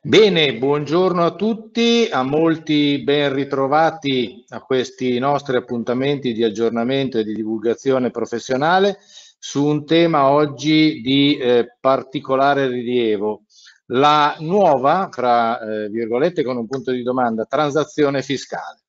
Bene, buongiorno a tutti, a molti ben ritrovati a questi nostri appuntamenti di aggiornamento e di divulgazione professionale su un tema oggi di eh, particolare rilievo, la nuova, fra eh, virgolette con un punto di domanda, transazione fiscale.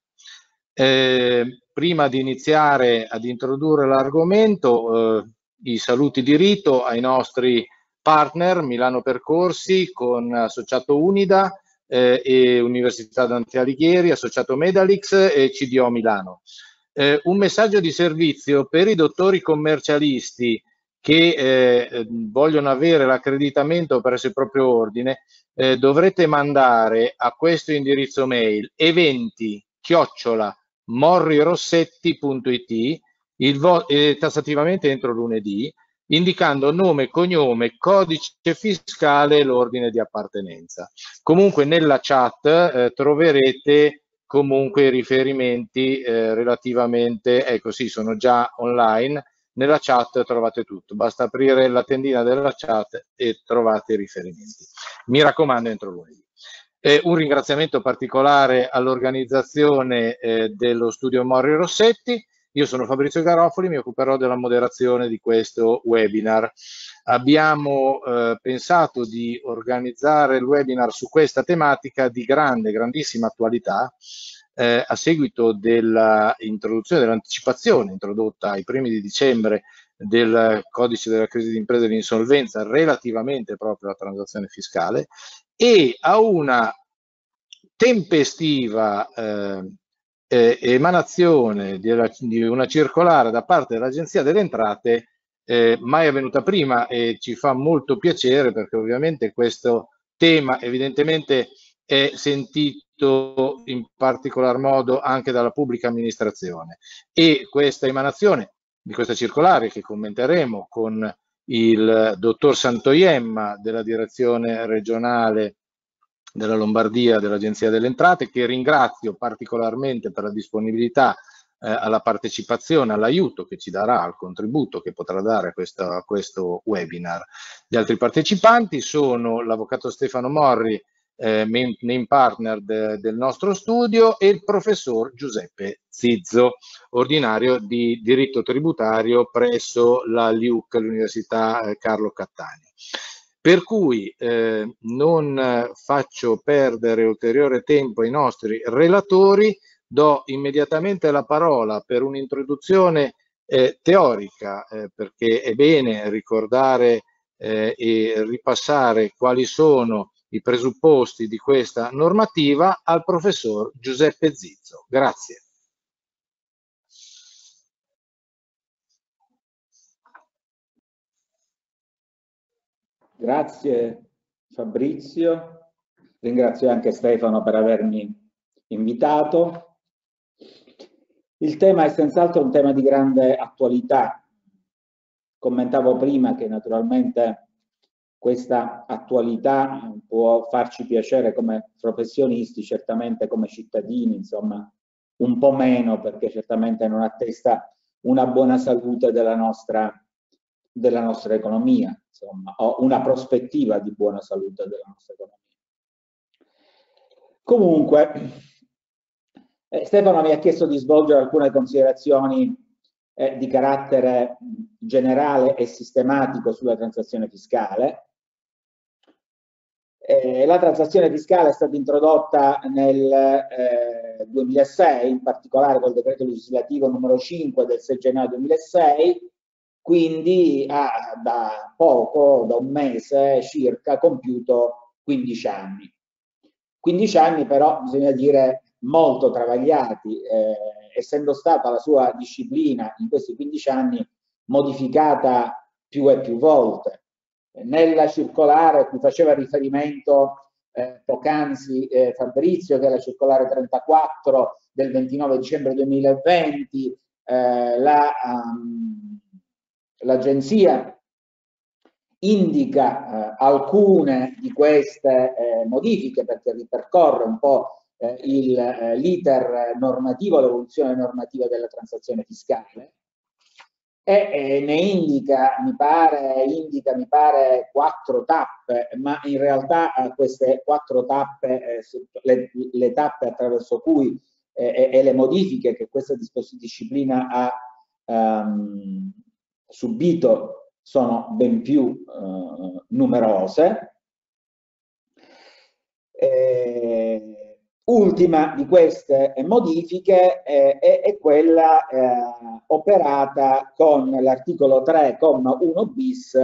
Eh, prima di iniziare ad introdurre l'argomento, eh, i saluti di rito ai nostri partner Milano Percorsi con associato Unida eh, e Università Dante Alighieri, associato Medalix e CDO Milano. Eh, un messaggio di servizio per i dottori commercialisti che eh, vogliono avere l'accreditamento presso il proprio ordine, eh, dovrete mandare a questo indirizzo mail eventi chiocciola morrirossetti.it eh, tassativamente entro lunedì indicando nome, cognome, codice fiscale e l'ordine di appartenenza. Comunque nella chat eh, troverete comunque riferimenti eh, relativamente, ecco sì, sono già online, nella chat trovate tutto, basta aprire la tendina della chat e trovate i riferimenti. Mi raccomando entro lunedì. Eh, un ringraziamento particolare all'organizzazione eh, dello studio Mori Rossetti, io sono Fabrizio Garofoli, mi occuperò della moderazione di questo webinar. Abbiamo eh, pensato di organizzare il webinar su questa tematica di grande, grandissima attualità eh, a seguito dell'introduzione, dell'anticipazione introdotta ai primi di dicembre del codice della crisi d'impresa e dell'insolvenza relativamente proprio alla transazione fiscale e a una tempestiva eh, eh, emanazione di una, di una, circolare da parte dell'Agenzia delle Entrate eh, mai avvenuta prima e ci fa molto piacere perché ovviamente questo tema evidentemente è sentito in particolar modo anche dalla pubblica amministrazione. E questa emanazione di questa circolare che commenteremo con il dottor Santoiemma della direzione regionale della Lombardia dell'Agenzia delle Entrate, che ringrazio particolarmente per la disponibilità eh, alla partecipazione, all'aiuto che ci darà, al contributo che potrà dare a questo, a questo webinar. Gli altri partecipanti sono l'Avvocato Stefano Morri, eh, main partner de, del nostro studio, e il professor Giuseppe Zizzo, ordinario di diritto tributario presso la LIUC, l'Università eh, Carlo Cattaneo. Per cui eh, non faccio perdere ulteriore tempo ai nostri relatori, do immediatamente la parola per un'introduzione eh, teorica, eh, perché è bene ricordare eh, e ripassare quali sono i presupposti di questa normativa al professor Giuseppe Zizzo. Grazie. Grazie Fabrizio, ringrazio anche Stefano per avermi invitato. Il tema è senz'altro un tema di grande attualità. Commentavo prima che naturalmente questa attualità può farci piacere come professionisti, certamente come cittadini, insomma, un po' meno perché certamente non attesta una buona salute della nostra, della nostra economia insomma, o una prospettiva di buona salute della nostra economia. Comunque, eh, Stefano mi ha chiesto di svolgere alcune considerazioni eh, di carattere generale e sistematico sulla transazione fiscale. Eh, la transazione fiscale è stata introdotta nel 2006, eh, in particolare col decreto legislativo numero 5 del 6 gennaio 2006, quindi ha da poco, da un mese circa, compiuto 15 anni. 15 anni però, bisogna dire, molto travagliati, eh, essendo stata la sua disciplina in questi 15 anni modificata più e più volte. Nella circolare cui faceva riferimento eh, poc'anzi eh, Fabrizio, che è la circolare 34 del 29 dicembre 2020, eh, la um, l'agenzia indica eh, alcune di queste eh, modifiche perché ripercorre un po' eh, eh l'iter normativo, l'evoluzione normativa della transazione fiscale e, ne indica mi, pare, indica, mi pare, quattro tappe, ma in realtà eh, queste quattro tappe, eh, le, le, tappe attraverso cui e le modifiche che questa disciplina ha um, subito sono ben più uh, numerose. Eh, Ultima di queste modifiche eh, è, è, quella eh, operata con l'articolo 3,1 bis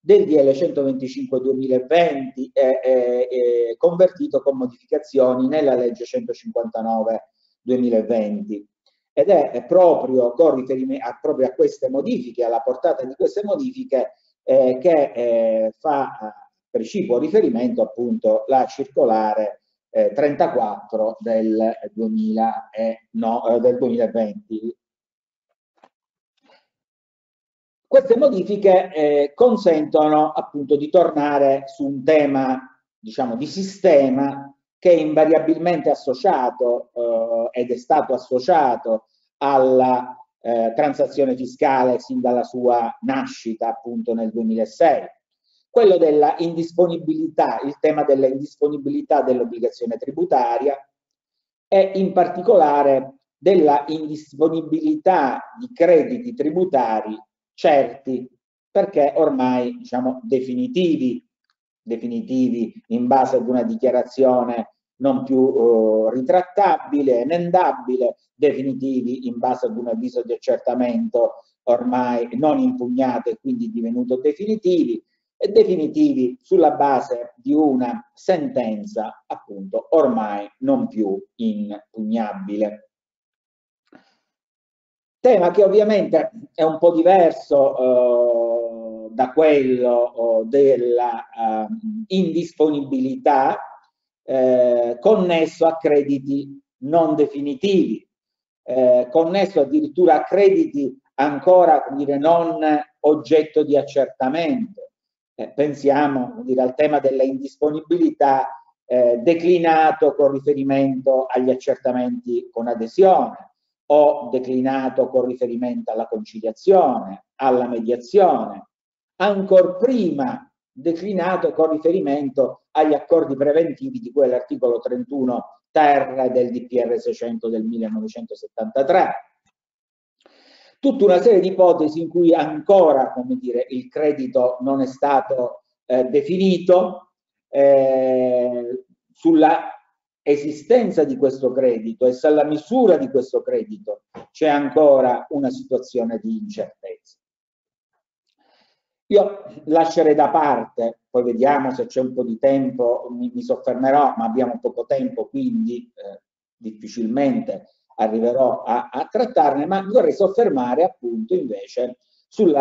del DL 125 2020 eh, convertito con modificazioni nella legge 159 2020 ed è proprio con riferimento a, proprio a queste modifiche, alla portata di queste modifiche eh, che eh, fa precipuo riferimento appunto la circolare eh, 34 del, 2000 e, no, eh, del 2020. Queste modifiche eh, consentono appunto di tornare su un tema diciamo di sistema che è invariabilmente associato eh, ed è stato associato alla eh, transazione fiscale sin dalla sua nascita appunto nel 2006 quello della indisponibilità, il tema della indisponibilità dell'obbligazione tributaria e in particolare della indisponibilità di crediti tributari certi perché ormai diciamo definitivi, definitivi in base ad una dichiarazione non più eh, ritrattabile, emendabile, definitivi in base ad un avviso di accertamento ormai non impugnato e quindi divenuto definitivi, e definitivi sulla base di una sentenza appunto ormai non più impugnabile. Tema che ovviamente è un po' diverso eh, da quello della eh, indisponibilità eh, connesso a crediti non definitivi, eh, connesso addirittura a crediti ancora dire, non oggetto di accertamento. Eh, pensiamo dire, al tema della indisponibilità eh, declinato con riferimento agli accertamenti con adesione o declinato con riferimento alla conciliazione, alla mediazione, ancor prima declinato con riferimento agli accordi preventivi di cui è l'articolo 31 ter del DPR 600 del 1973 tutta una serie di ipotesi in cui ancora come dire, il credito non è stato eh, definito eh, sulla esistenza di questo credito e sulla misura di questo credito c'è ancora una situazione di incertezza. Io lascerei da parte, poi vediamo se c'è un po' di tempo, mi, mi, soffermerò, ma abbiamo poco tempo, quindi eh, difficilmente arriverò a, a trattarne, ma vorrei soffermare appunto invece sul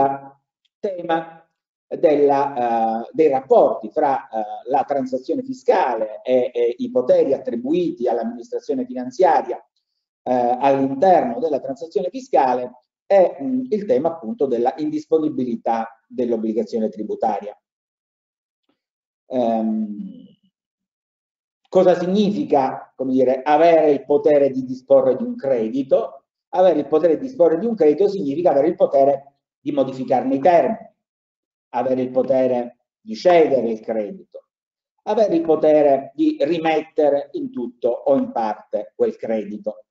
tema della, uh, dei rapporti fra uh, la transazione fiscale e, e, i poteri attribuiti all'amministrazione finanziaria uh, all'interno della transazione fiscale e mh, il tema appunto della indisponibilità dell'obbligazione tributaria. Um, Cosa significa, come dire, avere il potere di disporre di un credito? Avere il potere di disporre di un credito significa avere il potere di modificarne i termini, avere il potere di cedere il credito, avere il potere di rimettere in tutto o in parte quel credito.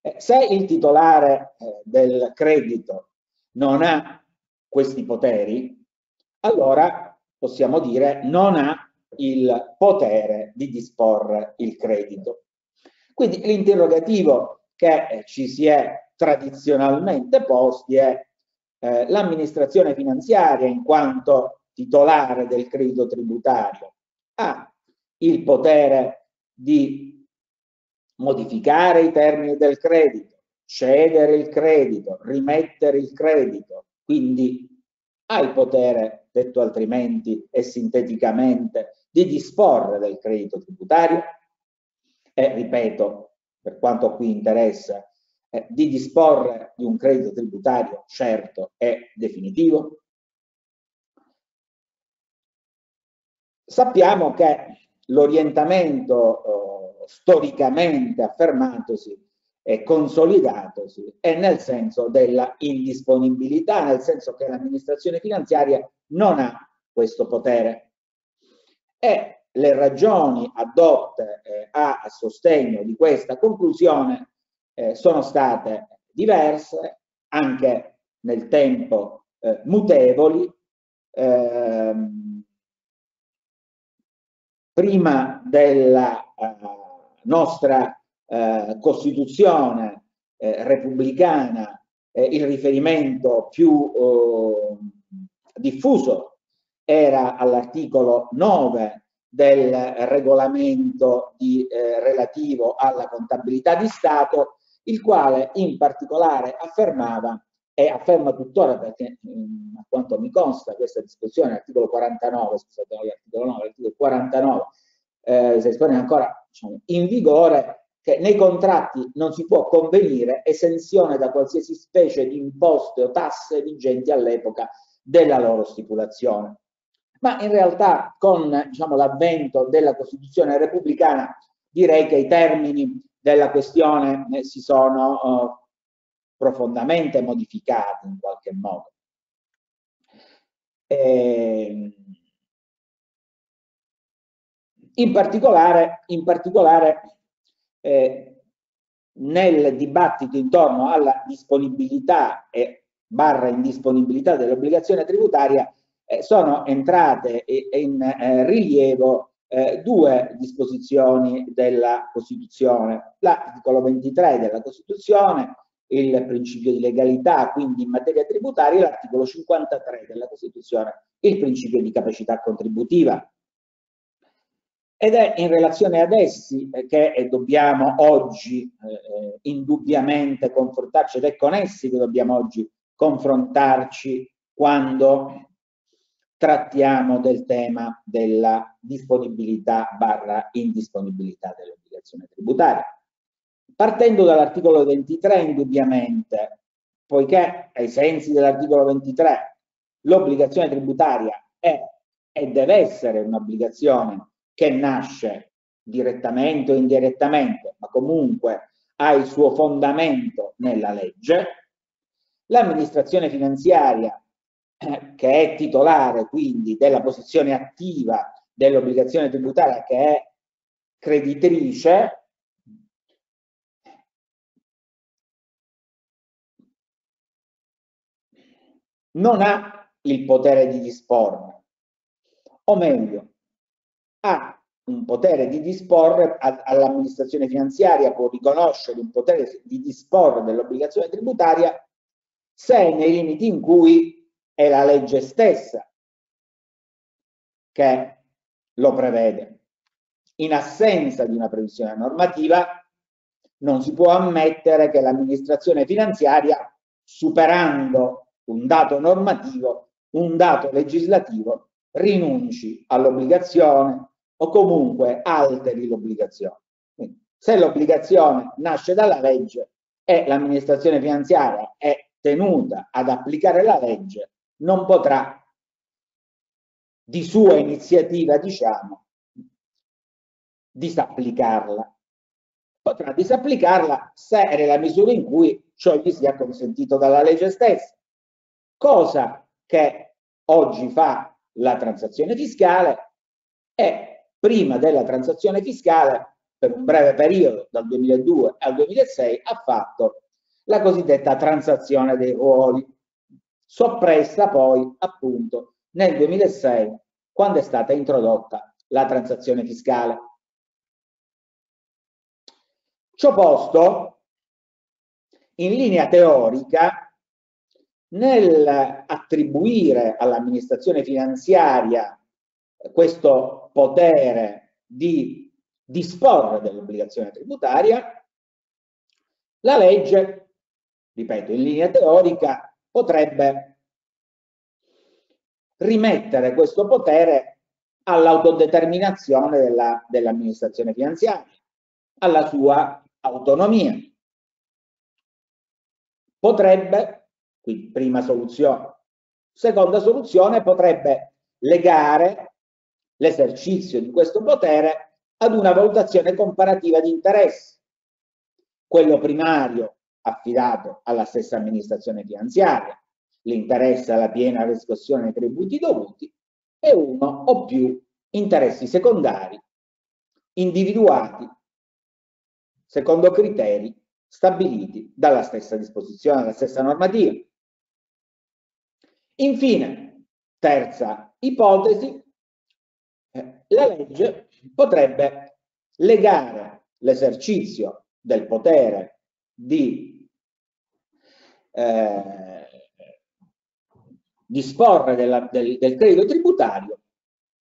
Eh, se il titolare eh, del credito non ha questi poteri, allora possiamo dire non ha il potere di disporre il credito. Quindi l'interrogativo che eh, ci si è tradizionalmente posti è eh, l'amministrazione finanziaria in quanto titolare del credito tributario ha il potere di modificare i termini del credito, cedere il credito, rimettere il credito, quindi ha il potere, detto altrimenti e sinteticamente, di disporre del credito tributario e, ripeto, per quanto qui interessa, eh, di disporre di un credito tributario certo e definitivo. Sappiamo che l'orientamento eh, storicamente affermatosi eh, consolidatosi è nel senso della indisponibilità, nel senso che l'amministrazione finanziaria non ha questo potere. E le ragioni adotte eh, a, a, sostegno di questa conclusione eh, sono state diverse, anche nel tempo eh, mutevoli. Ehm, prima della eh, nostra eh, Costituzione eh, repubblicana il riferimento più diffuso era all'articolo 9 del regolamento di, eh, relativo alla contabilità di Stato, il quale in particolare affermava e afferma tuttora perché mm, a quanto mi consta questa disposizione, l'articolo 49, scusate, l'articolo 9, l'articolo 49, eh, si espone ancora diciamo, in vigore, che nei contratti non si può convenire esenzione da qualsiasi specie di imposte o tasse vigenti all'epoca della loro stipulazione. Ma in realtà con diciamo, l'avvento della Costituzione repubblicana direi che i termini della questione eh, si sono eh, profondamente modificati in qualche modo. E, ehm, in particolare, in particolare eh, nel dibattito intorno alla disponibilità e barra indisponibilità dell'obbligazione tributaria eh, sono entrate in eh, rilievo eh, due disposizioni della Costituzione. L'articolo 23 della Costituzione, il principio di legalità, quindi in materia tributaria, l'articolo 53 della Costituzione, il principio di capacità contributiva. Ed è in relazione ad essi eh, che eh, dobbiamo oggi eh, indubbiamente confrontarci, ed è con essi che dobbiamo oggi confrontarci quando trattiamo del tema della disponibilità barra indisponibilità dell'obbligazione tributaria. Partendo dall'articolo 23, indubbiamente, poiché ai sensi dell'articolo 23 l'obbligazione tributaria è e deve essere un'obbligazione che nasce direttamente o indirettamente, ma comunque ha il suo fondamento nella legge, l'amministrazione finanziaria che è titolare quindi della posizione attiva dell'obbligazione tributaria che è creditrice, non ha il potere di disporre, o meglio, ha un potere di disporre all'amministrazione finanziaria, può riconoscere un potere di disporre dell'obbligazione tributaria se nei limiti in cui è la legge stessa che lo prevede. In assenza di una previsione normativa non si può ammettere che l'amministrazione finanziaria, superando un dato normativo, un dato legislativo, rinunci all'obbligazione o comunque alteri l'obbligazione. Se l'obbligazione nasce dalla legge e l'amministrazione finanziaria è tenuta ad applicare la legge, non potrà di sua iniziativa, diciamo, disapplicarla. Potrà disapplicarla se è nella misura in cui ciò gli sia consentito dalla legge stessa, cosa che oggi fa la transazione fiscale e prima della transazione fiscale, per un breve periodo, dal 2002 al 2006, ha fatto la cosiddetta transazione dei ruoli soppressa poi appunto nel 2006 quando è stata introdotta la transazione fiscale. Ciò posto, in linea teorica, nel attribuire all'amministrazione finanziaria questo potere di disporre dell'obbligazione tributaria, la legge, ripeto, in linea teorica, potrebbe rimettere questo potere all'autodeterminazione dell'amministrazione dell finanziaria, alla sua autonomia. Potrebbe, qui prima soluzione, seconda soluzione, potrebbe legare l'esercizio di questo potere ad una valutazione comparativa di interessi. quello primario affidato alla stessa amministrazione finanziaria, l'interesse alla piena riscossione dei tributi dovuti e uno o più interessi secondari individuati secondo criteri stabiliti dalla stessa disposizione, dalla stessa normativa. Infine, terza ipotesi, eh, la legge potrebbe legare l'esercizio del potere di eh, disporre della, del, del credito tributario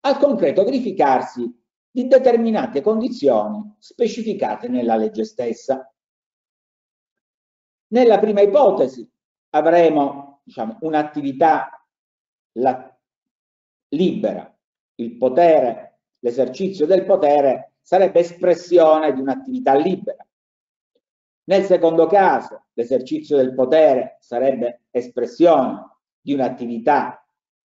al concreto verificarsi di determinate condizioni specificate nella legge stessa. Nella prima ipotesi avremo diciamo, un'attività libera, il potere, l'esercizio del potere sarebbe espressione di un'attività libera. Nel secondo caso, l'esercizio del potere sarebbe espressione di un'attività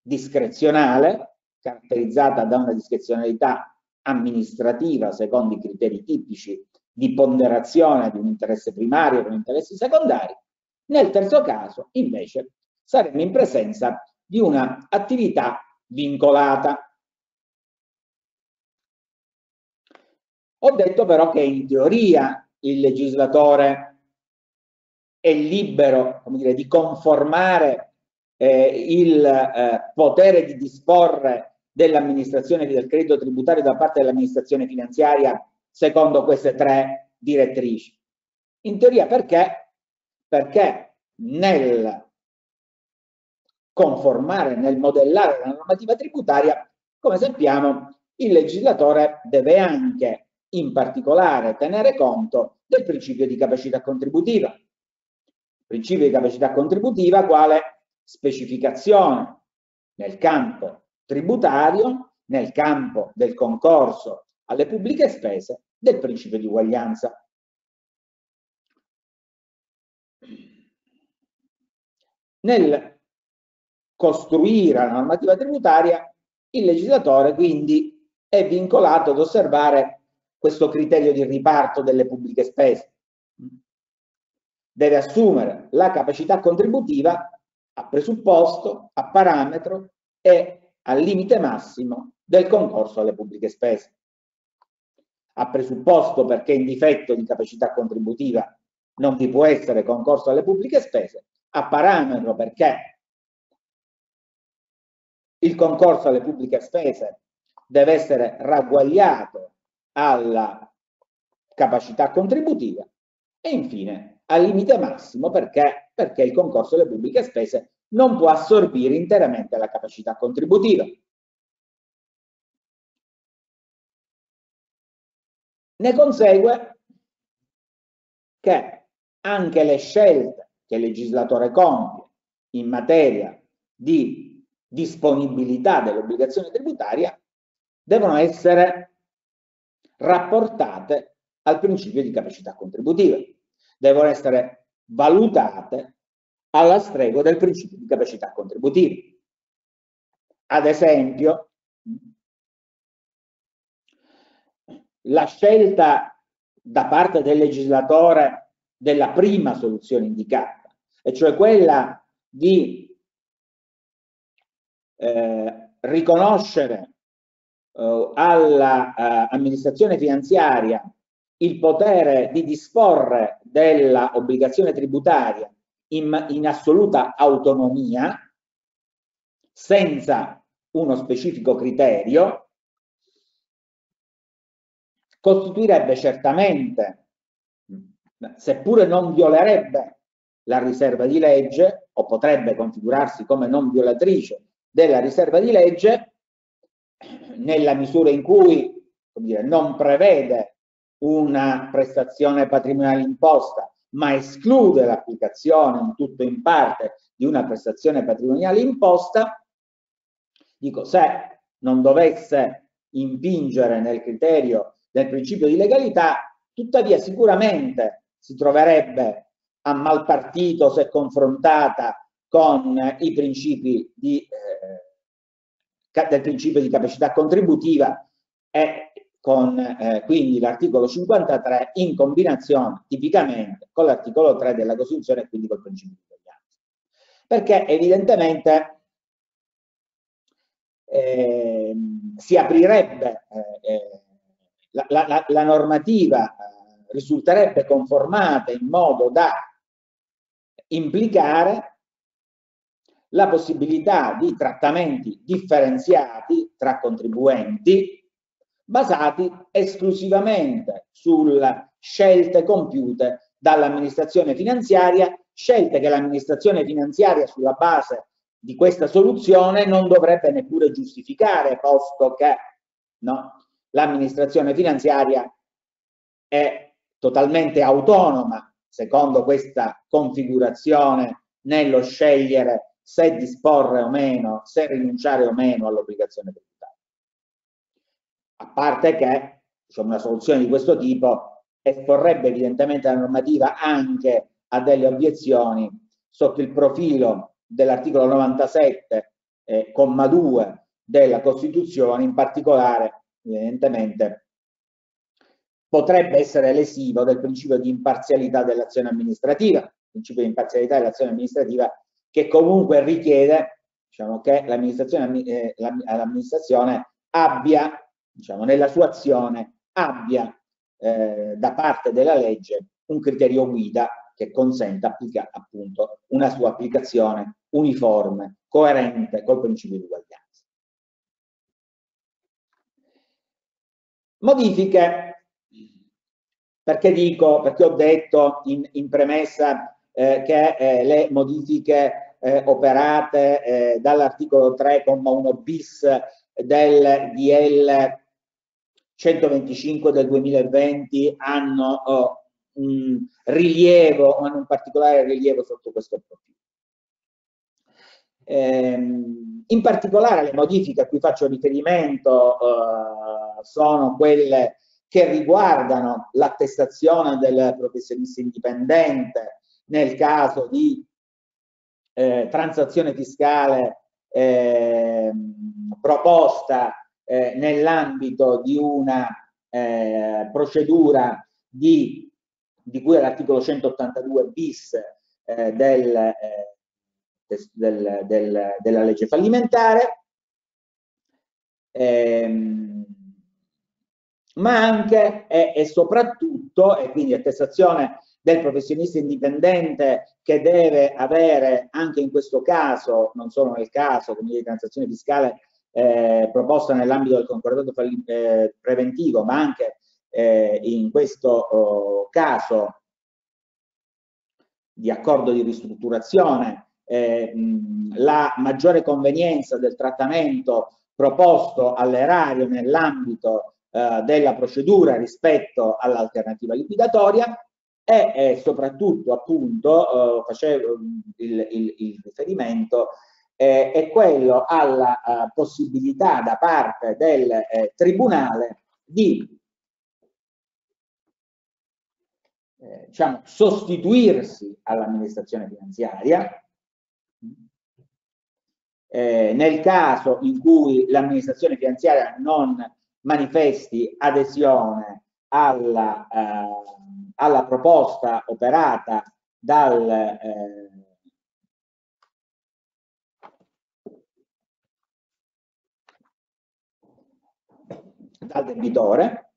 discrezionale, caratterizzata da una discrezionalità amministrativa secondo i criteri tipici di ponderazione di un interesse primario con interessi secondari. Nel terzo caso, invece, saremmo in presenza di un'attività vincolata. Ho detto però che in teoria il legislatore è libero dire, di conformare eh, il eh, potere di disporre dell'amministrazione del credito tributario da parte dell'amministrazione finanziaria secondo queste tre direttrici. In teoria perché? Perché nel conformare, nel modellare la normativa tributaria, come sappiamo, il legislatore deve anche in particolare tenere conto del principio di capacità contributiva. Principio di capacità contributiva quale specificazione nel campo tributario, nel campo del concorso alle pubbliche spese del principio di uguaglianza. Nel costruire la normativa tributaria, il legislatore quindi è vincolato ad osservare questo criterio di riparto delle pubbliche spese. Deve assumere la capacità contributiva a presupposto, a parametro e al limite massimo del concorso alle pubbliche spese. A presupposto perché in difetto di capacità contributiva non vi può essere concorso alle pubbliche spese, a parametro perché il concorso alle pubbliche spese deve essere ragguagliato alla capacità contributiva e infine al limite massimo perché, perché il concorso alle pubbliche spese non può assorbire interamente la capacità contributiva. Ne consegue che anche le scelte che il legislatore compie in materia di disponibilità dell'obbligazione tributaria devono essere rapportate al principio di capacità contributiva devono essere valutate alla stregua del principio di capacità contributiva. Ad esempio, la scelta da parte del legislatore della prima soluzione indicata, e cioè quella di eh, riconoscere eh, all'amministrazione finanziaria il potere di disporre dell'obbligazione tributaria in, in assoluta autonomia, senza uno specifico criterio, costituirebbe certamente, seppure non violerebbe la riserva di legge, o potrebbe configurarsi come non violatrice della riserva di legge, nella misura in cui dire, non prevede una prestazione patrimoniale imposta, ma esclude l'applicazione in tutto o in parte di una prestazione patrimoniale imposta, dico se non dovesse impingere nel criterio del principio di legalità, tuttavia sicuramente si troverebbe a mal partito se confrontata con i principi di, eh, del principio di capacità contributiva e con eh, quindi l'articolo 53 in combinazione tipicamente con l'articolo 3 della Costituzione e quindi col principio di uguaglianza. Perché evidentemente eh, si aprirebbe eh, eh la, la, la, normativa eh, risulterebbe conformata in modo da implicare la possibilità di trattamenti differenziati tra contribuenti basati esclusivamente sulle scelte compiute dall'amministrazione finanziaria, scelte che l'amministrazione finanziaria sulla base di questa soluzione non dovrebbe neppure giustificare, posto che no, l'amministrazione finanziaria è totalmente autonoma secondo questa configurazione nello scegliere se disporre o meno, se rinunciare o meno all'obbligazione tributaria. A parte che diciamo, una soluzione di questo tipo esporrebbe evidentemente la normativa anche a delle obiezioni sotto il profilo dell'articolo 97, eh, comma 2 della Costituzione, in particolare evidentemente potrebbe essere lesivo del principio di imparzialità dell'azione amministrativa, principio di imparzialità dell'azione amministrativa che comunque richiede diciamo, che l'amministrazione, eh, l'amministrazione abbia, diciamo, nella sua azione, abbia eh, da parte della legge un criterio guida che consenta applica, appunto una sua applicazione uniforme, coerente col principio di uguaglianza. Modifiche, perché dico, perché ho detto in, in premessa eh, che eh, le modifiche eh, operate eh, dall'articolo 3,1 bis del DL 125 del 2020 hanno oh, un rilievo, hanno un particolare rilievo sotto questo profilo. Ehm, in particolare le modifiche a cui faccio riferimento eh, sono quelle che riguardano l'attestazione del professionista indipendente nel caso di eh, transazione fiscale eh, proposta eh, nell'ambito di una eh, procedura di, di cui all'articolo 182 bis eh, del eh, del, del, della legge fallimentare, ehm, ma anche e, e soprattutto, e quindi attestazione del professionista indipendente che deve avere anche in questo caso, non solo nel caso quindi di transazione fiscale eh, proposta nell'ambito del concordato eh, preventivo, ma anche eh, in questo oh, caso di accordo di ristrutturazione eh, la maggiore convenienza del trattamento proposto all'erario nell'ambito eh, della procedura rispetto all'alternativa liquidatoria e, e, soprattutto appunto eh, facevo il, il, il riferimento eh, è quello alla uh, possibilità da parte del eh, Tribunale di eh, diciamo, sostituirsi all'amministrazione finanziaria eh, nel caso in cui l'amministrazione finanziaria non manifesti adesione alla, eh, alla proposta operata dal, eh, dal debitore,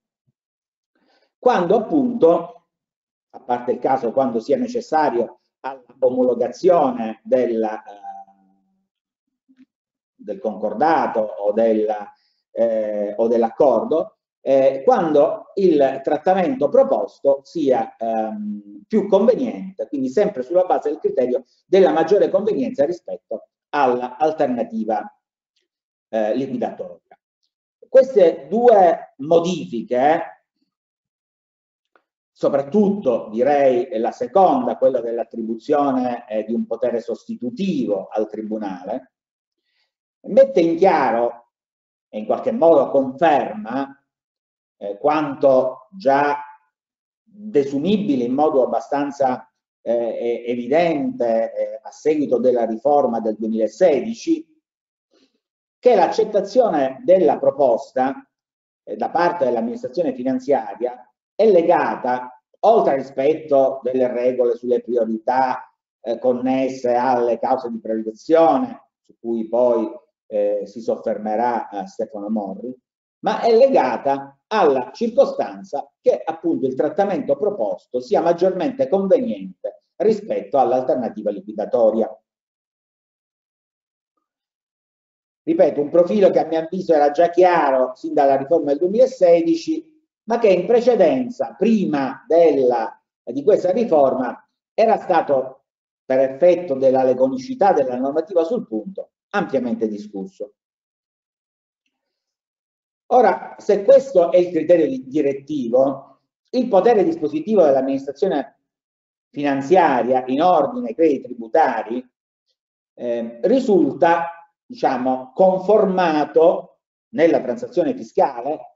quando appunto, a parte il caso quando sia necessario all'omologazione della eh, del concordato o, eh, dell'accordo, eh, quando il trattamento proposto sia ehm, più conveniente, quindi sempre sulla base del criterio della maggiore convenienza rispetto all'alternativa eh, liquidatoria. Queste due modifiche, soprattutto direi la seconda, quella dell'attribuzione eh, di un potere sostitutivo al Tribunale, mette in chiaro e in qualche modo conferma eh, quanto già desumibile in modo abbastanza eh, evidente eh, a seguito della riforma del 2016 che l'accettazione della proposta eh, da parte dell'amministrazione finanziaria è legata, oltre al rispetto delle regole sulle priorità eh, connesse alle cause di priorizzazione, su cui poi eh, si soffermerà eh, Stefano Morri, ma è legata alla circostanza che appunto il trattamento proposto sia maggiormente conveniente rispetto all'alternativa liquidatoria. Ripeto, un profilo che a mio avviso era già chiaro sin dalla riforma del 2016, ma che in precedenza, prima della, di questa riforma, era stato, per effetto della legonicità della normativa sul punto, ampiamente discusso. Ora, se questo è il criterio direttivo, il potere dispositivo dell'amministrazione finanziaria in ordine ai crediti tributari eh, risulta diciamo, conformato nella transazione fiscale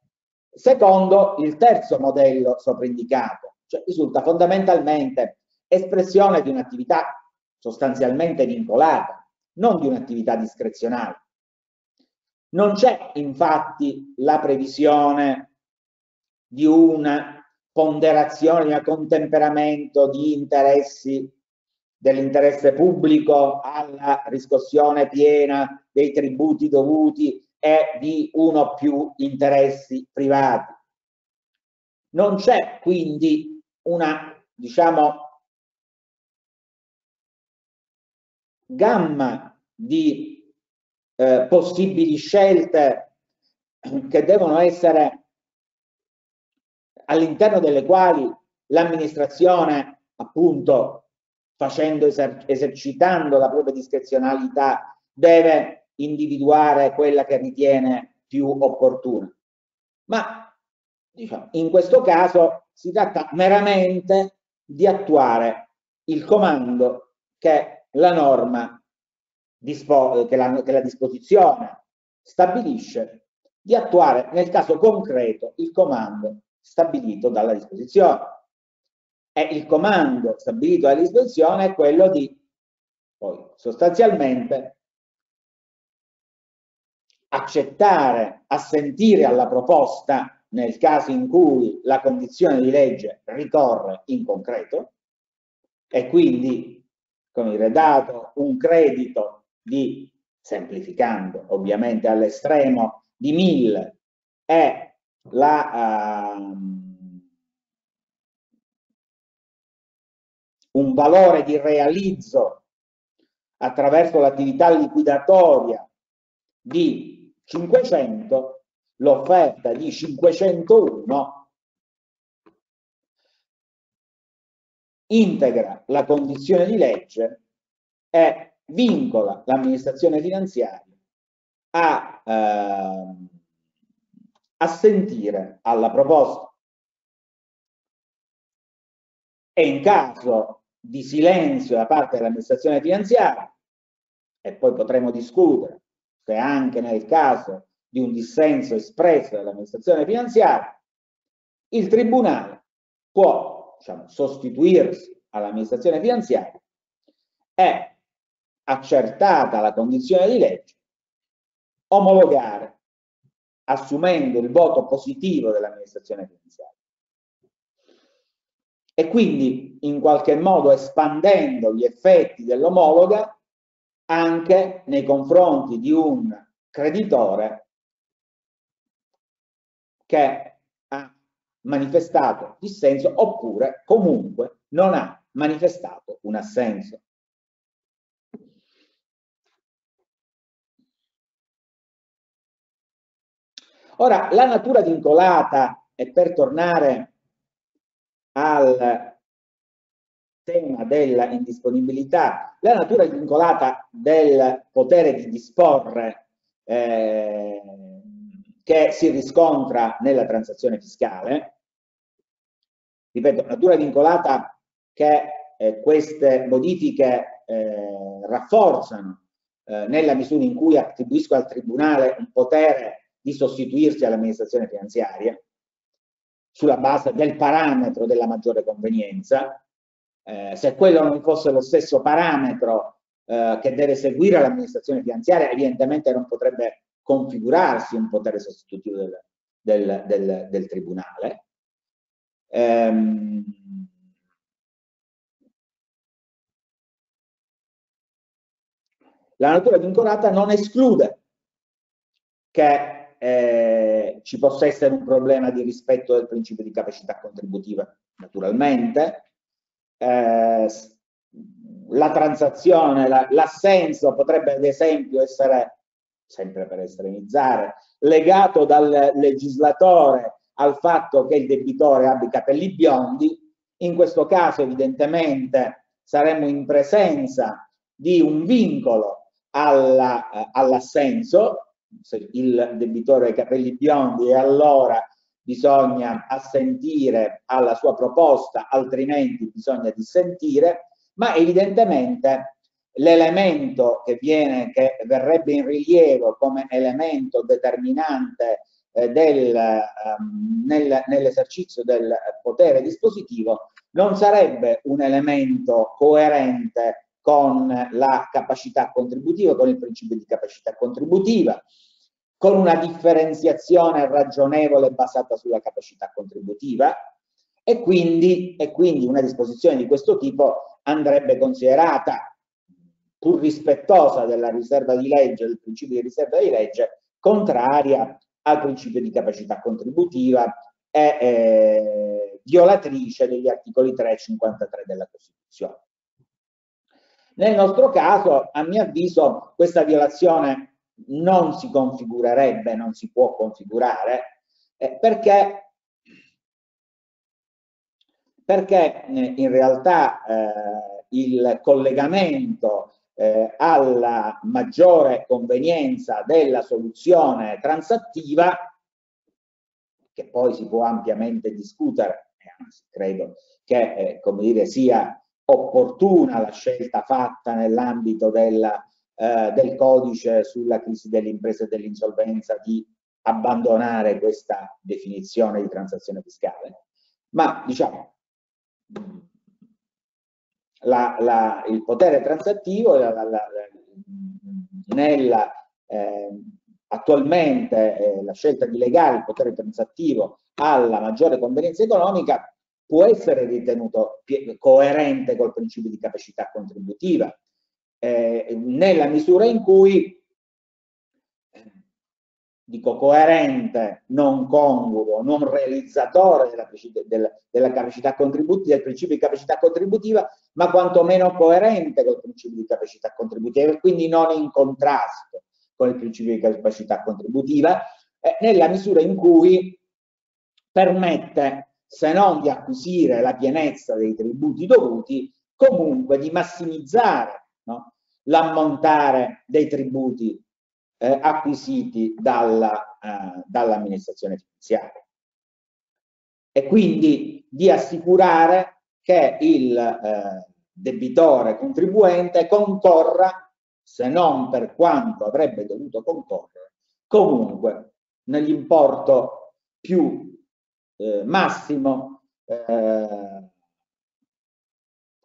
secondo il terzo modello soprindicato, cioè risulta fondamentalmente espressione di un'attività sostanzialmente vincolata, non di un'attività discrezionale. Non c'è infatti la previsione di una ponderazione, di un contemperamento di interessi dell'interesse pubblico alla riscossione piena dei tributi dovuti e di uno o più interessi privati. Non c'è quindi una, diciamo, gamma di eh, possibili scelte che devono essere all'interno delle quali l'amministrazione appunto facendo eser esercitando la propria discrezionalità, deve individuare quella che ritiene più opportuna. Ma diciamo, in questo caso si tratta meramente di attuare il comando che la norma, che la, che la disposizione stabilisce, di attuare nel caso concreto il comando stabilito dalla disposizione. E il comando stabilito dalla disposizione è quello di poi sostanzialmente accettare, assentire alla proposta nel caso in cui la condizione di legge ricorre in concreto e quindi, come dire, dato un credito di, semplificando ovviamente all'estremo, di 1000 e la... Uh, un valore di realizzo attraverso l'attività liquidatoria di 500, l'offerta di 501 integra la condizione di legge e vincola l'amministrazione finanziaria a eh, assentire alla proposta. E in caso di silenzio da parte dell'amministrazione finanziaria e poi potremo discutere se anche nel caso di un dissenso espresso dall'amministrazione finanziaria il tribunale può diciamo, sostituirsi all'amministrazione finanziaria e accertata la condizione di legge omologare assumendo il voto positivo dell'amministrazione finanziaria e quindi in qualche modo espandendo gli effetti dell'omologa anche nei confronti di un creditore che ha manifestato dissenso oppure comunque non ha manifestato un assenso. Ora, la natura vincolata, e per tornare al tema della indisponibilità, la natura vincolata del potere di disporre eh, che si riscontra nella transazione fiscale, ripeto, natura vincolata che eh, queste modifiche eh, rafforzano eh, nella misura in cui attribuisco al Tribunale un potere di sostituirsi all'amministrazione finanziaria, sulla base del parametro della maggiore convenienza. Eh, se quello non fosse lo stesso parametro eh, che deve seguire l'amministrazione finanziaria, evidentemente non potrebbe configurarsi un potere sostitutivo del, del, del, del Tribunale. Ehm, la natura vincolata non esclude che eh, ci possa essere un problema di rispetto del principio di capacità contributiva, naturalmente. Eh, la transazione, l'assenso la, potrebbe ad esempio essere, sempre per estremizzare, legato dal legislatore al fatto che il debitore abbia i capelli biondi, in questo caso evidentemente saremmo in presenza di un vincolo eh, all'assenso, se il debitore ha i capelli biondi e allora bisogna assentire alla sua proposta, altrimenti bisogna dissentire, ma evidentemente l'elemento che, viene, che verrebbe in rilievo come elemento determinante eh, del, um, nel, nell'esercizio del potere dispositivo non sarebbe un elemento coerente con la capacità contributiva, con il principio di capacità contributiva, con una differenziazione ragionevole basata sulla capacità contributiva e quindi, e quindi una disposizione di questo tipo andrebbe considerata pur rispettosa della riserva di legge, del principio di riserva di legge, contraria al principio di capacità contributiva e eh, violatrice degli articoli 3 e 53 della Costituzione. Nel nostro caso, a mio avviso, questa violazione non si configurerebbe, non si può configurare, eh, perché, perché eh, in realtà eh, il collegamento eh, alla maggiore convenienza della soluzione transattiva, che poi si può ampiamente discutere, anzi credo che eh, come dire, sia opportuna la scelta fatta nell'ambito della, eh, del codice sulla crisi delle imprese e dell'insolvenza di abbandonare questa definizione di transazione fiscale. Ma diciamo, la, la, il potere transattivo la, nella, eh, attualmente eh, la scelta di legare il potere transattivo alla maggiore convenienza economica può essere ritenuto coerente col principio di capacità contributiva, eh, nella misura in cui, dico coerente, non congruo, non realizzatore della, della, della capacità contributiva, del principio di capacità contributiva, ma quantomeno coerente col principio di capacità contributiva e quindi non in contrasto con il principio di capacità contributiva, eh, nella misura in cui permette se non di acquisire la pienezza dei tributi dovuti, comunque di massimizzare no? l'ammontare dei tributi eh, acquisiti dalla, eh, dall'amministrazione finanziaria. E quindi di assicurare che il eh, debitore contribuente concorra, se non per quanto avrebbe dovuto concorrere, comunque nell'importo più eh, massimo eh,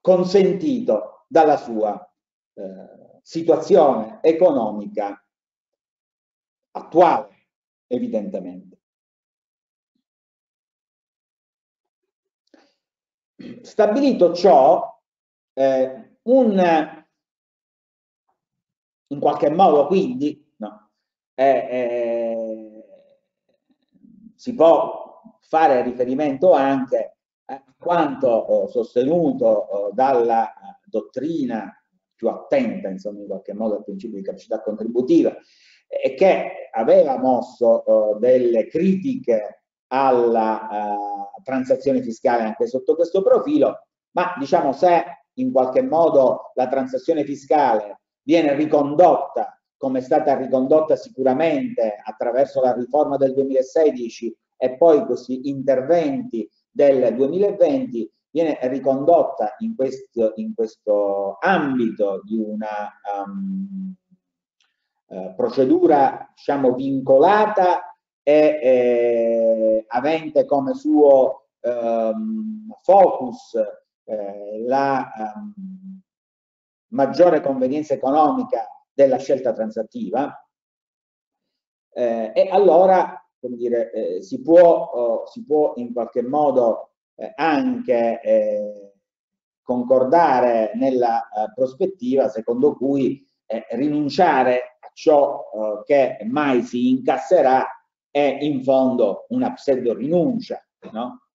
consentito dalla sua eh, situazione economica attuale, evidentemente. Stabilito ciò, eh, un, in qualche modo quindi no, eh, eh, si può fare riferimento anche a quanto sostenuto dalla dottrina più attenta, insomma, in qualche modo al principio di capacità contributiva e che aveva mosso delle critiche alla transazione fiscale anche sotto questo profilo, ma diciamo se in qualche modo la transazione fiscale viene ricondotta come è stata ricondotta sicuramente attraverso la riforma del 2016 e poi questi interventi del 2020 viene ricondotta in questo, in questo ambito di una um, uh, procedura diciamo vincolata e eh, avente come suo um, focus eh, la um, maggiore convenienza economica della scelta transattiva eh, e allora come dire, eh, si, può, oh, si può in qualche modo eh, anche eh, concordare nella eh, prospettiva secondo cui eh, rinunciare a ciò che mai si incasserà è in fondo una pseudo rinuncia, no?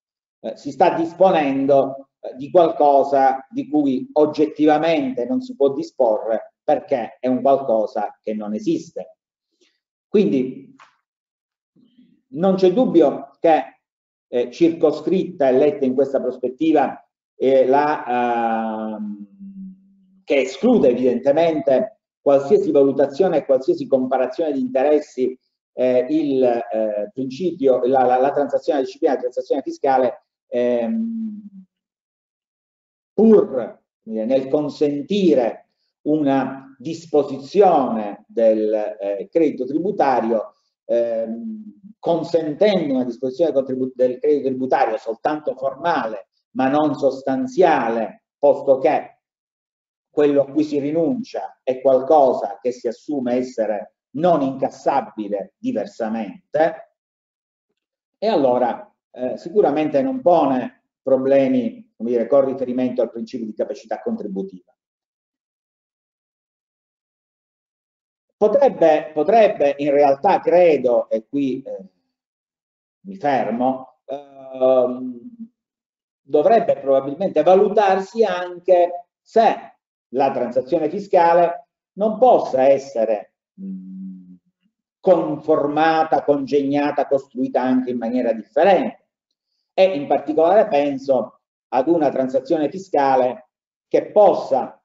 si sta disponendo di qualcosa di cui oggettivamente non si può disporre perché è un qualcosa che non esiste. Quindi non c'è dubbio che eh, circoscritta e letta in questa prospettiva eh, la, eh, che esclude evidentemente qualsiasi valutazione e qualsiasi comparazione di interessi eh, il eh, principio, la, la, la transazione disciplina, la transazione fiscale ehm, pur nel consentire una disposizione del eh, credito tributario ehm, consentendo una disposizione del credito tributario soltanto formale ma non sostanziale, posto che quello a cui si rinuncia è qualcosa che si assume essere non incassabile diversamente, e allora eh, sicuramente non pone problemi come dire, con riferimento al principio di capacità contributiva. Potrebbe, potrebbe in realtà, credo, e qui eh, mi fermo, ehm, dovrebbe probabilmente valutarsi anche se la transazione fiscale non possa essere conformata, congegnata, costruita anche in maniera differente. E in particolare penso ad una transazione fiscale che possa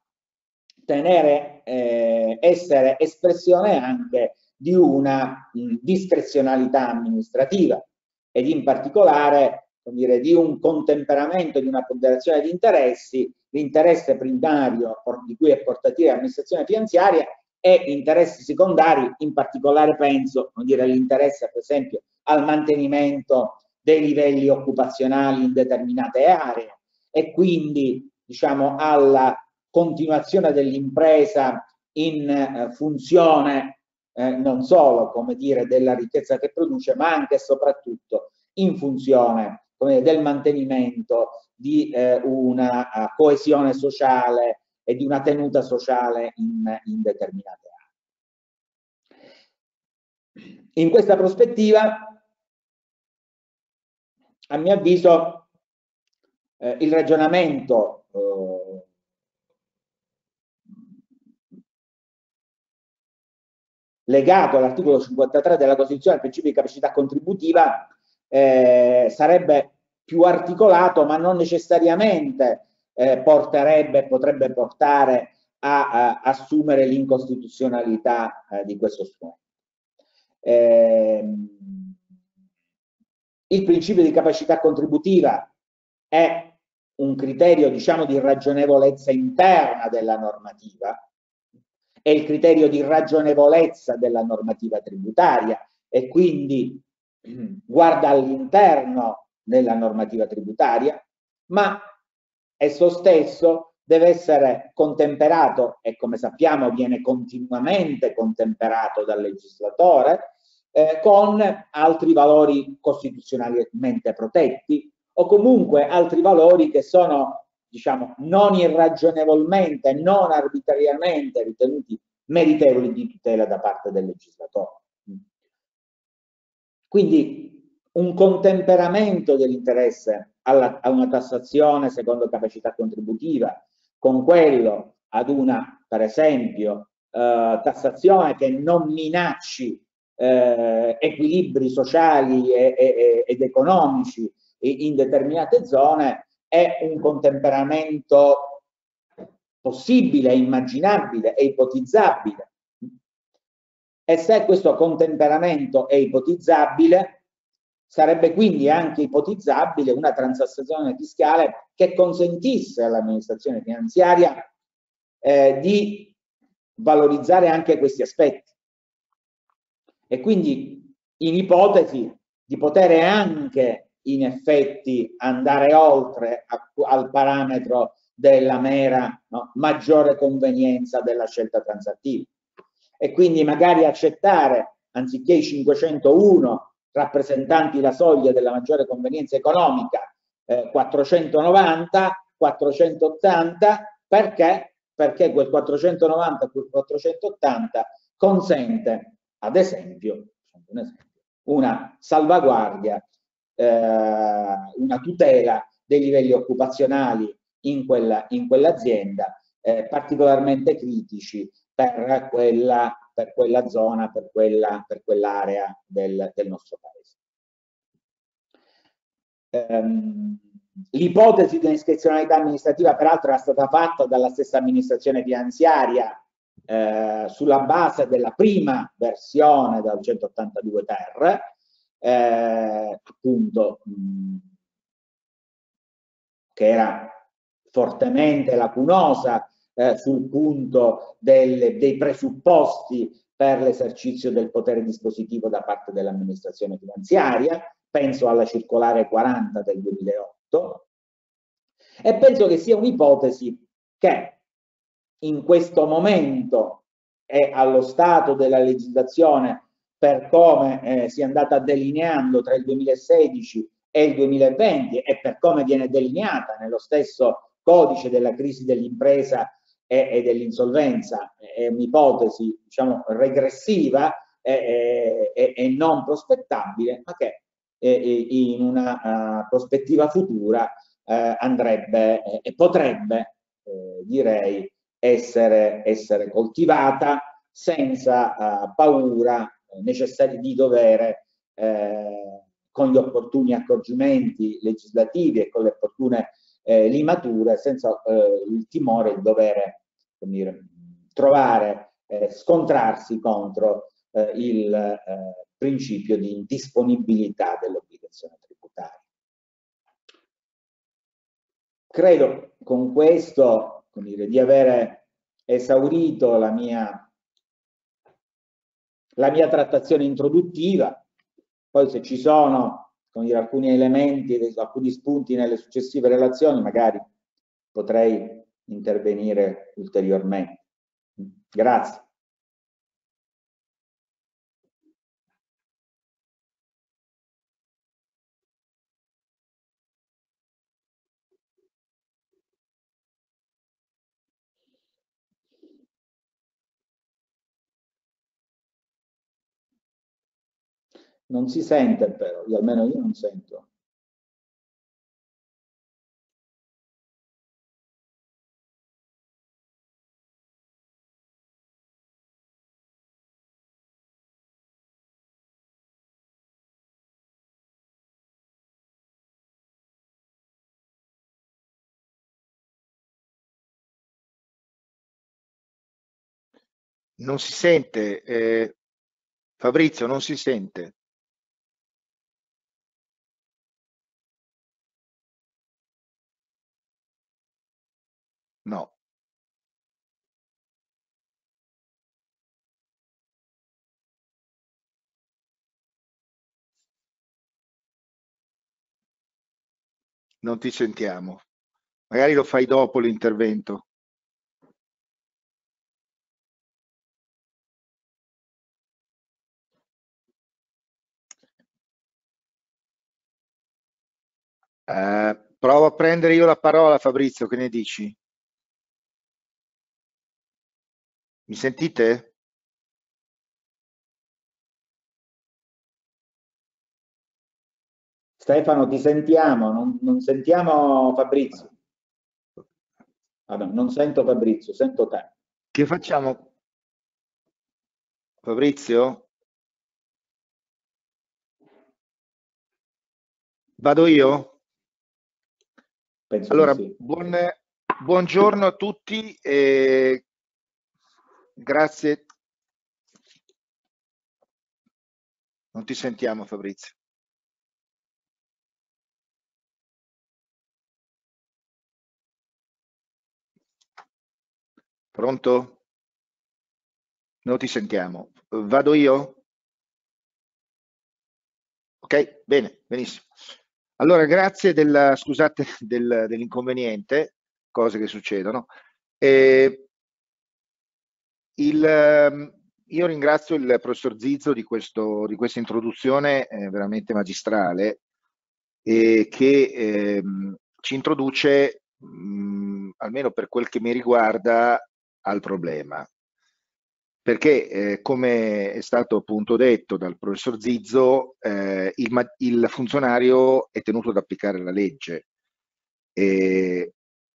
tenere, eh, essere espressione anche di una mh, discrezionalità amministrativa ed in particolare dire, di un contemperamento, di una ponderazione di interessi, l'interesse primario di cui è portativa l'amministrazione finanziaria e interessi secondari, in particolare penso all'interesse per esempio al mantenimento dei livelli occupazionali in determinate aree e quindi diciamo alla continuazione dell'impresa in eh, funzione eh, non solo, come dire, della ricchezza che produce, ma anche e soprattutto in funzione dire, del mantenimento di eh, una uh, coesione sociale e di una tenuta sociale in, in determinate aree. In questa prospettiva, a mio avviso, eh, il ragionamento eh, legato all'articolo 53 della Costituzione al principio di capacità contributiva eh, sarebbe più articolato ma non necessariamente eh, porterebbe, potrebbe portare a, a assumere l'incostituzionalità eh, di questo strumento. Ehm, il principio di capacità contributiva è un criterio diciamo di ragionevolezza interna della normativa è il criterio di ragionevolezza della normativa tributaria e quindi guarda all'interno della normativa tributaria, ma esso stesso deve essere contemperato e come sappiamo viene continuamente contemperato dal legislatore eh, con altri valori costituzionalmente protetti o comunque altri valori che sono diciamo, non irragionevolmente, non arbitrariamente ritenuti meritevoli di tutela da parte del legislatore. Quindi un contemperamento dell'interesse a una tassazione secondo capacità contributiva con quello ad una, per esempio, eh, tassazione che non minacci eh, equilibri sociali e, e, ed economici in determinate zone è un contemperamento possibile, immaginabile e ipotizzabile. E se questo contemperamento è ipotizzabile, sarebbe quindi anche ipotizzabile una transazione fiscale che consentisse all'amministrazione finanziaria eh, di valorizzare anche questi aspetti. E quindi in ipotesi di poter anche in effetti andare oltre a, al parametro della mera no, maggiore convenienza della scelta transattiva e quindi magari accettare anziché i 501 rappresentanti la soglia della maggiore convenienza economica eh, 490, 480, perché? Perché quel 490 quel 480 consente, ad esempio, una salvaguardia, una tutela dei livelli occupazionali in, quella, in quell'azienda eh, particolarmente critici per quella, per quella zona, per quella, per quell'area del, del nostro paese. Um, L'ipotesi di discrezionalità amministrativa peraltro era stata fatta dalla stessa amministrazione finanziaria eh, sulla base della prima versione del 182 ter, eh, appunto che era fortemente lacunosa eh, sul punto del, dei presupposti per l'esercizio del potere dispositivo da parte dell'amministrazione finanziaria, penso alla circolare 40 del 2008, e penso che sia un'ipotesi che in questo momento è allo stato della legislazione per come eh, si è andata delineando tra il 2016 e il 2020 e per come viene delineata nello stesso codice della crisi dell'impresa e, e dell'insolvenza, è un'ipotesi diciamo regressiva e, e, e, non prospettabile, ma che in una uh, prospettiva futura uh, andrebbe e potrebbe, uh, direi, essere, essere, coltivata senza paura necessaria di dovere con gli opportuni accorgimenti legislativi e con le opportune eh, limature, senza eh, il timore di dover dire, trovare, eh, scontrarsi contro eh, il eh, principio di indisponibilità dell'obbligazione tributaria. Credo con questo dire, di avere esaurito la mia, la mia trattazione introduttiva poi se ci sono dire, alcuni elementi, alcuni spunti nelle successive relazioni, magari potrei intervenire ulteriormente. Grazie. Non si sente però, io, almeno io non sento. Non si sente, eh, Fabrizio, non si sente. No. Non ti sentiamo. Magari lo fai dopo l'intervento. Eh, provo a prendere io la parola, Fabrizio, che ne dici? Mi sentite? Stefano, ti sentiamo, non, non sentiamo Fabrizio. Vabbè, non sento Fabrizio, sento te. Che facciamo? Fabrizio? Vado io? Penso allora, sì. buon, buongiorno a tutti e Grazie. Non ti sentiamo Fabrizio. Pronto? Non ti sentiamo. Vado io? Ok, bene, benissimo. Allora, grazie del, scusate del, dell'inconveniente, cose che succedono. Eh, il, ehm, io ringrazio il professor Zizzo di, questo, di questa introduzione eh, veramente magistrale e che ehm, ci introduce, mh, almeno per quel che mi riguarda, al problema. Perché, eh, come è stato appunto detto dal professor Zizzo, eh, il, il, funzionario è tenuto ad applicare la legge e,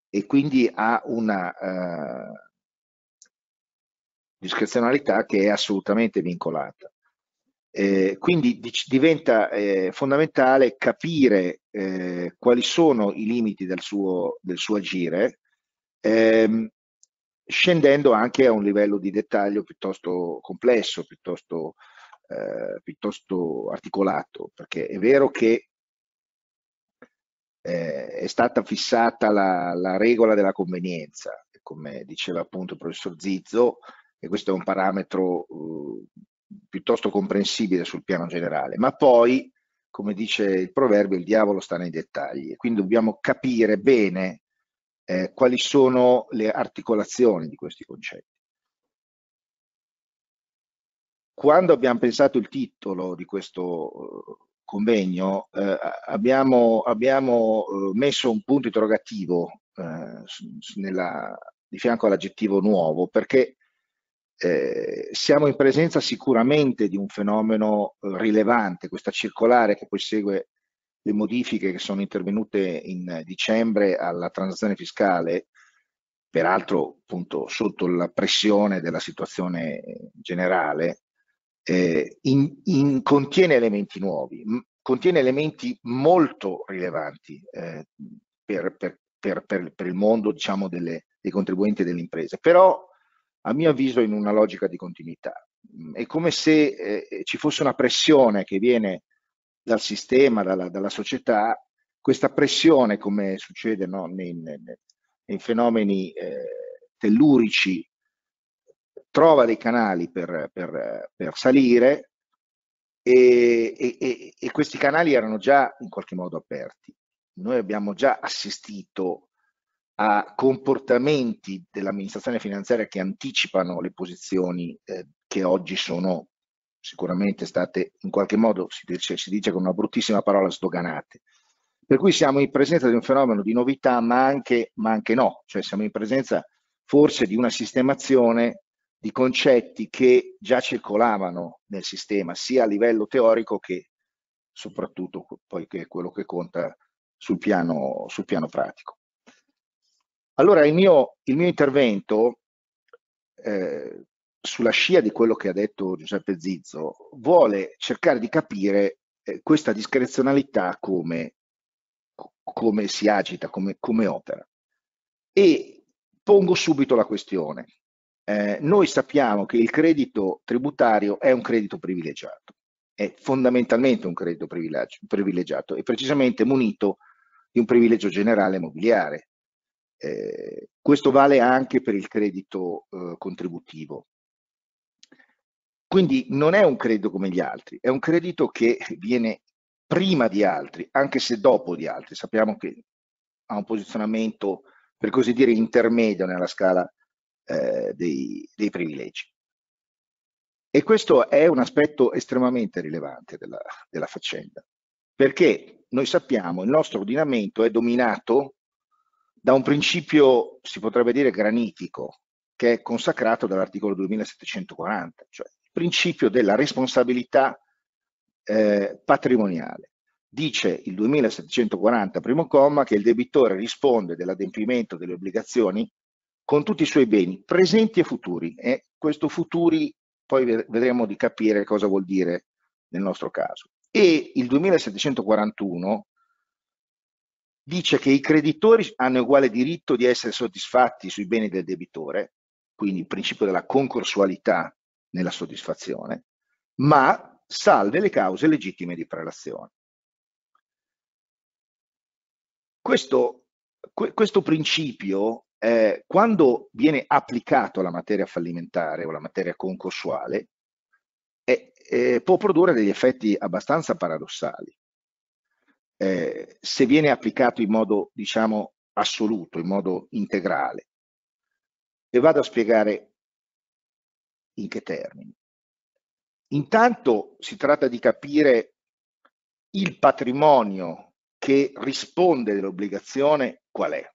e quindi ha una uh, discrezionalità che è assolutamente vincolata. Eh, quindi diventa eh, fondamentale capire eh, quali sono i limiti del suo, del suo agire, ehm, scendendo anche a un livello di dettaglio piuttosto complesso, piuttosto, eh, piuttosto articolato, perché è vero che eh, è stata fissata la, la, regola della convenienza, come diceva appunto il professor Zizzo, e questo è un parametro uh, piuttosto comprensibile sul piano generale, ma poi, come dice il proverbio, il diavolo sta nei dettagli, quindi dobbiamo capire bene eh, quali sono le articolazioni di questi concetti. Quando abbiamo pensato il titolo di questo uh, convegno, eh, abbiamo, abbiamo, uh, messo un punto interrogativo eh, nella, di fianco all'aggettivo nuovo, perché eh, siamo in presenza sicuramente di un fenomeno eh, rilevante, questa circolare che poi segue le modifiche che sono intervenute in dicembre alla transazione fiscale, peraltro appunto sotto la pressione della situazione generale, eh, in, in, contiene elementi nuovi, contiene elementi molto rilevanti eh, per, per, per, per, il mondo diciamo, delle, dei contribuenti e delle imprese, però a mio avviso in una logica di continuità. Mm, è come se eh, ci fosse una pressione che viene dal sistema, dalla, dalla società, questa pressione, come succede no, nei, nei, fenomeni eh, tellurici, trova dei canali per, per, per salire e, e, e, questi canali erano già in qualche modo aperti. Noi abbiamo già assistito a comportamenti dell'amministrazione finanziaria che anticipano le posizioni eh, che oggi sono sicuramente state in qualche modo, si dice, si dice con una bruttissima parola, sdoganate. Per cui siamo in presenza di un fenomeno di novità, ma anche, ma anche no, cioè siamo in presenza forse di una sistemazione di concetti che già circolavano nel sistema, sia a livello teorico che soprattutto poi che è quello che conta sul piano, sul piano pratico. Allora il mio, il mio intervento, eh, sulla scia di quello che ha detto Giuseppe Zizzo, vuole cercare di capire eh, questa discrezionalità come, come si agita, come, come, opera. E pongo subito la questione. Eh, noi sappiamo che il credito tributario è un credito privilegiato, è fondamentalmente un credito privilegiato e precisamente munito di un privilegio generale immobiliare, eh, questo vale anche per il credito eh, contributivo. Quindi non è un credito come gli altri, è un credito che viene prima di altri, anche se dopo di altri. Sappiamo che ha un posizionamento, per così dire, intermedio nella scala eh, dei, dei privilegi. E questo è un aspetto estremamente rilevante della, della faccenda, perché noi sappiamo che il nostro ordinamento è dominato da un principio, si potrebbe dire, granitico, che è consacrato dall'articolo 2740, cioè il principio della responsabilità eh, patrimoniale. Dice il 2740, primo comma, che il debitore risponde dell'adempimento delle obbligazioni con tutti i suoi beni, presenti e futuri. E questo futuri poi vedremo di capire cosa vuol dire nel nostro caso. E il 2741 dice che i creditori hanno uguale diritto di essere soddisfatti sui beni del debitore, quindi il principio della concorsualità nella soddisfazione, ma salve le cause legittime di prelazione. Questo, questo principio, eh, quando viene applicato alla materia fallimentare o alla materia concorsuale, eh, eh, può produrre degli effetti abbastanza paradossali eh, se viene applicato in modo, diciamo, assoluto, in modo integrale. E vado a spiegare in che termini. intanto si tratta di capire il patrimonio che risponde dell'obbligazione qual è.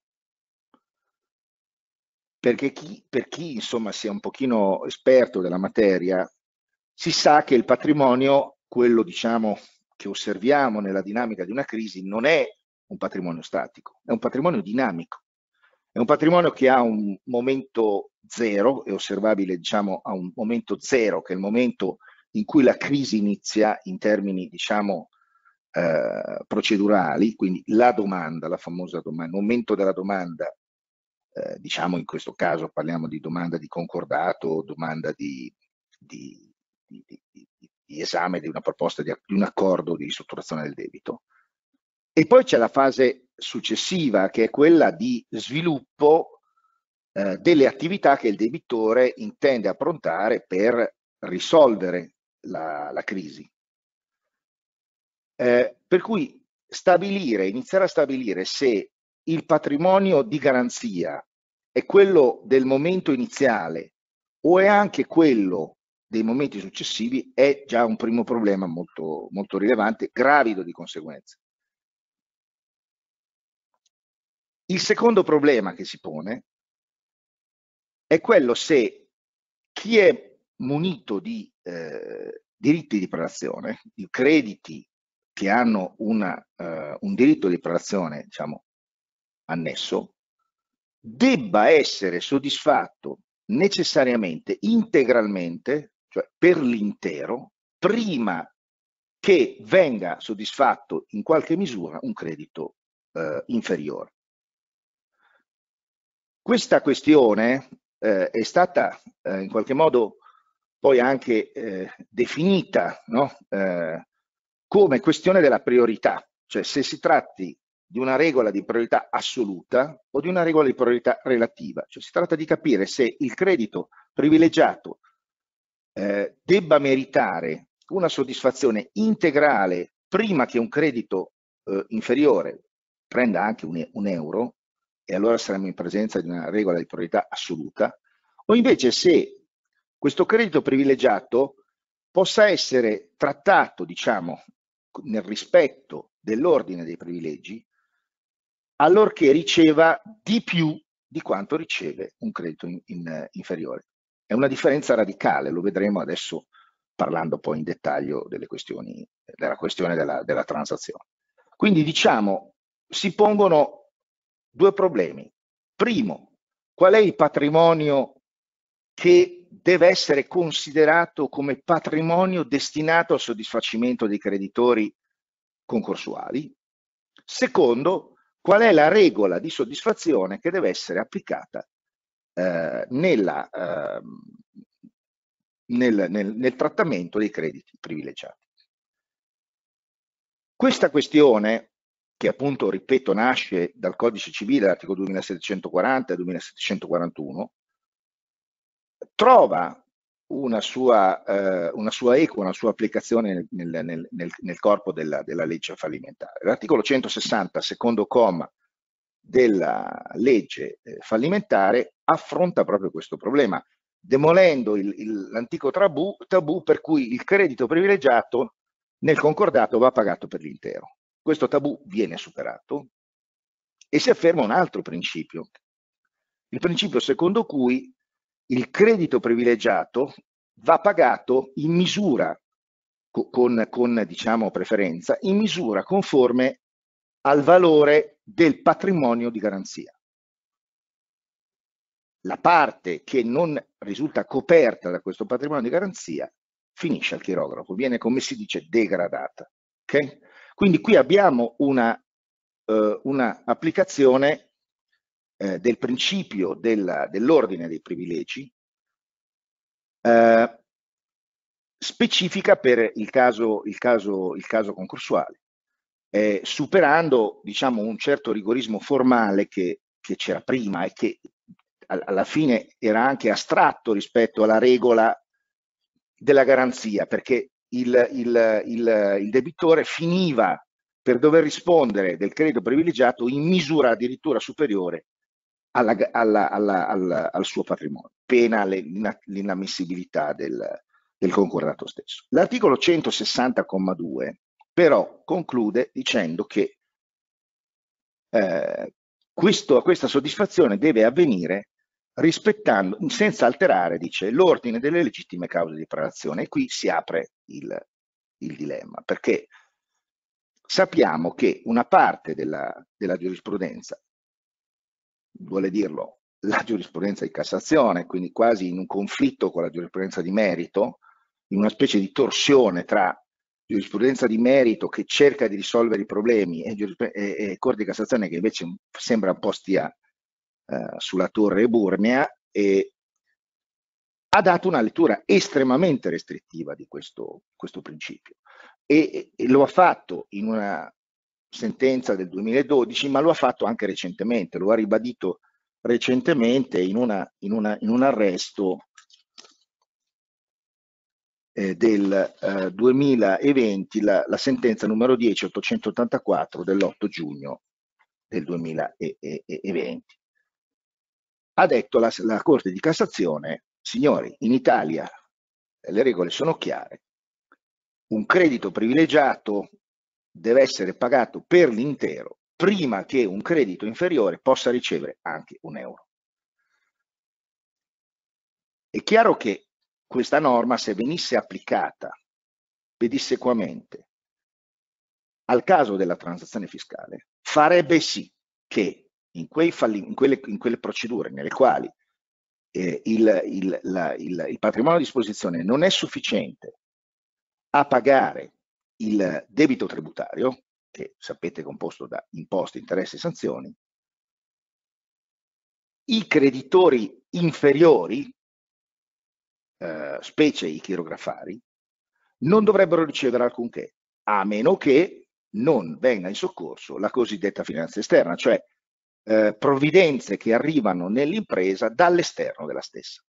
Perché chi, per chi insomma sia un pochino esperto della materia, si sa che il patrimonio, quello diciamo che osserviamo nella dinamica di una crisi, non è un patrimonio statico, è un patrimonio dinamico. È un patrimonio che ha un momento zero, è osservabile diciamo a un momento zero, che è il momento in cui la crisi inizia in termini diciamo eh, procedurali, quindi la domanda, la famosa domanda, il momento della domanda, eh, diciamo in questo caso parliamo di domanda di concordato, domanda di, di, di, di esame di una proposta di, un accordo di ristrutturazione del debito. E poi c'è la fase successiva che è quella di sviluppo eh, delle attività che il debitore intende approntare per risolvere la, la crisi. Eh, per cui stabilire, iniziare a stabilire se il patrimonio di garanzia è quello del momento iniziale o è anche quello dei momenti successivi è già un primo problema molto, molto rilevante, gravido di conseguenze. Il secondo problema che si pone è quello se chi è munito di eh, diritti di prelazione, di crediti che hanno una, uh, un diritto di prelazione diciamo, annesso, debba essere soddisfatto necessariamente, integralmente, cioè per l'intero, prima che venga soddisfatto in qualche misura un credito uh, inferiore. Questa questione eh, è stata eh, in qualche modo poi anche eh, definita no? Eh, come questione della priorità, cioè se si tratti di una regola di priorità assoluta o di una regola di priorità relativa, cioè si tratta di capire se il credito privilegiato eh, debba meritare una soddisfazione integrale prima che un credito eh, inferiore prenda anche un, un euro e allora saremmo in presenza di una regola di priorità assoluta, o invece se questo credito privilegiato possa essere trattato, diciamo, nel rispetto dell'ordine dei privilegi, allorché riceva di più di quanto riceve un credito in, in, inferiore. È una differenza radicale, lo vedremo adesso parlando poi in dettaglio della questione della, della transazione. Quindi diciamo, si pongono due problemi. Primo, qual è il patrimonio che deve essere considerato come patrimonio destinato al soddisfacimento dei creditori concorsuali? Secondo, qual è la regola di soddisfazione che deve essere applicata eh, nella, eh, nel, nel, nel trattamento dei crediti privilegiati? Questa questione che appunto, ripeto, nasce dal codice civile, l'articolo 2740 e 2741, trova una sua, eh, una sua eco, una sua applicazione nel, nel, nel, nel corpo della, della, legge fallimentare. L'articolo 160, secondo comma della legge eh, fallimentare, affronta proprio questo problema, demolendo l'antico tabù, tabù per cui il credito privilegiato nel concordato va pagato per l'intero. Questo tabù viene superato e si afferma un altro principio, il principio secondo cui il credito privilegiato va pagato in misura, con, con diciamo, preferenza, in misura conforme al valore del patrimonio di garanzia. La parte che non risulta coperta da questo patrimonio di garanzia finisce al chirografo, viene come si dice degradata. Okay? Quindi qui abbiamo una, eh, una applicazione eh, del principio dell'ordine dei privilegi eh, specifica per il caso, il caso, il caso concorsuale, eh, superando diciamo, un certo rigorismo formale che, che c'era prima e che alla fine era anche astratto rispetto alla regola della garanzia, perché il, il, il, il debitore finiva per dover rispondere del credito privilegiato in misura addirittura superiore alla, alla, alla, al suo patrimonio, pena l'inammissibilità del, del concordato stesso. L'articolo 160,2 però conclude dicendo che eh, questo, questa soddisfazione deve avvenire rispettando, senza alterare, dice, l'ordine delle legittime cause di prelazione. E qui si apre il, il dilemma, perché sappiamo che una parte della, della giurisprudenza, vuole dirlo, la giurisprudenza di Cassazione, quindi quasi in un conflitto con la giurisprudenza di merito, in una specie di torsione tra giurisprudenza di merito che cerca di risolvere i problemi e, e, e Corte di Cassazione che invece sembra un po' stia eh, sulla torre eburnea e ha dato una lettura estremamente restrittiva di questo, questo principio. E, e lo ha fatto in una sentenza del 2012 ma lo ha fatto anche recentemente, lo ha ribadito recentemente in, una, in, una, in un arresto eh, del eh, 2020 la, la, sentenza numero 10 884 dell'8 giugno del 2020. Ha detto la, la Corte di Cassazione, signori, in Italia le regole sono chiare, un credito privilegiato deve essere pagato per l'intero prima che un credito inferiore possa ricevere anche un euro. È chiaro che questa norma, se venisse applicata pedissequamente al caso della transazione fiscale, farebbe sì che in, in, quelle, in quelle, procedure nelle quali eh, il, il, la, il, il patrimonio a disposizione non è sufficiente a pagare il debito tributario, che sapete è composto da imposte, interessi e sanzioni, i creditori inferiori eh, specie i chirografari, non dovrebbero ricevere alcunché, a meno che non venga in soccorso la cosiddetta finanza esterna, cioè eh, provvidenze che arrivano nell'impresa dall'esterno della stessa.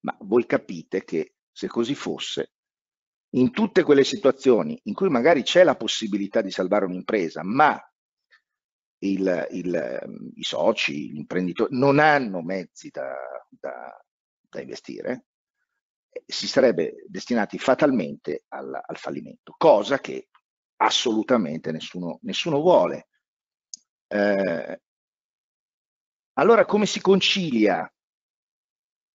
Ma voi capite che se così fosse, in tutte quelle situazioni in cui magari c'è la possibilità di salvare un'impresa, ma il, il, i soci, gli imprenditori non hanno mezzi da, da, da investire, si sarebbe destinati fatalmente al, al fallimento, cosa che assolutamente nessuno, nessuno vuole. Eh, allora come si concilia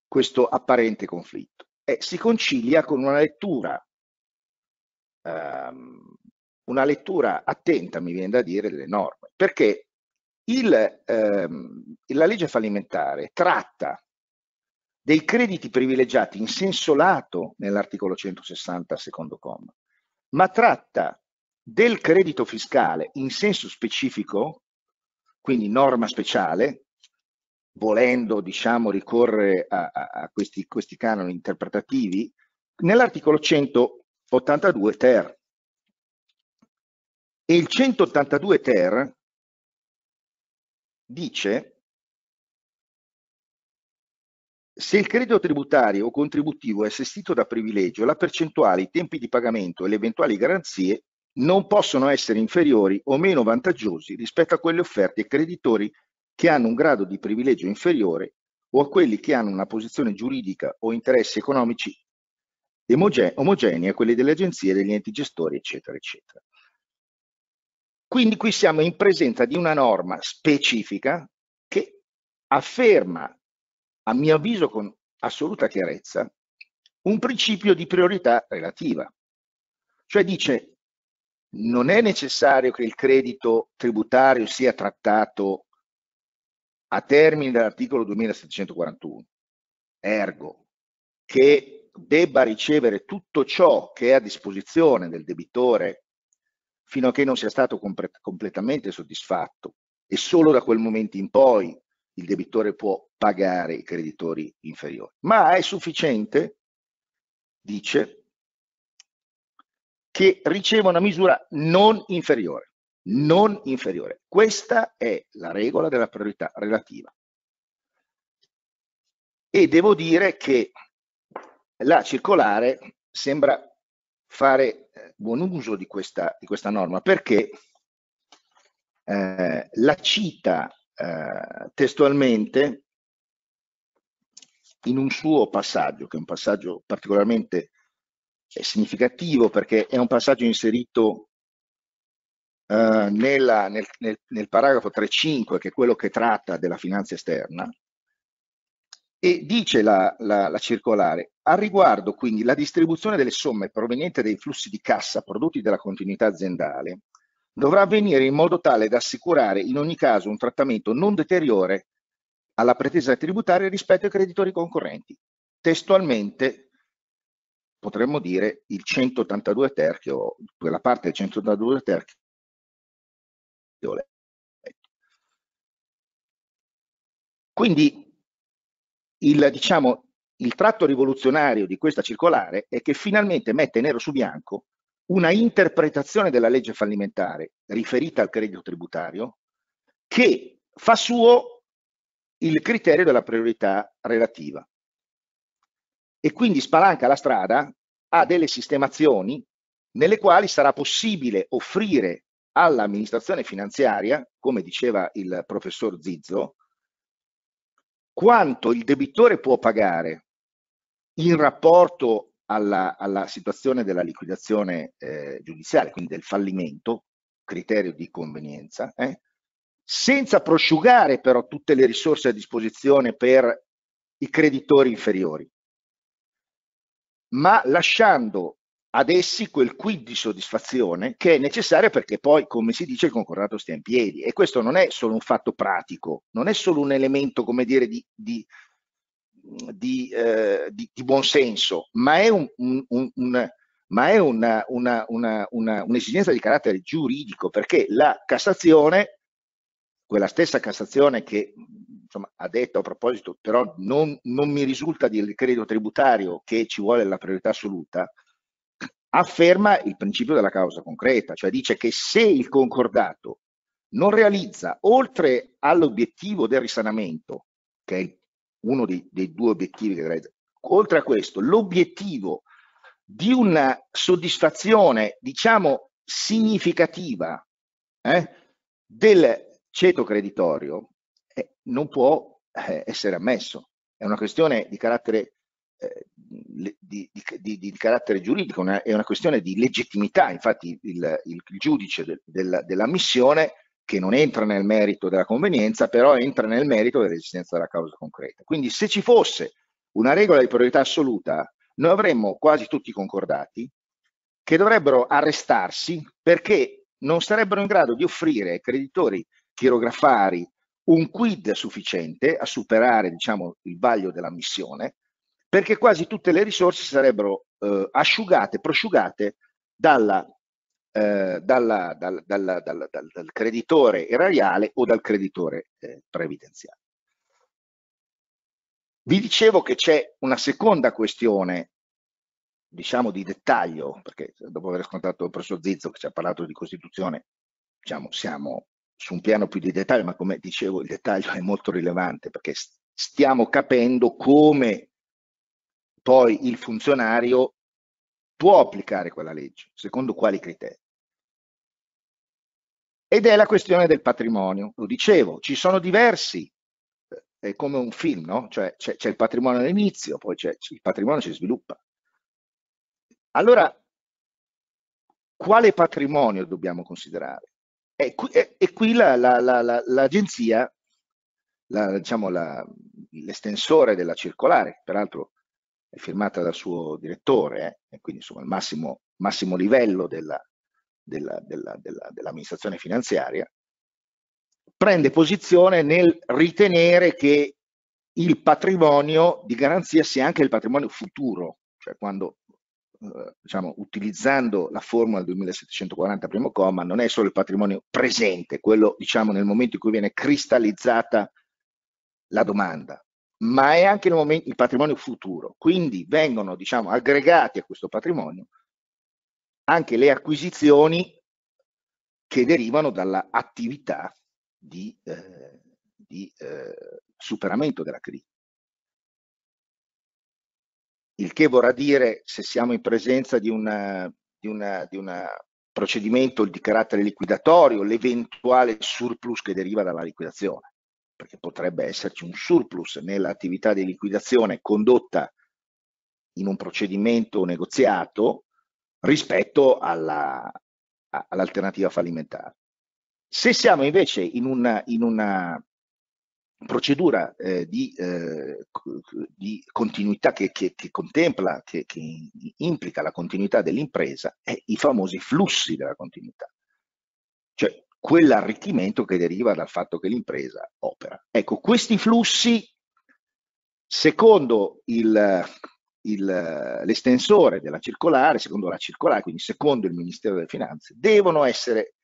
questo apparente conflitto? Eh, si concilia con una lettura, ehm, una lettura attenta, mi viene da dire, delle norme, perché il, ehm, la legge fallimentare tratta dei crediti privilegiati in senso lato nell'articolo 160 secondo comma, ma tratta del credito fiscale in senso specifico, quindi norma speciale, volendo diciamo ricorrere a, a, questi, questi canoni interpretativi, nell'articolo 182 ter. E il 182 ter dice Se il credito tributario o contributivo è assistito da privilegio, la percentuale, i tempi di pagamento e le eventuali garanzie non possono essere inferiori o meno vantaggiosi rispetto a quelle offerte ai creditori che hanno un grado di privilegio inferiore o a quelli che hanno una posizione giuridica o interessi economici omogenei a quelli delle agenzie, degli enti gestori, eccetera, eccetera. Quindi qui siamo in presenza di una norma specifica che afferma a mio avviso con assoluta chiarezza, un principio di priorità relativa. Cioè dice, non è necessario che il credito tributario sia trattato a termine dell'articolo 2741, ergo che debba ricevere tutto ciò che è a disposizione del debitore fino a che non sia stato completamente soddisfatto e solo da quel momento in poi il debitore può pagare i creditori inferiori, ma è sufficiente, dice, che riceva una misura non inferiore, non inferiore. Questa è la regola della priorità relativa. E devo dire che la circolare sembra fare eh, buon uso di questa, di questa norma perché eh, la cita eh, testualmente in un suo passaggio, che è un passaggio particolarmente è significativo perché è un passaggio inserito uh, nella, nel, nel, nel, paragrafo 3.5, che è quello che tratta della finanza esterna, e dice la, la, la circolare, al riguardo quindi la distribuzione delle somme provenienti dai flussi di cassa prodotti dalla continuità aziendale dovrà avvenire in modo tale da assicurare in ogni caso un trattamento non deteriore alla pretesa tributaria rispetto ai creditori concorrenti. Testualmente potremmo dire il 182 ter, che ho, quella parte del 182 ter che ho letto. Quindi il, diciamo, il tratto rivoluzionario di questa circolare è che finalmente mette nero su bianco una interpretazione della legge fallimentare riferita al credito tributario che fa suo il criterio della priorità relativa. E quindi spalanca la strada a delle sistemazioni nelle quali sarà possibile offrire all'amministrazione finanziaria, come diceva il professor Zizzo, quanto il debitore può pagare in rapporto alla, alla situazione della liquidazione eh, giudiziaria, quindi del fallimento, criterio di convenienza, eh, senza prosciugare però tutte le risorse a disposizione per i creditori inferiori, ma lasciando ad essi quel quid di soddisfazione che è necessario perché poi, come si dice, il concordato stia in piedi. E questo non è solo un fatto pratico, non è solo un elemento, come dire, di, di, di, eh, di buonsenso, ma è, un, un, un, ma è una, una, una, un'esigenza di carattere giuridico, perché la Cassazione, quella stessa Cassazione che insomma, ha detto a proposito, però non, non mi risulta del credito tributario che ci vuole la priorità assoluta, afferma il principio della causa concreta, cioè dice che se il concordato non realizza, oltre all'obiettivo del risanamento, che è uno dei, dei due obiettivi che realizza, oltre a questo, l'obiettivo di una soddisfazione, diciamo, significativa eh, del ceto creditorio, eh, non può eh, essere ammesso. È una questione di carattere eh, di, di, di, carattere giuridico, una, è una questione di legittimità. Infatti il, il, il giudice del, del, dell'ammissione, che non entra nel merito della convenienza, però entra nel merito dell'esistenza della causa concreta. Quindi se ci fosse una regola di priorità assoluta, noi avremmo quasi tutti concordati che dovrebbero arrestarsi perché non sarebbero in grado di offrire ai creditori chirografari un quid sufficiente a superare diciamo, il vaglio dell'ammissione perché quasi tutte le risorse sarebbero eh, asciugate, prosciugate dalla, eh, dalla, dal, dal, dal, dal, creditore erariale o dal creditore eh, previdenziale. Vi dicevo che c'è una seconda questione, diciamo di dettaglio, perché dopo aver ascoltato il professor Zizzo che ci ha parlato di Costituzione, diciamo, siamo su un piano più di dettaglio, ma come dicevo il dettaglio è molto rilevante perché stiamo capendo come poi il funzionario può applicare quella legge, secondo quali criteri. Ed è la questione del patrimonio, lo dicevo, ci sono diversi, è come un film, no? Cioè c'è, il patrimonio all'inizio, poi il patrimonio si sviluppa. Allora, quale patrimonio dobbiamo considerare? E qui, e, e qui l'agenzia, la, la, diciamo l'estensore della circolare, peraltro è firmata dal suo direttore, eh, e quindi insomma il massimo, massimo livello dell'amministrazione della, della, della, finanziaria, prende posizione nel ritenere che il patrimonio di garanzia sia anche il patrimonio futuro, cioè quando eh, diciamo, utilizzando la formula 2740 primo comma, non è solo il patrimonio presente, quello diciamo nel momento in cui viene cristallizzata la domanda, ma è anche il, momento, il patrimonio futuro. Quindi vengono diciamo, aggregati a questo patrimonio anche le acquisizioni che derivano dall'attività di, eh, di eh, superamento della crisi. Il che vorrà dire, se siamo in presenza di un procedimento di carattere liquidatorio, l'eventuale surplus che deriva dalla liquidazione perché potrebbe esserci un surplus nell'attività di liquidazione condotta in un procedimento negoziato rispetto all'alternativa all fallimentare. Se siamo invece in una, in una procedura eh, di, eh, di, continuità che, che, che contempla, che, che, implica la continuità dell'impresa, è i famosi flussi della continuità, cioè quell'arricchimento che deriva dal fatto che l'impresa opera. Ecco, questi flussi, secondo l'estensore della circolare, secondo la circolare, quindi secondo il Ministero delle Finanze, devono essere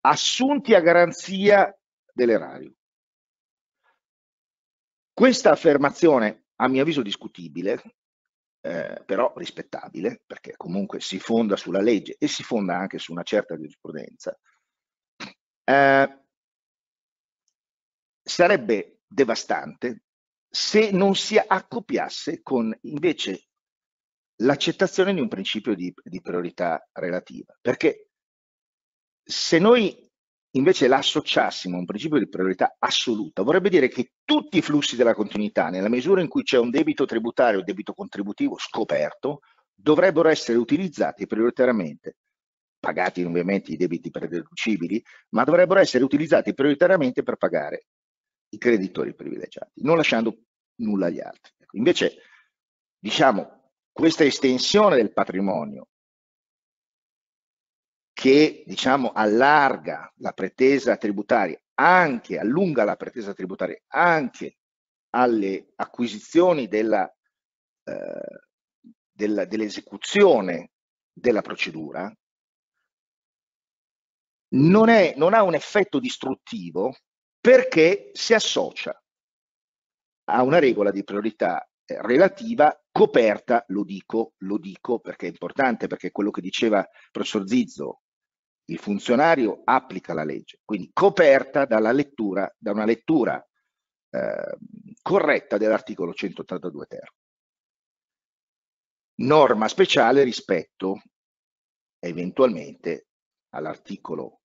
assunti a garanzia dell'erario. Questa affermazione, a mio avviso discutibile, eh, però rispettabile, perché comunque si fonda sulla legge e si fonda anche su una certa giurisprudenza, eh, sarebbe devastante se non si accoppiasse con invece l'accettazione di un principio di, di priorità relativa. Perché se noi invece l'associassimo a un principio di priorità assoluta, vorrebbe dire che tutti i flussi della continuità, nella misura in cui c'è un debito tributario o debito contributivo scoperto, dovrebbero essere utilizzati prioritariamente, pagati ovviamente i debiti prededucibili, ma dovrebbero essere utilizzati prioritariamente per pagare i creditori privilegiati, non lasciando nulla agli altri. Ecco, invece, diciamo, questa estensione del patrimonio che diciamo allarga la pretesa tributaria anche, allunga la pretesa tributaria anche alle acquisizioni della, eh, della, dell'esecuzione della procedura, non, è, non ha un effetto distruttivo perché si associa a una regola di priorità eh, relativa coperta, lo dico, lo dico perché è importante, perché quello che diceva il professor Zizzo il funzionario applica la legge, quindi coperta dalla lettura, da una lettura eh, corretta dell'articolo 182 ter. Norma speciale rispetto eventualmente all'articolo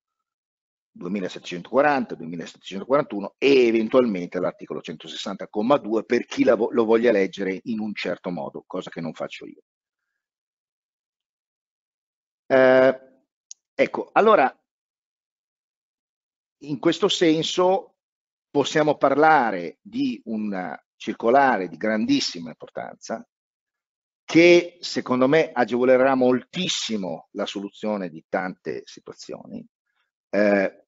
2740, 2741 e eventualmente all'articolo 160,2 per chi lo voglia leggere in un certo modo, cosa che non faccio io. Eh, Ecco, allora, in questo senso possiamo parlare di una circolare di grandissima importanza che secondo me agevolerà moltissimo la soluzione di tante situazioni, eh,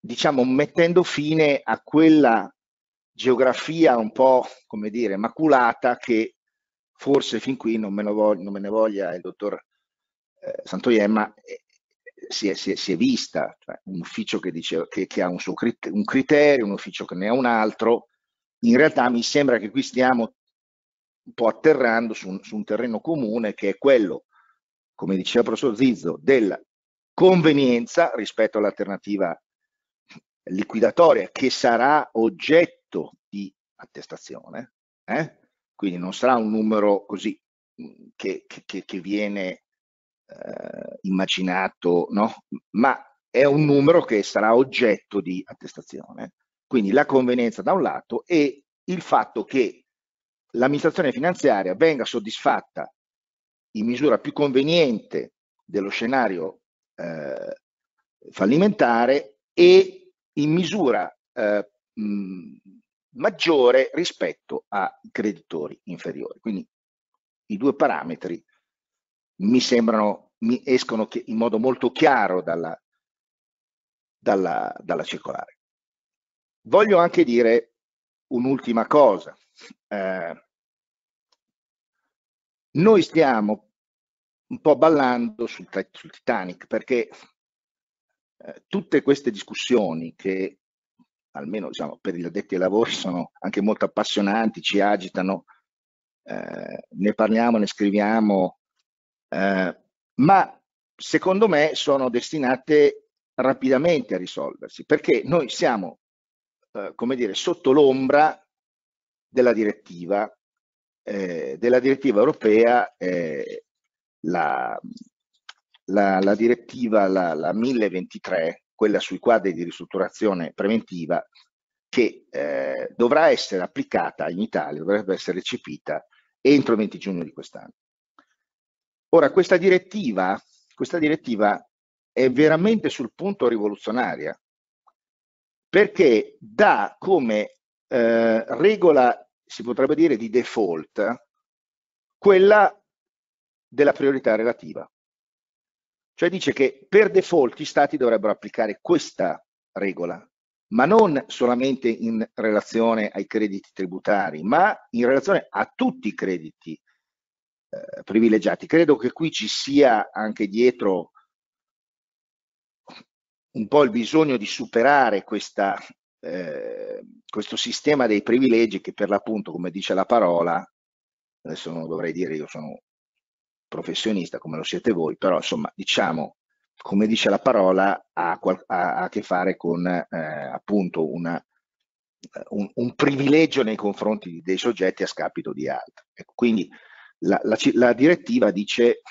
diciamo mettendo fine a quella geografia un po' come dire maculata che forse fin qui non me, voglia, non me ne voglia il dottor eh, Santoiemma si è, si è, si è vista, cioè un ufficio che, dice, che, che ha un, suo crit un criterio, un ufficio che ne ha un altro, in realtà mi sembra che qui stiamo un po' atterrando su un, su un terreno comune che è quello, come diceva il professor Zizzo, della convenienza rispetto all'alternativa liquidatoria che sarà oggetto di attestazione, eh? quindi non sarà un numero così che, che, che viene eh, immaginato, no? ma è un numero che sarà oggetto di attestazione. Quindi la convenienza da un lato e il fatto che l'amministrazione finanziaria venga soddisfatta in misura più conveniente dello scenario eh, fallimentare e in misura eh, maggiore rispetto ai creditori inferiori. Quindi i due parametri mi sembrano, mi escono in modo molto chiaro dalla, dalla, dalla circolare. Voglio anche dire un'ultima cosa. Eh, noi stiamo un po' ballando sul, sul Titanic perché eh, tutte queste discussioni che almeno diciamo, per gli addetti ai lavori sono anche molto appassionanti, ci agitano, eh, ne parliamo, ne scriviamo eh, ma secondo me sono destinate rapidamente a risolversi perché noi siamo, eh, come dire, sotto l'ombra della direttiva, eh, della direttiva europea, eh, la, la, la, direttiva la, la 1023, quella sui quadri di ristrutturazione preventiva, che eh, dovrà essere applicata in Italia, dovrebbe essere recepita entro il 20 giugno di quest'anno. Ora, questa direttiva, questa direttiva è veramente sul punto rivoluzionaria, perché dà come eh, regola, si potrebbe dire, di default, quella della priorità relativa. Cioè dice che per default gli stati dovrebbero applicare questa regola, ma non solamente in relazione ai crediti tributari, ma in relazione a tutti i crediti eh, privilegiati. Credo che qui ci sia anche dietro un po' il bisogno di superare questa, eh, questo sistema dei privilegi che per l'appunto, come dice la parola, adesso non dovrei dire io sono professionista come lo siete voi, però insomma diciamo, come dice la parola, ha, ha a che fare con eh, appunto una, un, un, privilegio nei confronti dei soggetti a scapito di altri. Ecco, quindi la, la, la, direttiva dice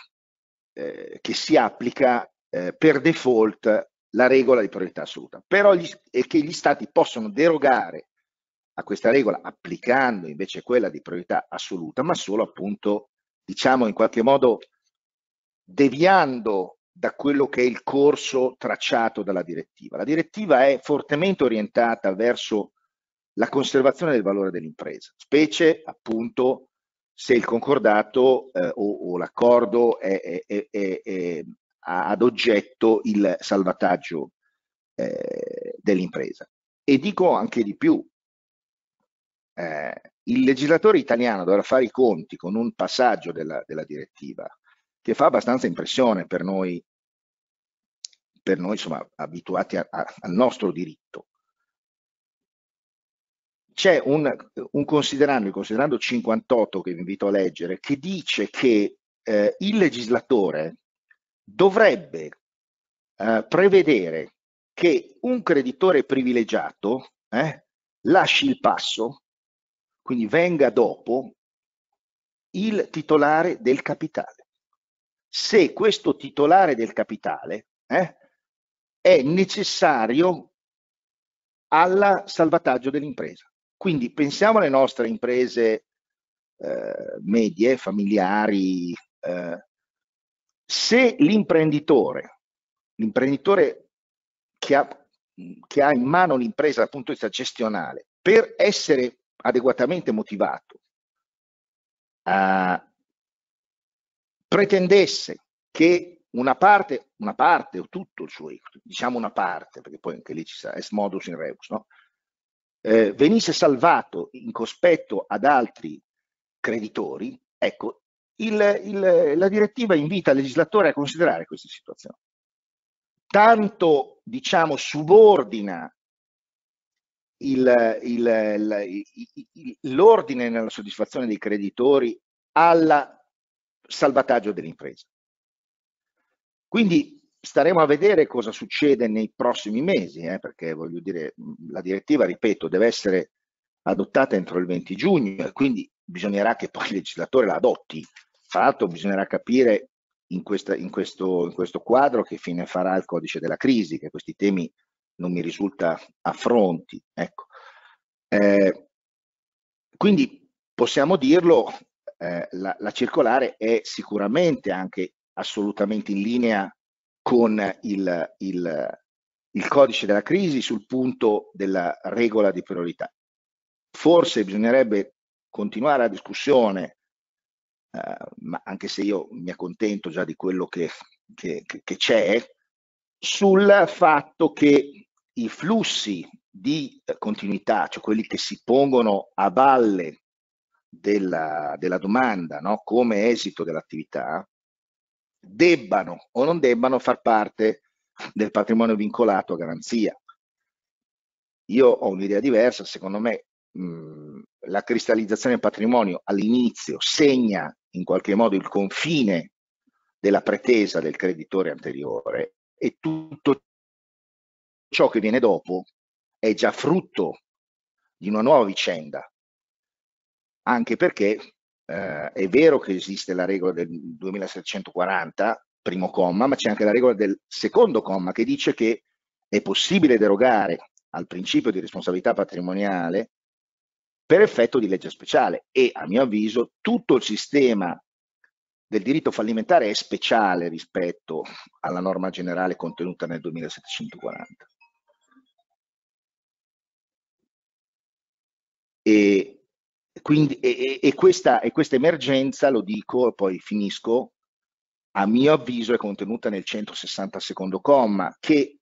eh, che si applica eh, per default la regola di priorità assoluta, però gli, e che gli stati possono derogare a questa regola applicando invece quella di priorità assoluta, ma solo appunto, diciamo in qualche modo deviando da quello che è il corso tracciato dalla direttiva. La direttiva è fortemente orientata verso la conservazione del valore dell'impresa, specie appunto se il concordato eh, o, o l'accordo è, è, è, ad oggetto il salvataggio eh, dell'impresa. E dico anche di più, eh, il legislatore italiano dovrà fare i conti con un passaggio della, della direttiva che fa abbastanza impressione per noi, per noi insomma, abituati a, a, al nostro diritto. C'è un, un considerando, il considerando 58 che vi invito a leggere, che dice che eh, il legislatore dovrebbe eh, prevedere che un creditore privilegiato eh, lasci il passo, quindi venga dopo il titolare del capitale. Se questo titolare del capitale eh, è necessario al salvataggio dell'impresa. Quindi pensiamo alle nostre imprese eh, medie, familiari, eh, se l'imprenditore, l'imprenditore che ha, che ha in mano l'impresa dal punto di vista gestionale, per essere adeguatamente motivato, uh, pretendesse che una parte, una parte o tutto il suo equity, diciamo una parte, perché poi anche lì ci sarà es modus in rebus, no? eh, venisse salvato in cospetto ad altri creditori, ecco, il, il, la direttiva invita il legislatore a considerare questa situazione. Tanto, diciamo, subordina l'ordine nella soddisfazione dei creditori al salvataggio dell'impresa. Quindi staremo a vedere cosa succede nei prossimi mesi, eh, perché voglio dire, la direttiva, ripeto, deve essere adottata entro il 20 giugno e quindi bisognerà che poi il legislatore la adotti tra l'altro bisognerà capire in, questa, in, questo, in, questo, quadro che fine farà il codice della crisi, che questi temi non mi risulta affronti. Ecco. Eh, quindi possiamo dirlo, eh, la, la, circolare è sicuramente anche assolutamente in linea con il, il, il codice della crisi sul punto della regola di priorità. Forse bisognerebbe continuare la discussione eh, ma anche se io mi accontento già di quello che, che, che c'è, sul fatto che i flussi di continuità, cioè quelli che si pongono a valle della, della domanda no? come esito dell'attività, debbano o non debbano far parte del patrimonio vincolato a garanzia. Io ho un'idea diversa, secondo me mh, la cristallizzazione del patrimonio all'inizio segna in qualche modo il confine della pretesa del creditore anteriore e tutto ciò che viene dopo è già frutto di una nuova vicenda, anche perché eh, è vero che esiste la regola del 2740, primo comma, ma c'è anche la regola del secondo comma che dice che è possibile derogare al principio di responsabilità patrimoniale per effetto di legge speciale e a mio avviso tutto il sistema del diritto fallimentare è speciale rispetto alla norma generale contenuta nel 2740. E, quindi, e, e, questa, e questa emergenza, lo dico, poi finisco, a mio avviso è contenuta nel 160 secondo comma, che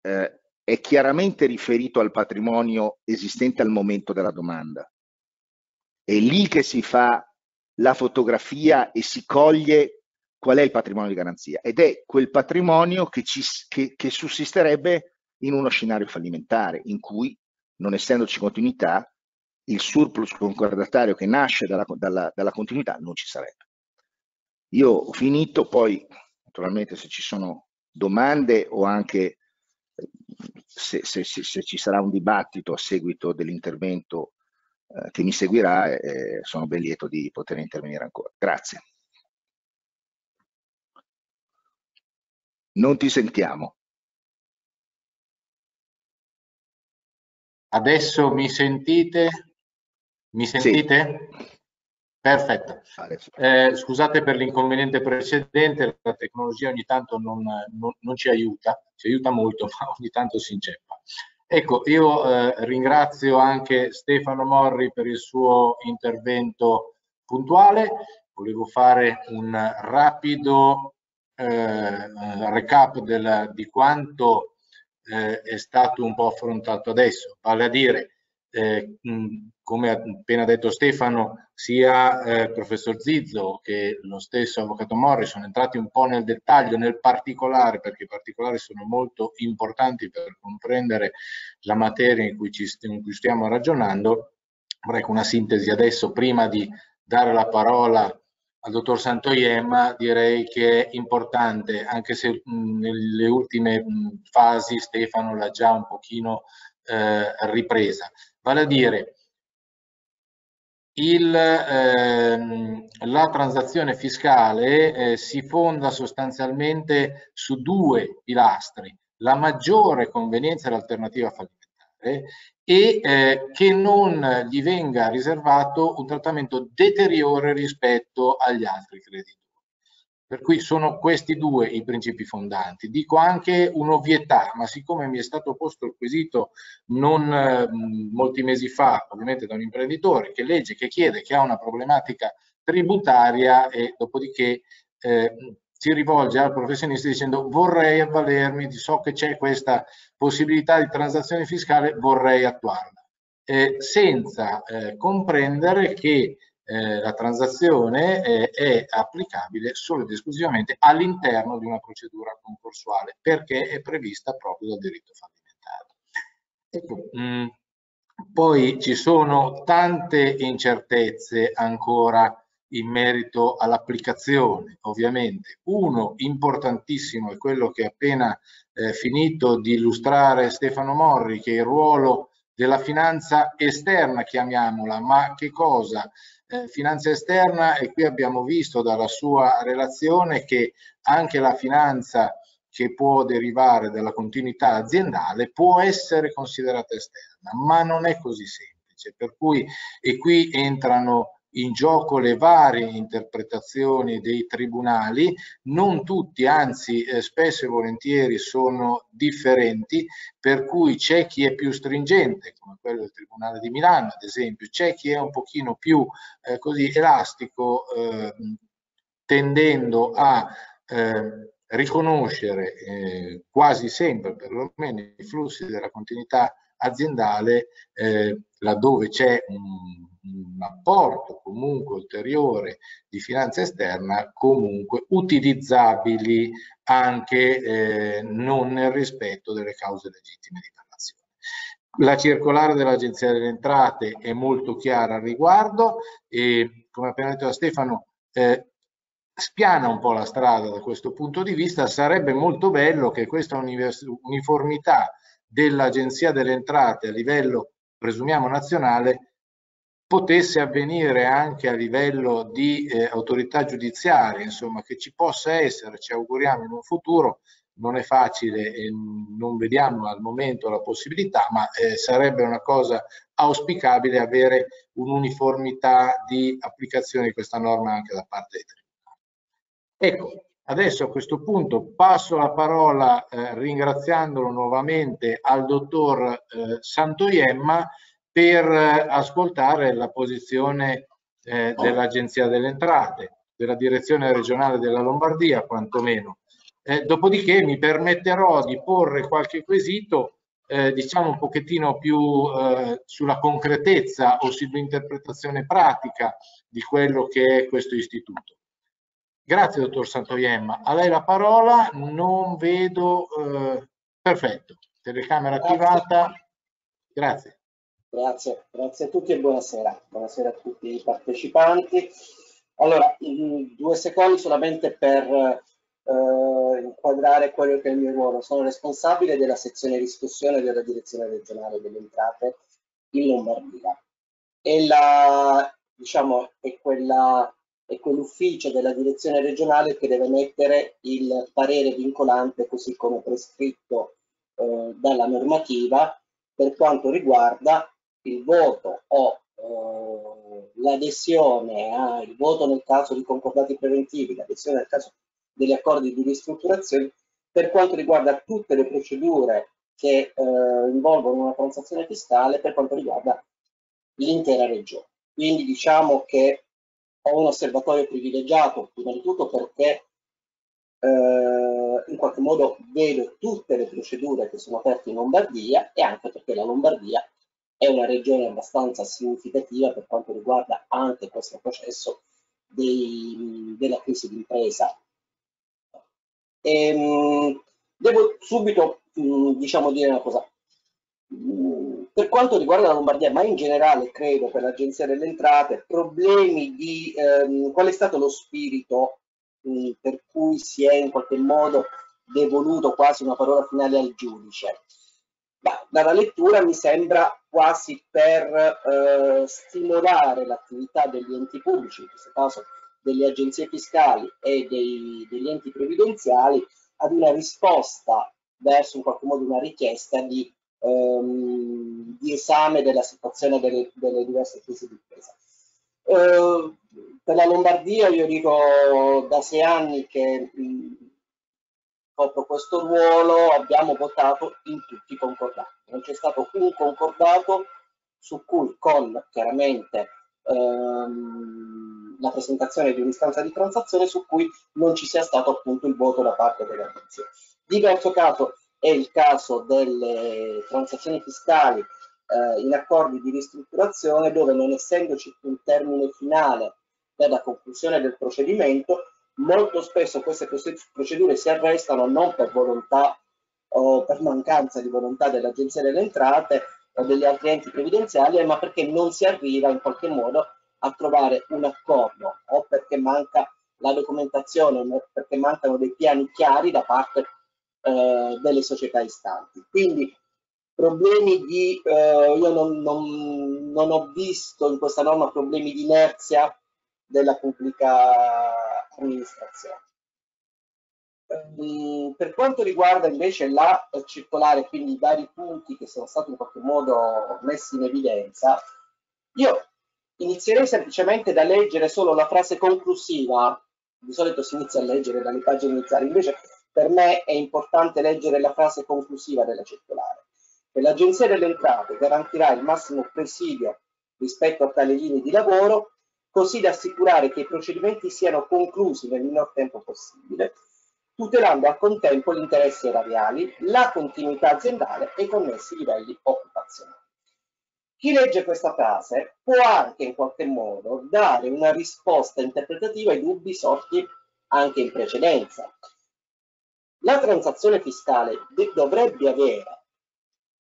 eh, è chiaramente riferito al patrimonio esistente al momento della domanda. È lì che si fa la fotografia e si coglie qual è il patrimonio di garanzia ed è quel patrimonio che, ci, che, che sussisterebbe in uno scenario fallimentare in cui, non essendoci continuità, il surplus concordatario che nasce dalla, dalla, dalla continuità non ci sarebbe. Io ho finito, poi naturalmente se ci sono domande o anche se, se, se, se ci sarà un dibattito a seguito dell'intervento eh, che mi seguirà e sono ben lieto di poter intervenire ancora. Grazie. Non ti sentiamo. Adesso mi sentite? Mi sentite? Sì. Perfetto. Eh, scusate per l'inconveniente precedente, la tecnologia ogni tanto non, non, non, ci aiuta, ci aiuta molto, ma ogni tanto si inceppa. Ecco, io eh, ringrazio anche Stefano Morri per il suo intervento puntuale. Volevo fare un rapido eh, recap del, di quanto eh, è stato un po' affrontato adesso, vale a dire eh, come ha appena detto Stefano, sia eh, il professor Zizzo che lo stesso avvocato Morri sono entrati un po' nel dettaglio, nel particolare, perché i particolari sono molto importanti per comprendere la materia in cui, ci, in cui stiamo ragionando. Vorrei una sintesi adesso, prima di dare la parola al dottor Santoyem, direi che è importante, anche se mh, nelle ultime mh, fasi Stefano l'ha già un pochino eh, ripresa vale a dire il, ehm, la transazione fiscale eh, si fonda sostanzialmente su due pilastri, la maggiore convenienza dell'alternativa fallimentare e eh, che non gli venga riservato un trattamento deteriore rispetto agli altri creditori. Per cui sono questi due i principi fondanti. Dico anche un'ovvietà, ma siccome mi è stato posto il quesito non eh, molti mesi fa, ovviamente da un imprenditore che legge, che chiede, che ha una problematica tributaria e dopodiché eh, si rivolge al professionista dicendo vorrei avvalermi, so che c'è questa possibilità di transazione fiscale, vorrei attuarla, eh, senza eh, comprendere che eh, la transazione eh, è applicabile solo ed esclusivamente all'interno di una procedura concorsuale perché è prevista proprio dal diritto fallimentare. Ecco, mm, poi ci sono tante incertezze ancora in merito all'applicazione, ovviamente. Uno importantissimo è quello che ha appena eh, finito di illustrare Stefano Morri, che è il ruolo della finanza esterna, chiamiamola, ma che cosa? Finanza esterna e qui abbiamo visto dalla sua relazione che anche la finanza che può derivare dalla continuità aziendale può essere considerata esterna, ma non è così semplice. Per cui, e qui entrano in gioco le varie interpretazioni dei tribunali, non tutti, anzi eh, spesso e volentieri sono differenti, per cui c'è chi è più stringente, come quello del Tribunale di Milano ad esempio, c'è chi è un pochino più eh, così elastico, eh, tendendo a eh, riconoscere eh, quasi sempre, perlomeno, i flussi della continuità aziendale eh, laddove c'è un un apporto comunque ulteriore di finanza esterna comunque utilizzabili anche eh, non nel rispetto delle cause legittime di parlazione. La circolare dell'Agenzia delle Entrate è molto chiara al riguardo e come appena detto da Stefano eh, spiana un po' la strada da questo punto di vista, sarebbe molto bello che questa uniformità dell'Agenzia delle Entrate a livello, presumiamo, nazionale potesse avvenire anche a livello di eh, autorità giudiziaria, insomma, che ci possa essere, ci auguriamo in un futuro, non è facile e non vediamo al momento la possibilità, ma eh, sarebbe una cosa auspicabile avere un'uniformità di applicazione di questa norma anche da parte dei tribunali. Ecco, adesso a questo punto passo la parola eh, ringraziandolo nuovamente al dottor eh, Santoiemma per eh, ascoltare la posizione eh, dell'Agenzia delle Entrate, della Direzione Regionale della Lombardia quantomeno. Eh, dopodiché mi permetterò di porre qualche quesito eh, diciamo un pochettino più eh, sulla concretezza o sull'interpretazione pratica di quello che è questo istituto. Grazie dottor Santoiemma. A lei la parola, non vedo... Eh, perfetto, telecamera attivata. Grazie. Grazie, grazie a tutti e buonasera. Buonasera a tutti i partecipanti. Allora, due secondi solamente per eh, inquadrare quello che è il mio ruolo. Sono responsabile della sezione discussione della direzione regionale delle entrate in Lombardia. E la, diciamo, è quella è quell'ufficio della direzione regionale che deve mettere il parere vincolante così come prescritto eh, dalla normativa per quanto riguarda il voto o eh, l'adesione, il voto nel caso di concordati preventivi, l'adesione nel caso degli accordi di ristrutturazione, per quanto riguarda tutte le procedure che eh, involvono una transazione fiscale per quanto riguarda l'intera regione. Quindi diciamo che ho un osservatorio privilegiato, prima di tutto perché eh, in qualche modo vedo tutte le procedure che sono aperte in Lombardia e anche perché la Lombardia è una regione abbastanza significativa per quanto riguarda anche questo processo dei, della crisi d'impresa. Ehm, devo subito diciamo, dire una cosa. Per quanto riguarda la Lombardia, ma in generale credo per l'Agenzia delle Entrate, problemi di ehm, qual è stato lo spirito mh, per cui si è in qualche modo devoluto quasi una parola finale al giudice. Bah, dalla lettura mi sembra quasi per eh, stimolare l'attività degli enti pubblici, in questo caso delle agenzie fiscali e dei, degli enti previdenziali, ad una risposta verso in qualche modo una richiesta di, ehm, di esame della situazione delle, delle diverse crisi di impresa. Eh, per la Lombardia io dico da sei anni che mh, sotto questo ruolo abbiamo votato in tutti i concordati. Non c'è stato un concordato su cui con chiaramente ehm, la presentazione di un'istanza di transazione su cui non ci sia stato appunto il voto da parte delle agenzie. Diverso caso è il caso delle transazioni fiscali eh, in accordi di ristrutturazione dove non essendoci un termine finale per la conclusione del procedimento molto spesso queste procedure si arrestano non per volontà o per mancanza di volontà dell'Agenzia delle Entrate o degli altri enti previdenziali, ma perché non si arriva in qualche modo a trovare un accordo o perché manca la documentazione perché mancano dei piani chiari da parte eh, delle società istanti. Quindi problemi di, eh, io non, non, non ho visto in questa norma problemi di inerzia della pubblica amministrazione. Um, per quanto riguarda invece la circolare, quindi i vari punti che sono stati in qualche modo messi in evidenza, io inizierei semplicemente da leggere solo la frase conclusiva, di solito si inizia a leggere dalle pagine iniziali, invece per me è importante leggere la frase conclusiva della circolare. E l'Agenzia delle Entrate garantirà il massimo presidio rispetto a tali linee di lavoro così da assicurare che i procedimenti siano conclusi nel minor tempo possibile, tutelando al contempo gli interessi erariali, la continuità aziendale e i connessi livelli occupazionali. Chi legge questa frase può anche in qualche modo dare una risposta interpretativa ai dubbi sorti anche in precedenza. La transazione fiscale dovrebbe avere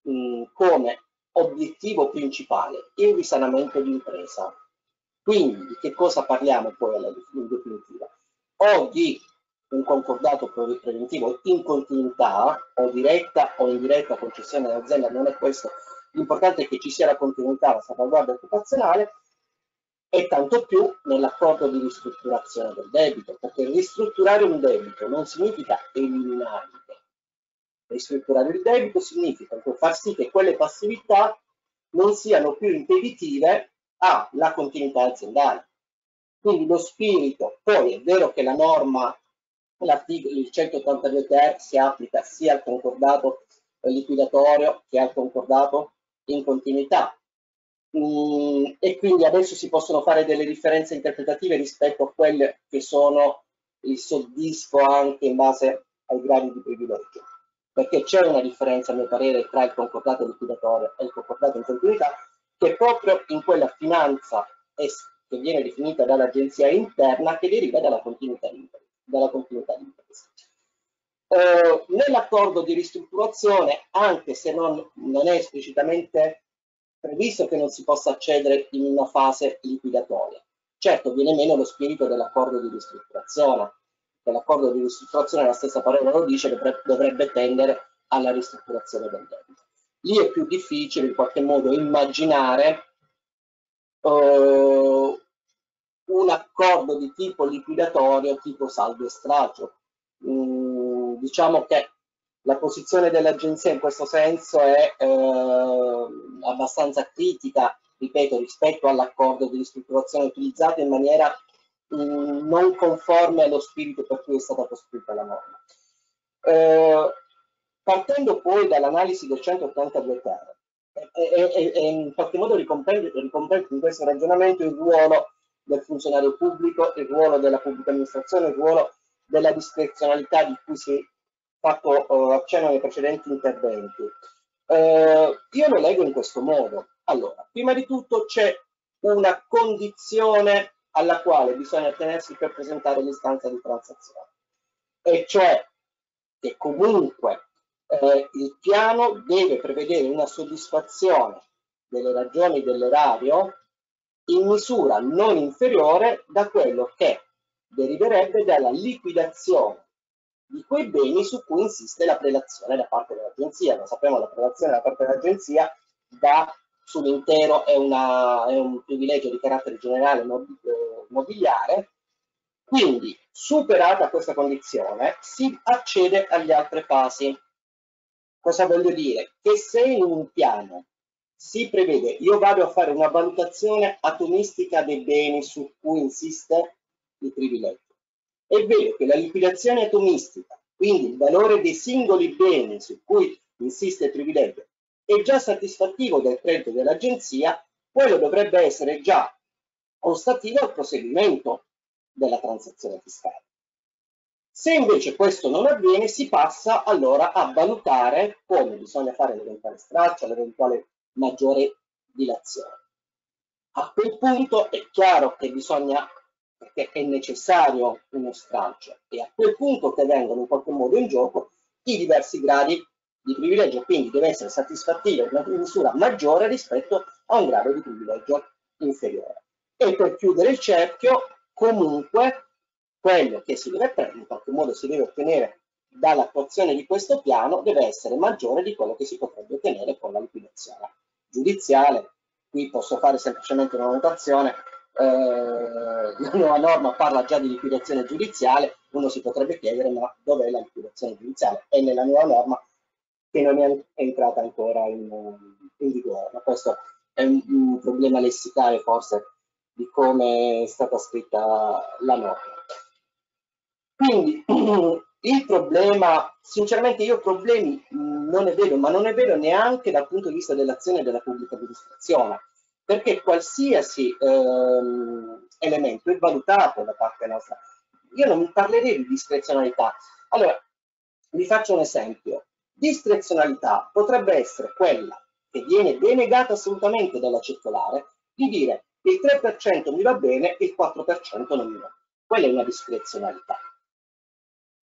mh, come obiettivo principale il risanamento di impresa, quindi di che cosa parliamo poi in definitiva? O di un concordato preventivo in continuità o diretta o indiretta concessione dell'azienda, non è questo, l'importante è che ci sia la continuità, la salvaguardia occupazionale e tanto più nell'accordo di ristrutturazione del debito, perché ristrutturare un debito non significa eliminare il debito, Ristrutturare il debito significa far sì che quelle passività non siano più impeditive alla continuità aziendale. Quindi lo spirito, poi è vero che la norma, il 182 ter si applica sia al concordato liquidatorio che al concordato in continuità. Mm, e quindi adesso si possono fare delle differenze interpretative rispetto a quelle che sono il soddisfo anche in base ai gradi di privilegio perché c'è una differenza a mio parere tra il concordato liquidatorio e il concordato in continuità che proprio in quella finanza che viene definita dall'agenzia interna che deriva dalla continuità di impresa. Eh, Nell'accordo di ristrutturazione, anche se non, non, è esplicitamente previsto che non si possa accedere in una fase liquidatoria, certo viene meno lo spirito dell'accordo di ristrutturazione, che l'accordo di ristrutturazione, la stessa parola lo dice, dovrebbe, tendere alla ristrutturazione del debito. Lì è più difficile in qualche modo immaginare uh, un accordo di tipo liquidatorio, tipo saldo e stralcio. Mm, diciamo che la posizione dell'agenzia in questo senso è eh, abbastanza critica, ripeto, rispetto all'accordo di ristrutturazione utilizzato in maniera Mm, non conforme allo spirito per cui è stata costruita la norma. Eh, partendo poi dall'analisi del 182 ter, e, in qualche modo ricomprende in questo ragionamento il ruolo del funzionario pubblico, il ruolo della pubblica amministrazione, il ruolo della discrezionalità di cui si è fatto uh, accenno nei precedenti interventi. Uh, io lo leggo in questo modo. Allora, prima di tutto c'è una condizione alla quale bisogna attenersi per presentare l'istanza di transazione, e cioè che comunque eh, il piano deve prevedere una soddisfazione delle ragioni dell'erario in misura non inferiore da quello che deriverebbe dalla liquidazione di quei beni su cui insiste la prelazione da parte dell'agenzia. Lo sappiamo, la prelazione da parte dell'agenzia da sull'intero è, una, è, un privilegio di carattere generale eh, mobiliare, quindi superata questa condizione si accede agli altre fasi. Cosa voglio dire? Che se in un piano si prevede, io vado a fare una valutazione atomistica dei beni su cui insiste il privilegio, è vero che la liquidazione atomistica, quindi il valore dei singoli beni su cui insiste il privilegio, è già satisfattivo del credito dell'agenzia, quello dovrebbe essere già ostativo al proseguimento della transazione fiscale. Se invece questo non avviene, si passa allora a valutare come bisogna fare l'eventuale straccio, l'eventuale maggiore dilazione. A quel punto è chiaro che bisogna, perché è necessario uno stralcio, e a quel punto che vengono in qualche modo in gioco i diversi gradi di privilegio, quindi deve essere satisfattivo in una misura maggiore rispetto a un grado di privilegio inferiore. E per chiudere il cerchio, comunque, quello che si deve prendere, in qualche modo si deve ottenere dall'attuazione di questo piano, deve essere maggiore di quello che si potrebbe ottenere con la liquidazione giudiziale. Qui posso fare semplicemente una notazione, eh, la nuova norma parla già di liquidazione giudiziale, uno si potrebbe chiedere ma dov'è la liquidazione giudiziale? E nella nuova norma che non è entrata ancora in, in vigore. Ma questo è un, un, problema lessicale forse di come è stata scritta la norma. Quindi il problema, sinceramente io problemi non ne vedo, ma non ne vedo neanche dal punto di vista dell'azione della pubblica amministrazione, perché qualsiasi ehm, elemento è valutato da parte nostra. Io non parlerei di discrezionalità. Allora, vi faccio un esempio. Discrezionalità potrebbe essere quella che viene denegata assolutamente dalla circolare di dire il 3% mi va bene, il 4% non mi va. Quella è una discrezionalità.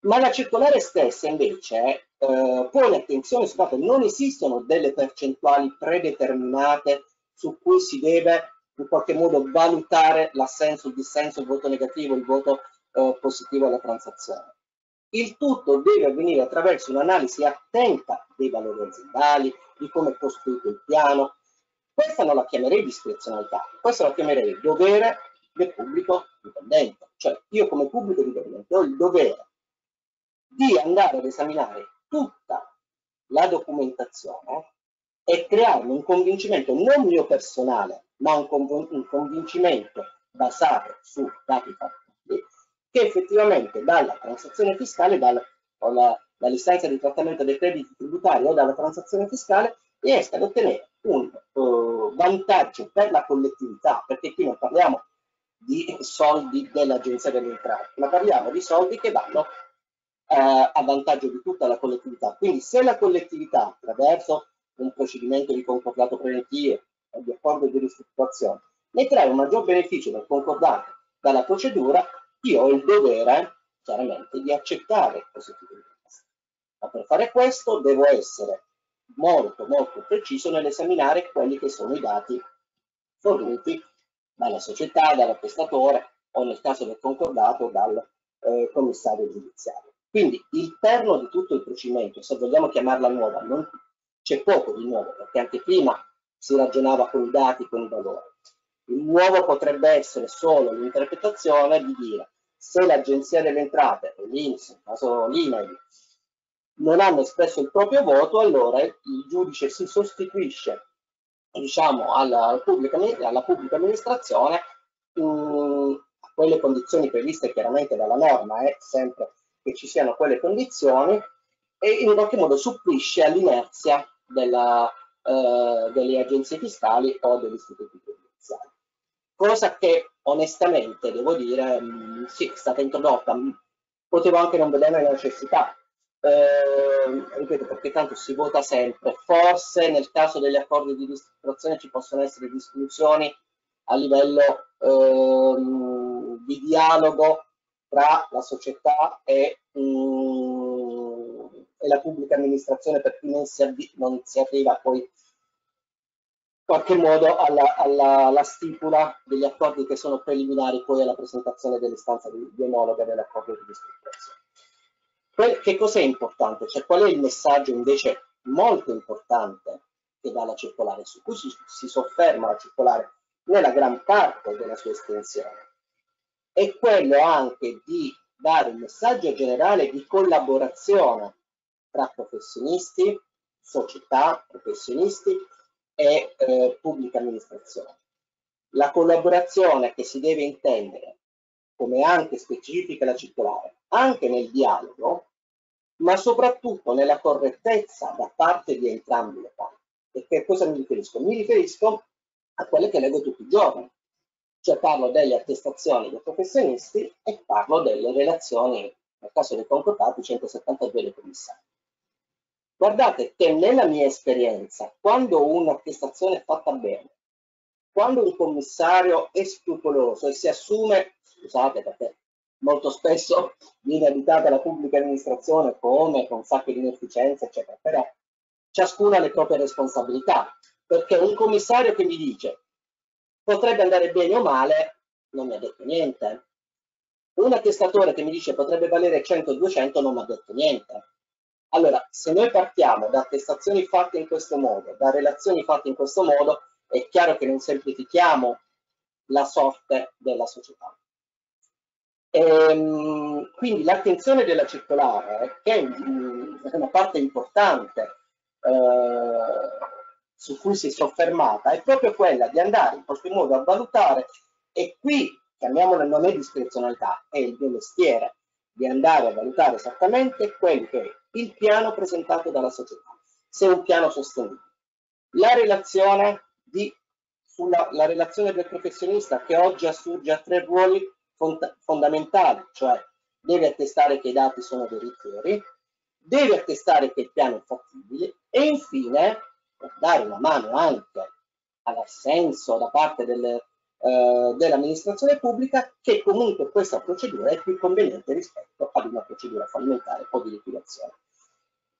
Ma la circolare stessa invece eh, pone attenzione sul fatto che non esistono delle percentuali predeterminate su cui si deve in qualche modo valutare l'assenso, il dissenso, il voto negativo, il voto eh, positivo alla transazione. Il tutto deve avvenire attraverso un'analisi attenta dei valori aziendali, di come è costruito il piano. Questa non la chiamerei discrezionalità, questa la chiamerei dovere del pubblico dipendente. Cioè io come pubblico dipendente ho il dovere di andare ad esaminare tutta la documentazione e crearmi un convincimento non mio personale, ma un, conv un convincimento basato su dati fattuali, che effettivamente dalla transazione fiscale, dal, dall'istanza di trattamento dei crediti tributari o dalla transazione fiscale, riesca ad ottenere un uh, vantaggio per la collettività, perché qui non parliamo di soldi dell'Agenzia delle Entrate, ma parliamo di soldi che vanno eh, a vantaggio di tutta la collettività. Quindi se la collettività attraverso un procedimento di concordato preventivo o di accordo di ristrutturazione ne trae un maggior beneficio dal concordato, dalla procedura, io ho il dovere chiaramente di accettare questo tipo di proposta. Ma per fare questo devo essere molto molto preciso nell'esaminare quelli che sono i dati forniti dalla società, dall'attestatore o nel caso del concordato dal eh, commissario giudiziario. Quindi il perno di tutto il procedimento, se vogliamo chiamarla nuova, c'è poco di nuovo, perché anche prima si ragionava con i dati, con i valori. Il nuovo potrebbe essere solo l'interpretazione di dire se l'Agenzia delle Entrate, l'INPS, nel caso l'INAIL, non hanno espresso il proprio voto, allora il giudice si sostituisce diciamo, alla, pubblica, alla pubblica amministrazione in, a quelle condizioni previste chiaramente dalla norma, è sempre che ci siano quelle condizioni e in qualche modo supplisce all'inerzia eh, delle agenzie fiscali o degli istituti previdenziali. Cosa che onestamente devo dire, mh, mm, sì, è stata introdotta, mh, potevo anche non vederne la necessità, eh, ripeto perché tanto si vota sempre, forse nel caso degli accordi di ristrutturazione ci possono essere disfunzioni a livello eh, di dialogo tra la società e, mm, e, la pubblica amministrazione per cui non si, non si arriva poi in qualche modo alla, alla, alla, stipula degli accordi che sono preliminari poi alla presentazione dell'istanza di, di omologa dell'accordo di ristrutturazione. Che cos'è importante? Cioè, qual è il messaggio invece molto importante che dà la circolare, su cui si, si sofferma la circolare nella gran parte della sua estensione? È quello anche di dare un messaggio generale di collaborazione tra professionisti, società, professionisti e eh, pubblica amministrazione. La collaborazione che si deve intendere, come anche specifica la circolare, anche nel dialogo, ma soprattutto nella correttezza da parte di entrambi le parti. E che cosa mi riferisco? Mi riferisco a quelle che leggo tutti i giorni, cioè parlo delle attestazioni dei professionisti e parlo delle relazioni, nel caso dei concordati, 172 dei commissari. Guardate che nella mia esperienza, quando un'attestazione è fatta bene, quando un commissario è scrupoloso e si assume, scusate perché molto spesso viene abitata la pubblica amministrazione come con sacco di inefficienza, eccetera, però ciascuno ha le proprie responsabilità, perché un commissario che mi dice potrebbe andare bene o male, non mi ha detto niente. Un attestatore che mi dice potrebbe valere 100-200 non mi ha detto niente. Allora, se noi partiamo da attestazioni fatte in questo modo, da relazioni fatte in questo modo, è chiaro che non semplifichiamo la sorte della società. Ehm, quindi l'attenzione della circolare, che è una parte importante eh, su cui si è soffermata, è proprio quella di andare in qualche modo a valutare, e qui chiamiamola non è discrezionalità, è il mio mestiere, di andare a valutare esattamente quello che è il piano presentato dalla società, se è un piano sostenibile. La relazione, di, sulla, la relazione del professionista che oggi assurge a tre ruoli fondamentale, cioè deve attestare che i dati sono veritieri, deve attestare che il piano è fattibile e infine dare una mano anche all'assenso da parte del, eh, dell'amministrazione pubblica che comunque questa procedura è più conveniente rispetto ad una procedura fallimentare o di liquidazione,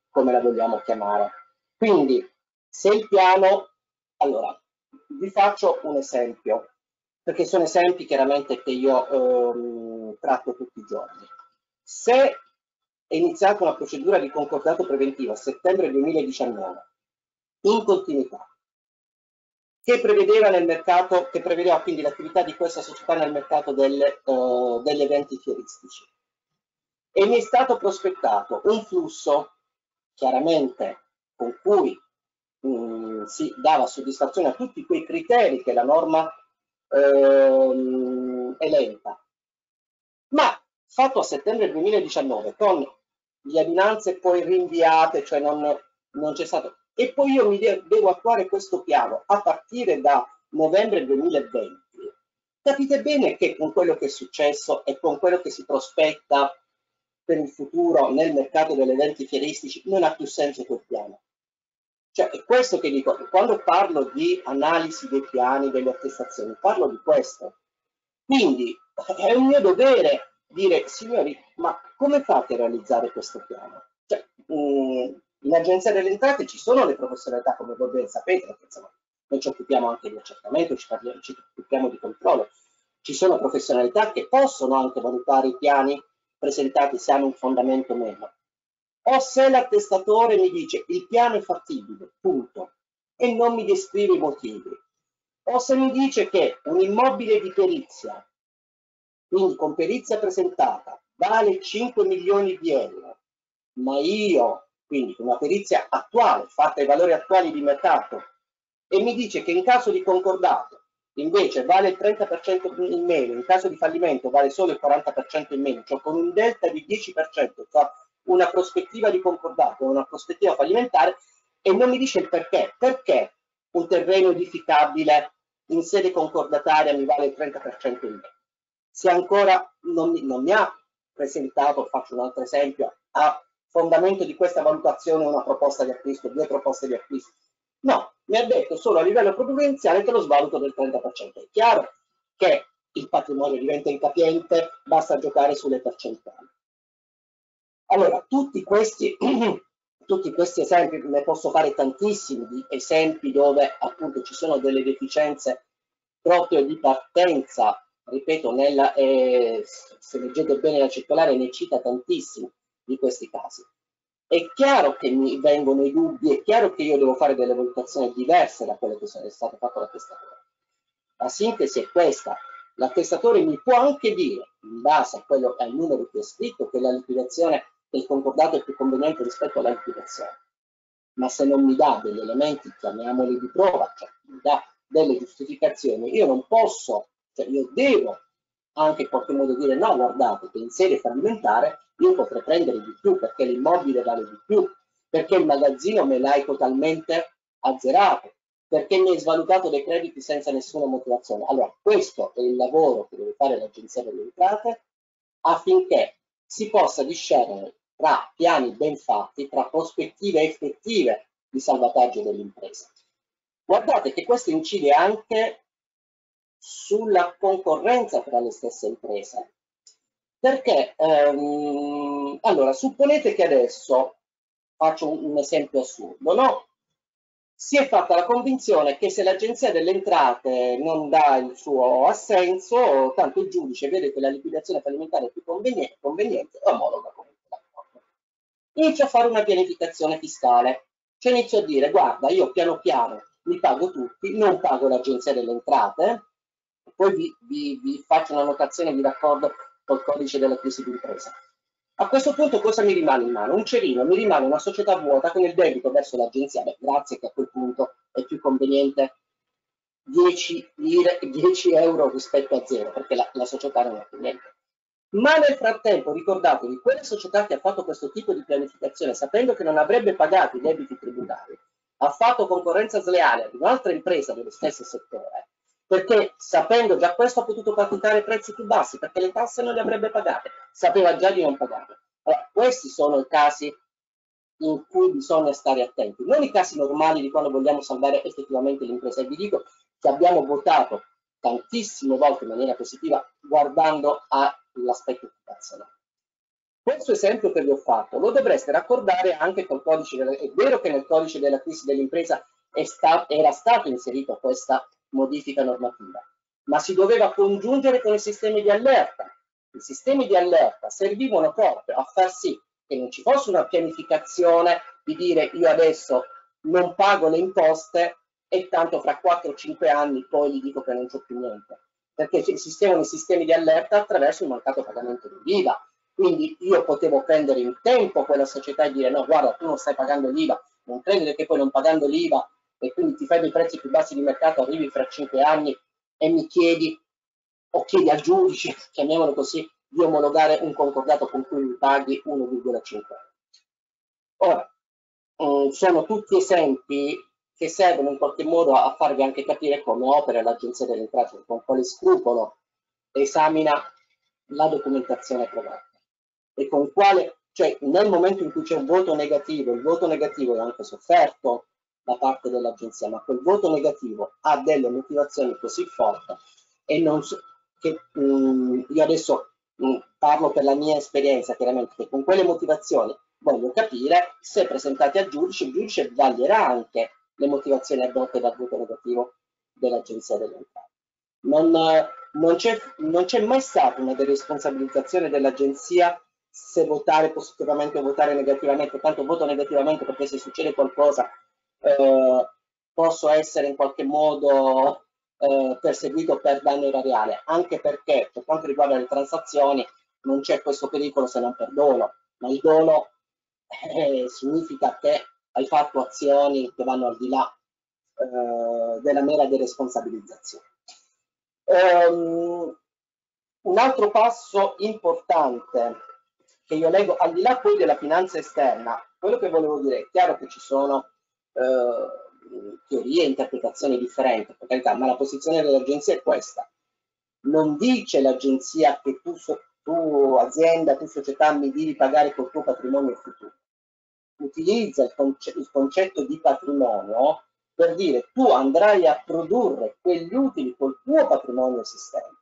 come la vogliamo chiamare. Quindi se il piano, allora vi faccio un esempio perché sono esempi chiaramente che io ehm, tratto tutti i giorni. Se è iniziata una procedura di concordato preventivo a settembre 2019, in continuità, che prevedeva mercato, che prevedeva quindi l'attività di questa società nel mercato delle, uh, degli eventi fieristici. E mi è stato prospettato un flusso chiaramente con cui mh, mm, si dava soddisfazione a tutti quei criteri che la norma ehm, elenca. Ma fatto a settembre 2019 con le adunanze poi rinviate, cioè non, non c'è stato, e poi io mi de devo attuare questo piano a partire da novembre 2020, capite bene che con quello che è successo e con quello che si prospetta per il futuro nel mercato degli eventi fieristici non ha più senso quel piano. Cioè, è questo che dico, quando parlo di analisi dei piani, delle attestazioni, parlo di questo. Quindi è un mio dovere dire, signori, ma come fate a realizzare questo piano? Cioè, mh, mm, in Agenzia delle Entrate ci sono le professionalità, come voi ben sapete, perché insomma, noi ci occupiamo anche di accertamento, ci, parliamo, ci occupiamo di controllo. Ci sono professionalità che possono anche valutare i piani presentati se hanno un fondamento o meno. O se l'attestatore mi dice il piano è fattibile, punto, e non mi descrive i motivi. O se mi dice che un immobile di perizia, quindi con perizia presentata, vale 5 milioni di euro, ma io, quindi una perizia attuale, fatta ai valori attuali di mercato, e mi dice che in caso di concordato invece vale il 30% in meno, in caso di fallimento vale solo il 40% in meno, cioè con un delta di 10% tra una prospettiva di concordato e una prospettiva fallimentare e non mi dice il perché. Perché un terreno edificabile in sede concordataria mi vale il 30% in meno? Se ancora non, non mi ha presentato, faccio un altro esempio, a fondamento di questa valutazione una proposta di acquisto, due proposte di acquisto, No, mi ha detto solo a livello prudenziale che lo svaluto del 30%. È chiaro che il patrimonio diventa incapiente, basta giocare sulle percentuali. Allora, tutti questi, tutti questi esempi, ne posso fare tantissimi di esempi dove appunto ci sono delle deficienze proprio di partenza, ripeto, nella, eh, se leggete bene la circolare ne cita tantissimi di questi casi. È chiaro che mi vengono i dubbi, è chiaro che io devo fare delle valutazioni diverse da quelle che sono state fatte dall'attestatore. La sintesi è questa. L'attestatore mi può anche dire, in base a quello, al numero che ho scritto, che la liquidazione del concordato è più conveniente rispetto alla liquidazione. Ma se non mi dà degli elementi, chiamiamoli di prova, cioè mi dà delle giustificazioni, io non posso, cioè io devo anche in qualche modo dire no, guardate che in sede fallimentare io potrei prendere di più perché l'immobile vale di più, perché il magazzino me l'hai totalmente azzerato, perché mi hai svalutato dei crediti senza nessuna motivazione. Allora, questo è il lavoro che deve fare l'Agenzia delle Entrate affinché si possa discernere tra piani ben fatti, tra prospettive effettive di salvataggio dell'impresa. Guardate che questo incide anche sulla concorrenza tra le stesse imprese. Perché, ehm, allora, supponete che adesso, faccio un, un esempio assurdo, no? Si è fatta la convinzione che se l'Agenzia delle Entrate non dà il suo assenso, tanto il giudice vede che la liquidazione fallimentare è più conveniente, conveniente e omologa comunque l'accordo. Inizio a fare una pianificazione fiscale, cioè inizio a dire, guarda, io piano piano mi pago tutti, non pago l'Agenzia delle Entrate, poi vi, vi, vi faccio una notazione di raccordo col codice della crisi d'impresa. A questo punto cosa mi rimane in mano? Un cerino, mi rimane una società vuota con il debito verso l'agenzia. Beh, grazie che a quel punto è più conveniente 10, lire, 10 euro rispetto a zero, perché la, la società non ha più niente. Ma nel frattempo ricordatevi, quella società che ha fatto questo tipo di pianificazione, sapendo che non avrebbe pagato i debiti tributari, ha fatto concorrenza sleale ad un'altra impresa dello stesso settore, perché sapendo già questo ha potuto praticare prezzi più bassi perché le tasse non le avrebbe pagate, sapeva già di non pagarle. Allora, questi sono i casi in cui bisogna stare attenti, non i casi normali di quando vogliamo salvare effettivamente l'impresa. E vi dico che abbiamo votato tantissime volte in maniera positiva guardando all'aspetto occupazionale. Questo esempio che vi ho fatto lo dovreste raccordare anche col codice della, è vero che nel codice della crisi dell'impresa era stato inserito questa modifica normativa, ma si doveva congiungere con i sistemi di allerta. I sistemi di allerta servivano proprio a far sì che non ci fosse una pianificazione di dire io adesso non pago le imposte e tanto fra 4-5 anni poi gli dico che non c'è più niente, perché esistevano i sistemi di allerta attraverso il mancato pagamento dell'IVA. Quindi io potevo prendere in tempo quella società e dire no, guarda, tu non stai pagando l'IVA, Non credere che poi non pagando l'IVA e quindi ti fai dei prezzi più bassi di mercato, arrivi fra cinque anni e mi chiedi o chiedi al giudice, chiamiamolo così, di omologare un concordato con cui mi paghi 1,5 Ora, eh, sono tutti esempi che servono in qualche modo a farvi anche capire come opera l'Agenzia delle Entrate, con quale scrupolo esamina la documentazione approvata e con quale, cioè nel momento in cui c'è un voto negativo, il voto negativo è anche sofferto da parte dell'agenzia, ma quel voto negativo ha delle motivazioni così forti e non so, che mm, io adesso mm, parlo per la mia esperienza, chiaramente, che con quelle motivazioni voglio capire se presentate al giudice, il giudice vaglierà anche le motivazioni addotte dal voto negativo dell'agenzia delle. Non, non c'è mai stata una deresponsabilizzazione dell'agenzia se votare positivamente o votare negativamente, tanto voto negativamente perché se succede qualcosa eh, posso essere in qualche modo eh, perseguito per danno erariale, anche perché per quanto riguarda le transazioni non c'è questo pericolo se non per dono, ma il dono eh, significa che hai fatto azioni che vanno al di là eh, della mera deresponsabilizzazione. Um, un altro passo importante che io leggo, al di là poi della finanza esterna, quello che volevo dire è chiaro che ci sono eh, teorie e interpretazioni differenti, per carità, ma la posizione dell'agenzia è questa. Non dice l'agenzia che tu, tu azienda, tu società mi devi pagare col tuo patrimonio futuro. Utilizza il, conce il concetto di patrimonio per dire tu andrai a produrre quegli utili col tuo patrimonio esistente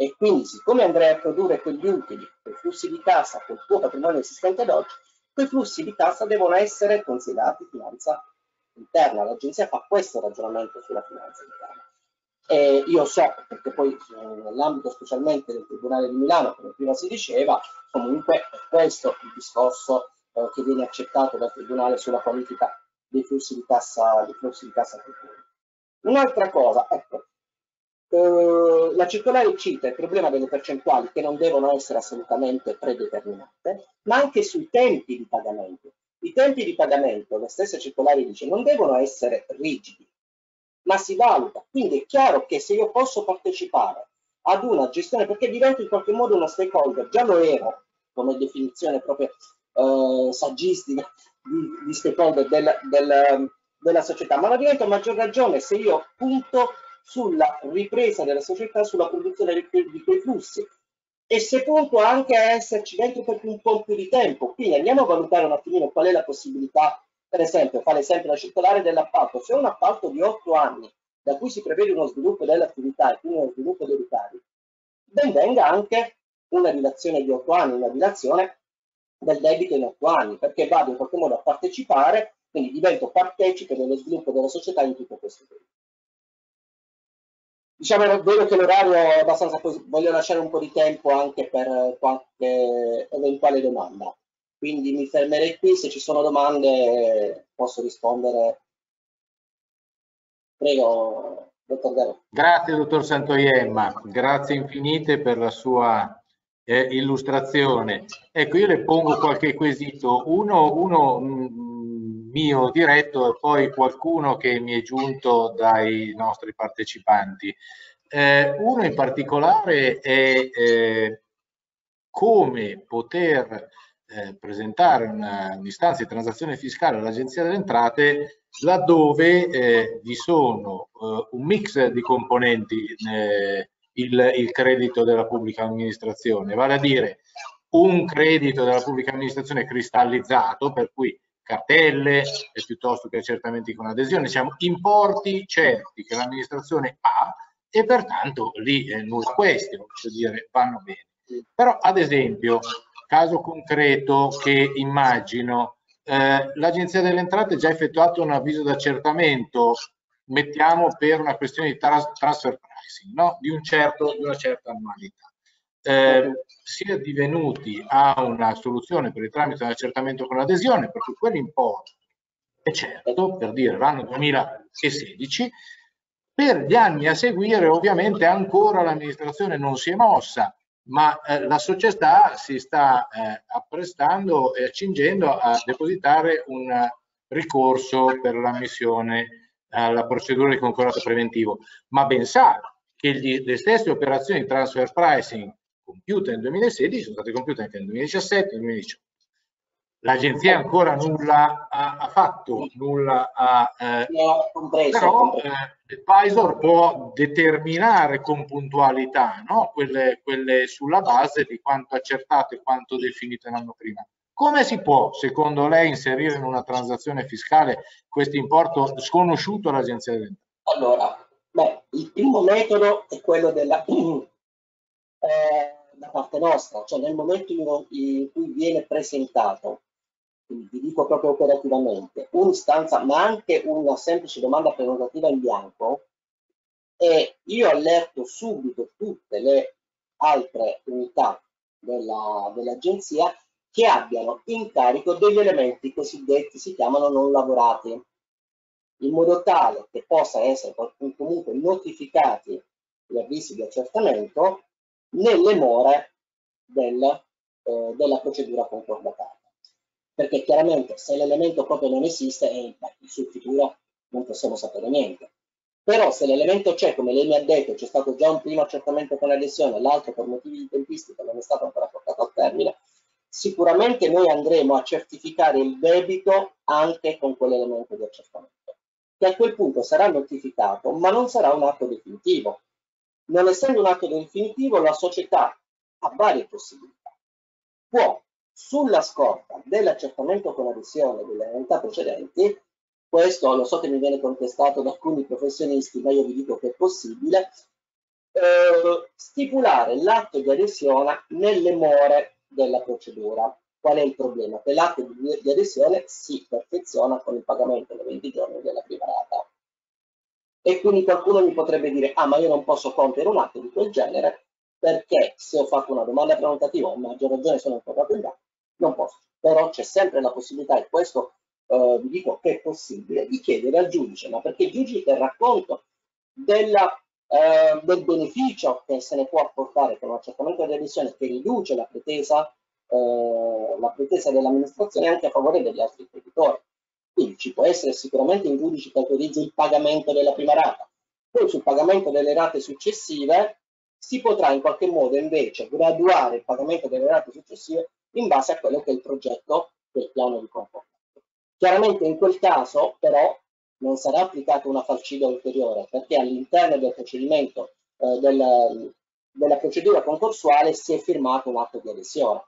e quindi siccome andrai a produrre quegli utili, quei flussi di cassa col tuo patrimonio esistente ad oggi, quei flussi di cassa devono essere considerati finanza interna. L'agenzia fa questo ragionamento sulla finanza interna. E io so, perché poi nell'ambito specialmente del Tribunale di Milano, come prima si diceva, comunque è questo il discorso eh, che viene accettato dal Tribunale sulla qualifica dei flussi di cassa, dei flussi di cassa. Un'altra cosa, ecco, eh, la circolare cita il problema delle percentuali che non devono essere assolutamente predeterminate, ma anche sui tempi di pagamento. I tempi di pagamento, la stessa circolare dice, non devono essere rigidi, ma si valuta. Quindi è chiaro che se io posso partecipare ad una gestione, perché divento in qualche modo uno stakeholder, già lo ero come definizione proprio eh, saggistica di, di stakeholder del, del, della società, ma lo divento a maggior ragione se io punto sulla ripresa della società, sulla produzione di quei flussi e se punto anche a esserci dentro per un po' più di tempo. Quindi andiamo a valutare un attimino qual è la possibilità, per esempio, fa l'esempio la circolare dell'appalto, se è un appalto di otto anni da cui si prevede uno sviluppo dell'attività e quindi uno sviluppo dei ricavi, ben venga anche una dilazione di otto anni, una dilazione del debito in otto anni, perché vado in qualche modo a partecipare, quindi divento partecipe dello sviluppo della società in tutto questo periodo. Diciamo, vedo che l'orario è abbastanza così, voglio lasciare un po' di tempo anche per qualche eventuale domanda. Quindi mi fermerei qui, se ci sono domande posso rispondere. Prego, dottor Garo. Grazie, dottor Santoiemma, grazie infinite per la sua eh, illustrazione. Ecco, io le pongo qualche quesito, uno, uno mh, mio diretto e poi qualcuno che mi è giunto dai nostri partecipanti. Eh, uno in particolare è eh, come poter eh, presentare un'istanza di transazione fiscale all'Agenzia delle Entrate laddove eh, vi sono eh, un mix di componenti eh, il, il, credito della pubblica amministrazione, vale a dire un credito della pubblica amministrazione cristallizzato, per cui cartelle piuttosto che accertamenti con adesione, diciamo importi certi che l'amministrazione ha e pertanto lì eh, nulla question, cioè dire, vanno bene. Però ad esempio, caso concreto che immagino, eh, l'Agenzia delle Entrate ha già effettuato un avviso d'accertamento, mettiamo per una questione di trans transfer pricing, no? di, un certo, di una certa annualità. Eh, si è divenuti a una soluzione per il tramite dell'accertamento con l'adesione, per cui quell'importo è certo, per dire l'anno 2016, per gli anni a seguire ovviamente ancora l'amministrazione non si è mossa, ma eh, la società si sta eh, apprestando e accingendo a depositare un, ricorso per l'ammissione alla procedura di concordato preventivo, ma ben sa che gli, le stesse operazioni di transfer pricing compiute nel 2016 sono state compiute anche nel 2017 e nel 2018. L'agenzia ancora nulla ha, ha fatto, nulla ha, eh, compreso, però eh, Pfizer può determinare con puntualità no? quelle, quelle sulla base di quanto accertato e quanto definito l'anno prima. Come si può, secondo lei, inserire in una transazione fiscale questo importo sconosciuto all'Agenzia Entrate? Allora, beh, il primo metodo è quello della, eh, da parte nostra, cioè nel momento in cui viene presentato vi dico proprio operativamente, un'istanza ma anche una semplice domanda prenotativa in bianco e io allerto subito tutte le altre unità dell'agenzia dell che abbiano in carico degli elementi cosiddetti si chiamano non lavorati in modo tale che possa essere comunque notificati gli avvisi di accertamento nelle more del, eh, della procedura concordataria perché chiaramente se l'elemento proprio non esiste eh, sul futuro non possiamo sapere niente. Però se l'elemento c'è, come lei mi ha detto, c'è stato già un primo accertamento con l'adesione, l'altro per motivi di tempistica non è stato ancora portato a termine, sicuramente noi andremo a certificare il debito anche con quell'elemento di accertamento, che a quel punto sarà notificato, ma non sarà un atto definitivo. Non essendo un atto definitivo, la società ha varie possibilità. Può sulla scorta dell'accertamento con adesione delle realtà precedenti, questo lo so che mi viene contestato da alcuni professionisti, ma io vi dico che è possibile, eh, stipulare l'atto di adesione nelle more della procedura. Qual è il problema? Che l'atto di, adesione si perfeziona con il pagamento nei 20 giorni della prima rata. E quindi qualcuno mi potrebbe dire, ah ma io non posso compiere un atto di quel genere perché se ho fatto una domanda prenotativa a maggior ragione sono inquadrato in banca, non posso, però c'è sempre la possibilità, e questo eh, vi dico che è possibile, di chiedere al giudice, ma perché il giudice terrà conto della, eh, del beneficio che se ne può apportare con un accertamento di adesione che riduce la pretesa, eh, la pretesa dell'amministrazione anche a favore degli altri creditori. Quindi ci può essere sicuramente un giudice che autorizza il pagamento della prima rata, poi sul pagamento delle rate successive si potrà in qualche modo invece graduare il pagamento delle rate successive in base a quello che è il progetto del piano di comportamento. Chiaramente in quel caso però non sarà applicata una falcida ulteriore perché all'interno del procedimento eh, del, della procedura concorsuale si è firmato un atto di adesione.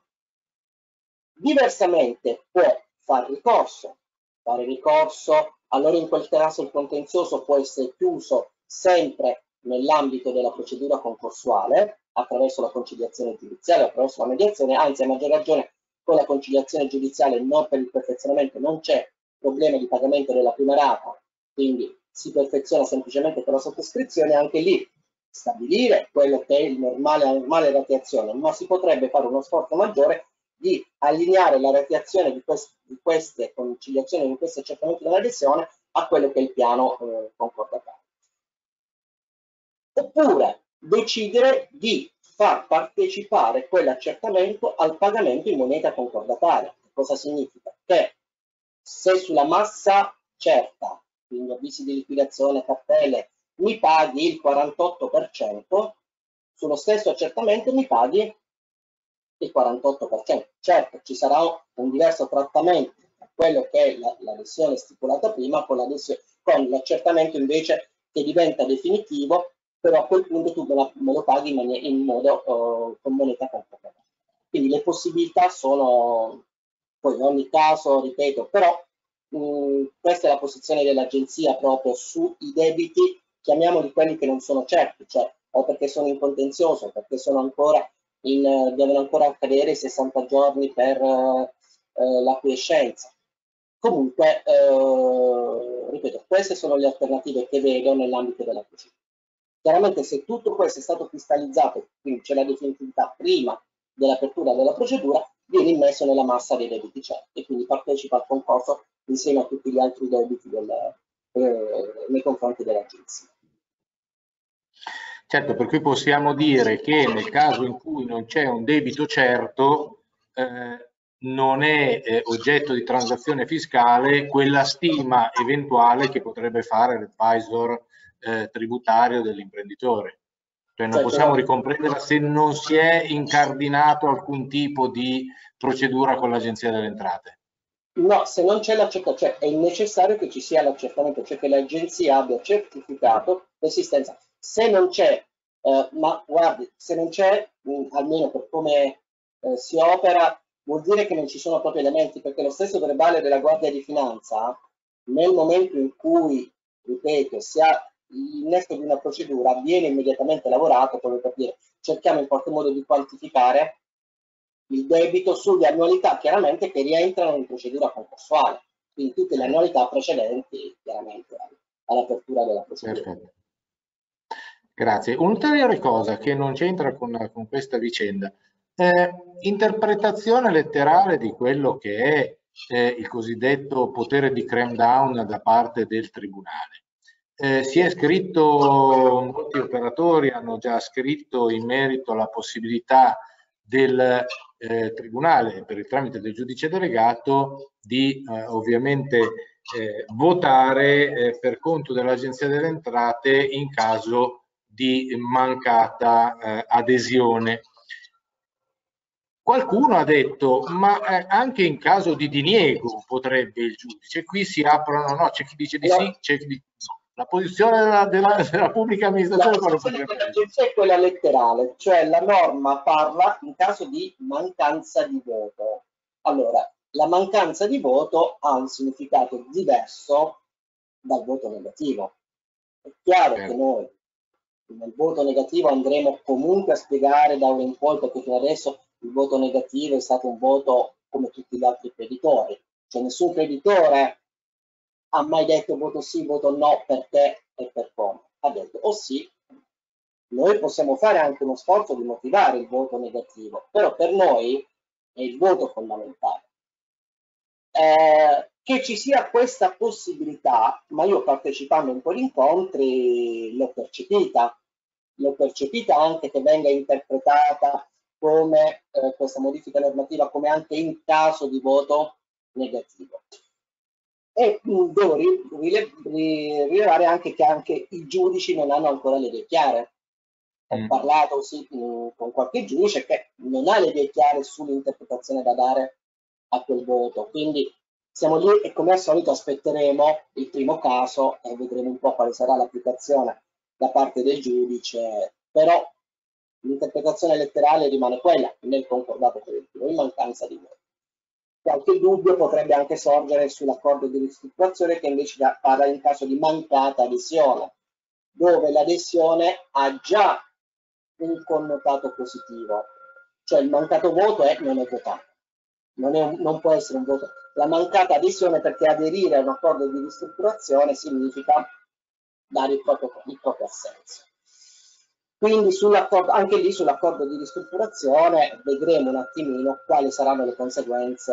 Diversamente può fare ricorso, fare ricorso, allora in quel caso il contenzioso può essere chiuso sempre nell'ambito della procedura concorsuale attraverso la conciliazione giudiziale, attraverso la mediazione, anzi a maggior ragione con la conciliazione giudiziale non per il perfezionamento non c'è problema di pagamento della prima rata, quindi si perfeziona semplicemente con la sottoscrizione, anche lì stabilire quello che è il normale, la normale rateazione, ma si potrebbe fare uno sforzo maggiore di allineare la rateazione di, quest di queste conciliazioni, di questi accertamenti dell'adesione a quello che è il piano eh, concordatario. Oppure decidere di far partecipare quell'accertamento al pagamento in moneta concordataria. Cosa significa? Che se sulla massa certa, quindi avvisi di liquidazione, cartelle, mi paghi il 48%, sullo stesso accertamento mi paghi il 48%. Certo, ci sarà un diverso trattamento tra quello che è la, la lesione stipulata prima con l'accertamento invece che diventa definitivo però a quel punto tu me, la, me lo paghi in, in modo uh, con moneta concreta. Quindi le possibilità sono, poi in ogni caso, ripeto, però mh, questa è la posizione dell'agenzia proprio sui debiti, chiamiamoli quelli che non sono certi, cioè o perché sono in contenzioso, perché sono ancora in, devono ancora accadere i 60 giorni per uh, uh, la quiescenza. Comunque, ripeto, queste sono le alternative che vedo nell'ambito della procedura. Chiaramente se tutto questo è stato cristallizzato, quindi c'è la definitività prima dell'apertura della procedura, viene immesso nella massa dei debiti certi e quindi partecipa al concorso insieme a tutti gli altri debiti del, eh, nei confronti dell'agenzia. Certo, per cui possiamo dire che nel caso in cui non c'è un debito certo, eh, non è eh, oggetto di transazione fiscale quella stima eventuale che potrebbe fare l'advisor eh, tributario dell'imprenditore. Cioè non possiamo ricomprenderla se non si è incardinato alcun tipo di procedura con l'Agenzia delle Entrate. No, se non c'è l'accertamento, cioè è necessario che ci sia l'accertamento, cioè che l'agenzia abbia certificato l'esistenza. Se non c'è, eh, ma guardi, se non c'è, mh, almeno per come eh, si opera, vuol dire che non ci sono proprio elementi, perché lo stesso verbale della Guardia di Finanza, nel momento in cui, ripeto, si ha l'innesto di una procedura, viene immediatamente lavorato proprio per dire cerchiamo in qualche modo di quantificare il debito sulle annualità chiaramente che rientrano in procedura concorsuale, quindi tutte le annualità precedenti chiaramente all'apertura della procedura. Perfetto. Grazie. Un'ulteriore cosa che non c'entra con, con, questa vicenda, eh, interpretazione letterale di quello che è eh, il cosiddetto potere di cram down da parte del Tribunale. Eh, si è scritto, molti operatori hanno già scritto in merito alla possibilità del eh, Tribunale per il tramite del giudice delegato di eh, ovviamente eh, votare eh, per conto dell'Agenzia delle Entrate in caso di mancata eh, adesione. Qualcuno ha detto, ma eh, anche in caso di diniego potrebbe il giudice, qui si aprono, no, c'è chi dice di sì, c'è chi dice no. La posizione della, della, della pubblica amministrazione la posizione dell'agenzia è quella letterale, cioè la norma parla in caso di mancanza di voto. Allora, la mancanza di voto ha un significato diverso dal voto negativo. È chiaro eh. che noi nel voto negativo andremo comunque a spiegare da ora in poi perché fino adesso il voto negativo è stato un voto come tutti gli altri creditori. Cioè nessun creditore ha mai detto voto sì, voto no, perché e per come. Ha detto o sì, noi possiamo fare anche uno sforzo di motivare il voto negativo, però per noi è il voto fondamentale. Eh, che ci sia questa possibilità, ma io partecipando un po' di incontri l'ho percepita, l'ho percepita anche che venga interpretata come eh, questa modifica normativa come anche in caso di voto negativo e devo rilevare anche che anche i giudici non hanno ancora le idee chiare. Ho mm. parlato sì, con qualche giudice che non ha le idee chiare sull'interpretazione da dare a quel voto, quindi siamo lì e come al solito aspetteremo il primo caso e vedremo un po' quale sarà l'applicazione da parte del giudice, però l'interpretazione letterale rimane quella nel concordato collettivo in mancanza di voto. Qualche dubbio potrebbe anche sorgere sull'accordo di ristrutturazione che invece parla in caso di mancata adesione, dove l'adesione ha già un connotato positivo, cioè il mancato voto è non è votato, non, è un, non può essere un voto. La mancata adesione perché aderire a un accordo di ristrutturazione significa dare il proprio, il proprio assenso. Quindi anche lì sull'accordo di ristrutturazione vedremo un attimino quali saranno le conseguenze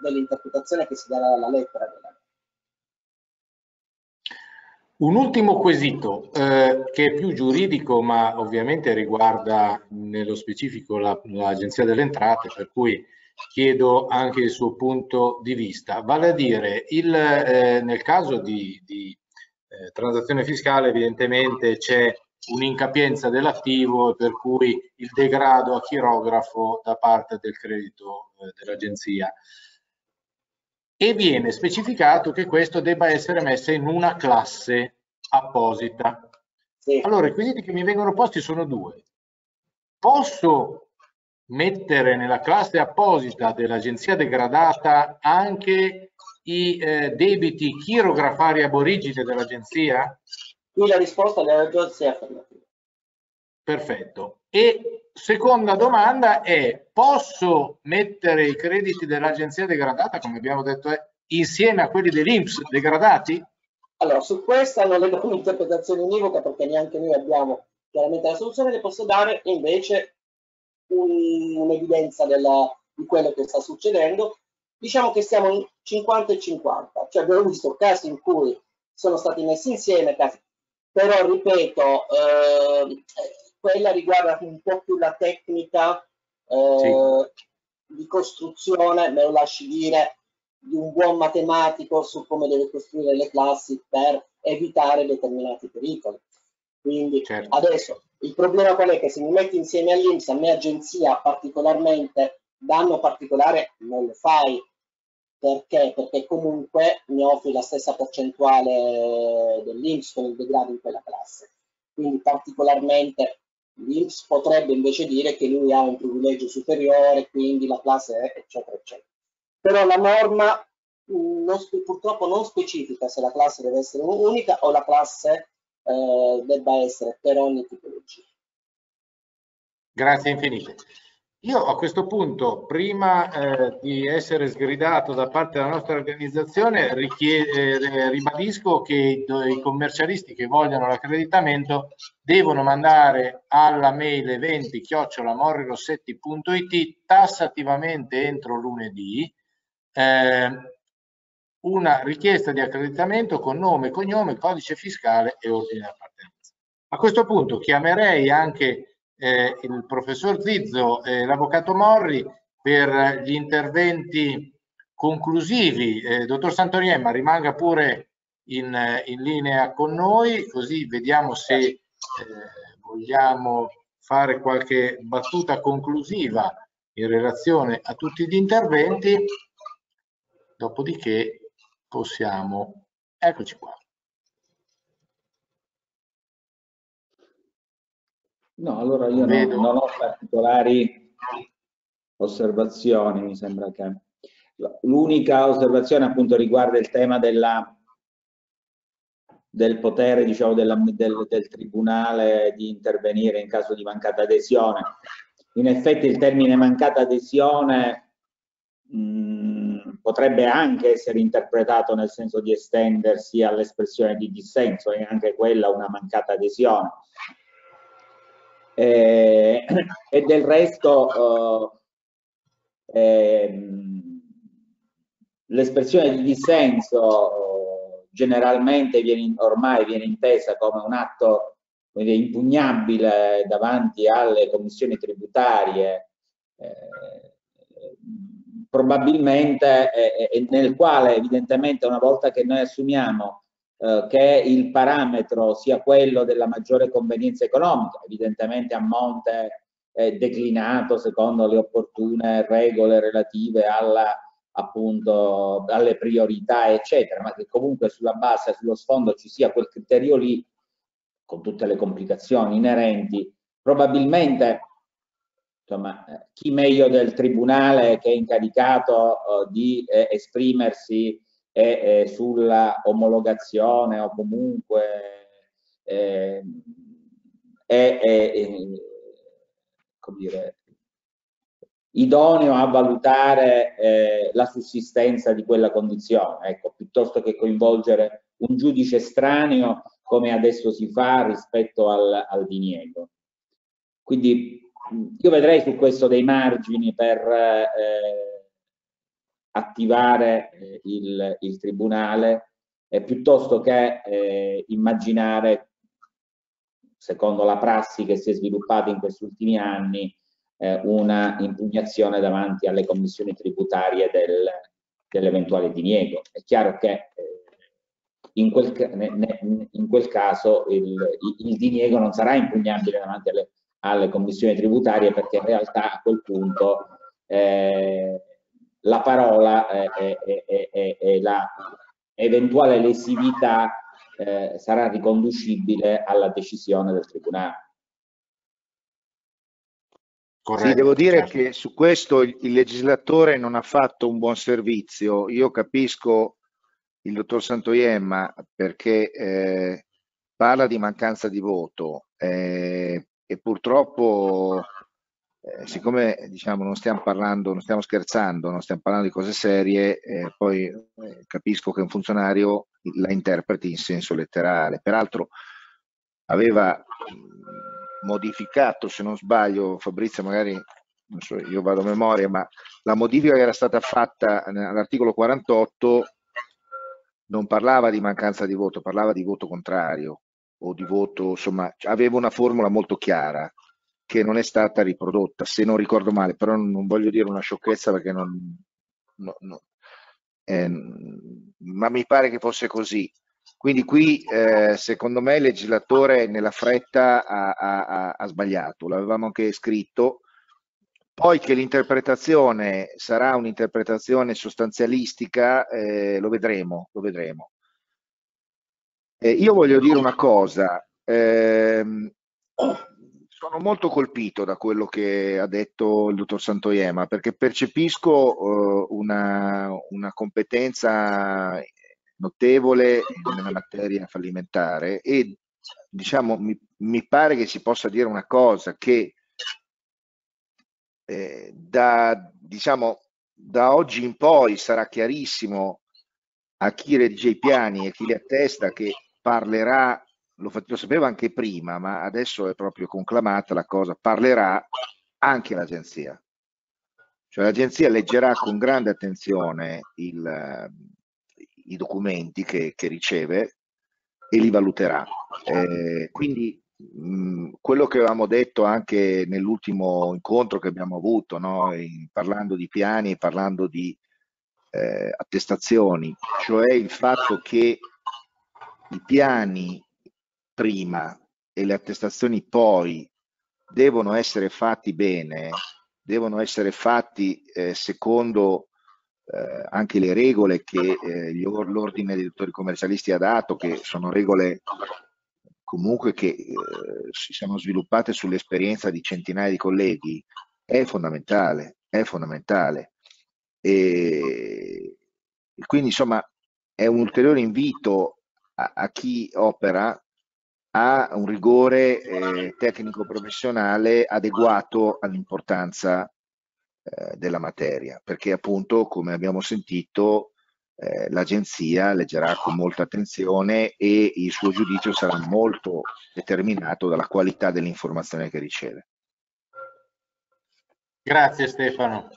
dell'interpretazione che si darà alla lettera della un ultimo quesito eh, che è più giuridico ma ovviamente riguarda nello specifico l'Agenzia la, delle Entrate per cui chiedo anche il suo punto di vista. Vale a dire il, eh, nel caso di, di eh, transazione fiscale evidentemente c'è un'incapienza dell'attivo per cui il degrado a chirografo da parte del credito eh, dell'agenzia. E viene specificato che questo debba essere messo in una classe apposita. Sì. Allora, i requisiti che mi vengono posti sono due. Posso mettere nella classe apposita dell'agenzia degradata anche i eh, debiti chirografari aborigine dell'agenzia? Qui la risposta della ragione affermativa. Perfetto. E seconda domanda è, posso mettere i crediti dell'agenzia degradata, come abbiamo detto, eh, insieme a quelli dell'Inps degradati? Allora, su questa non le do un'interpretazione univoca perché neanche noi abbiamo chiaramente la soluzione, le posso dare invece un'evidenza di quello che sta succedendo. Diciamo che siamo in 50 e 50, cioè abbiamo visto casi in cui sono stati messi insieme, casi però ripeto, eh, quella riguarda un po' più la tecnica, eh, sì. di costruzione, me lo lasci dire, di un buon matematico su come deve costruire le classi per evitare determinati pericoli. Quindi certo. adesso il problema qual è? Che se mi metti insieme all'Inps, a me agenzia particolarmente, danno particolare non lo fai. Perché? Perché comunque mi offri la stessa percentuale dell'Inps con il degrado in quella classe. Quindi particolarmente l'Inps potrebbe invece dire che lui ha un privilegio superiore, quindi la classe è eccetera eccetera. Però la norma non, purtroppo non specifica se la classe deve essere unica o la classe eh, debba essere per ogni tipologia. Grazie infinite. Io a questo punto, prima eh, di essere sgridato da parte della nostra organizzazione, richiede, ribadisco che i, i commercialisti che vogliono l'accreditamento devono mandare alla mail eventi chiocciolamorrirossetti.it tassativamente entro lunedì eh, una richiesta di accreditamento con nome, cognome, codice fiscale e ordine di appartenenza. A questo punto chiamerei anche eh, il professor Zizzo e l'avvocato Morri per gli interventi conclusivi. Eh, dottor Santoriemma, rimanga pure in, in, linea con noi, così vediamo se eh, vogliamo fare qualche battuta conclusiva in relazione a tutti gli interventi. Dopodiché possiamo, eccoci qua. No, allora io non, non, ho particolari osservazioni, mi sembra che l'unica osservazione appunto riguarda il tema della, del potere diciamo, della, del, del, tribunale di intervenire in caso di mancata adesione. In effetti il termine mancata adesione mh, potrebbe anche essere interpretato nel senso di estendersi all'espressione di dissenso, è anche quella una mancata adesione. Eh, e del resto eh, eh, l'espressione di dissenso generalmente viene, ormai viene intesa come un atto impugnabile davanti alle commissioni tributarie eh, probabilmente eh, eh, nel quale evidentemente una volta che noi assumiamo eh, che il parametro sia quello della maggiore convenienza economica, evidentemente a monte eh, declinato secondo le opportune regole relative alla, appunto alle priorità eccetera, ma che comunque sulla base, sullo sfondo ci sia quel criterio lì con tutte le complicazioni inerenti, probabilmente insomma, eh, chi meglio del Tribunale che è incaricato uh, di eh, esprimersi eh, sulla omologazione o comunque eh, è, è dire, idoneo a valutare eh, la sussistenza di quella condizione, ecco, piuttosto che coinvolgere un giudice estraneo come adesso si fa rispetto al, al diniego. Quindi io vedrei su questo dei margini per eh, attivare eh, il, il, tribunale eh, piuttosto che eh, immaginare, secondo la prassi che si è sviluppata in questi ultimi anni, eh, una impugnazione davanti alle commissioni tributarie del, dell'eventuale diniego. È chiaro che eh, in quel, in quel caso il, il, diniego non sarà impugnabile davanti alle alle commissioni tributarie perché in realtà a quel punto eh, la parola e eh, la eventuale lesività eh, sarà riconducibile alla decisione del tribunale. Corretto, sì, devo dire certo. che su questo il, il, legislatore non ha fatto un buon servizio. Io capisco il dottor Santoiemma perché eh, parla di mancanza di voto, eh, e purtroppo eh, siccome diciamo non stiamo parlando, non stiamo scherzando, non stiamo parlando di cose serie, eh, poi eh, capisco che un funzionario la interpreti in senso letterale. Peraltro aveva modificato, se non sbaglio, Fabrizio magari so, io vado a memoria, ma la modifica che era stata fatta all'articolo 48 non parlava di mancanza di voto, parlava di voto contrario o di voto, insomma, aveva una formula molto chiara che non è stata riprodotta, se non ricordo male, però non voglio dire una sciocchezza perché non... No, no, eh, ma mi pare che fosse così. Quindi qui eh, secondo me il legislatore nella fretta ha, ha, ha sbagliato, l'avevamo anche scritto, poi che l'interpretazione sarà un'interpretazione sostanzialistica eh, lo vedremo, lo vedremo. Eh, io voglio dire una cosa, ehm, sono molto colpito da quello che ha detto il dottor Santoiema perché percepisco uh, una, una, competenza notevole nella materia fallimentare e diciamo mi, mi pare che si possa dire una cosa che eh, da, diciamo, da oggi in poi sarà chiarissimo a chi regge i piani e chi li attesta che parlerà lo, lo sapevo anche prima, ma adesso è proprio conclamata la cosa, parlerà anche l'agenzia. Cioè l'agenzia leggerà con grande attenzione il, i documenti che, che, riceve e li valuterà. Eh, quindi mh, quello che avevamo detto anche nell'ultimo incontro che abbiamo avuto, no? In, parlando di piani, parlando di eh, attestazioni, cioè il fatto che i piani prima e le attestazioni poi devono essere fatti bene, devono essere fatti eh, secondo eh, anche le regole che eh, l'ordine dei dottori commercialisti ha dato, che sono regole comunque che eh, si sono sviluppate sull'esperienza di centinaia di colleghi, è fondamentale, è fondamentale. E, quindi insomma è un ulteriore invito a, a chi opera ha un rigore eh, tecnico professionale adeguato all'importanza eh, della materia, perché appunto, come abbiamo sentito, eh, l'agenzia leggerà con molta attenzione e il suo giudizio sarà molto determinato dalla qualità dell'informazione che riceve. Grazie Stefano.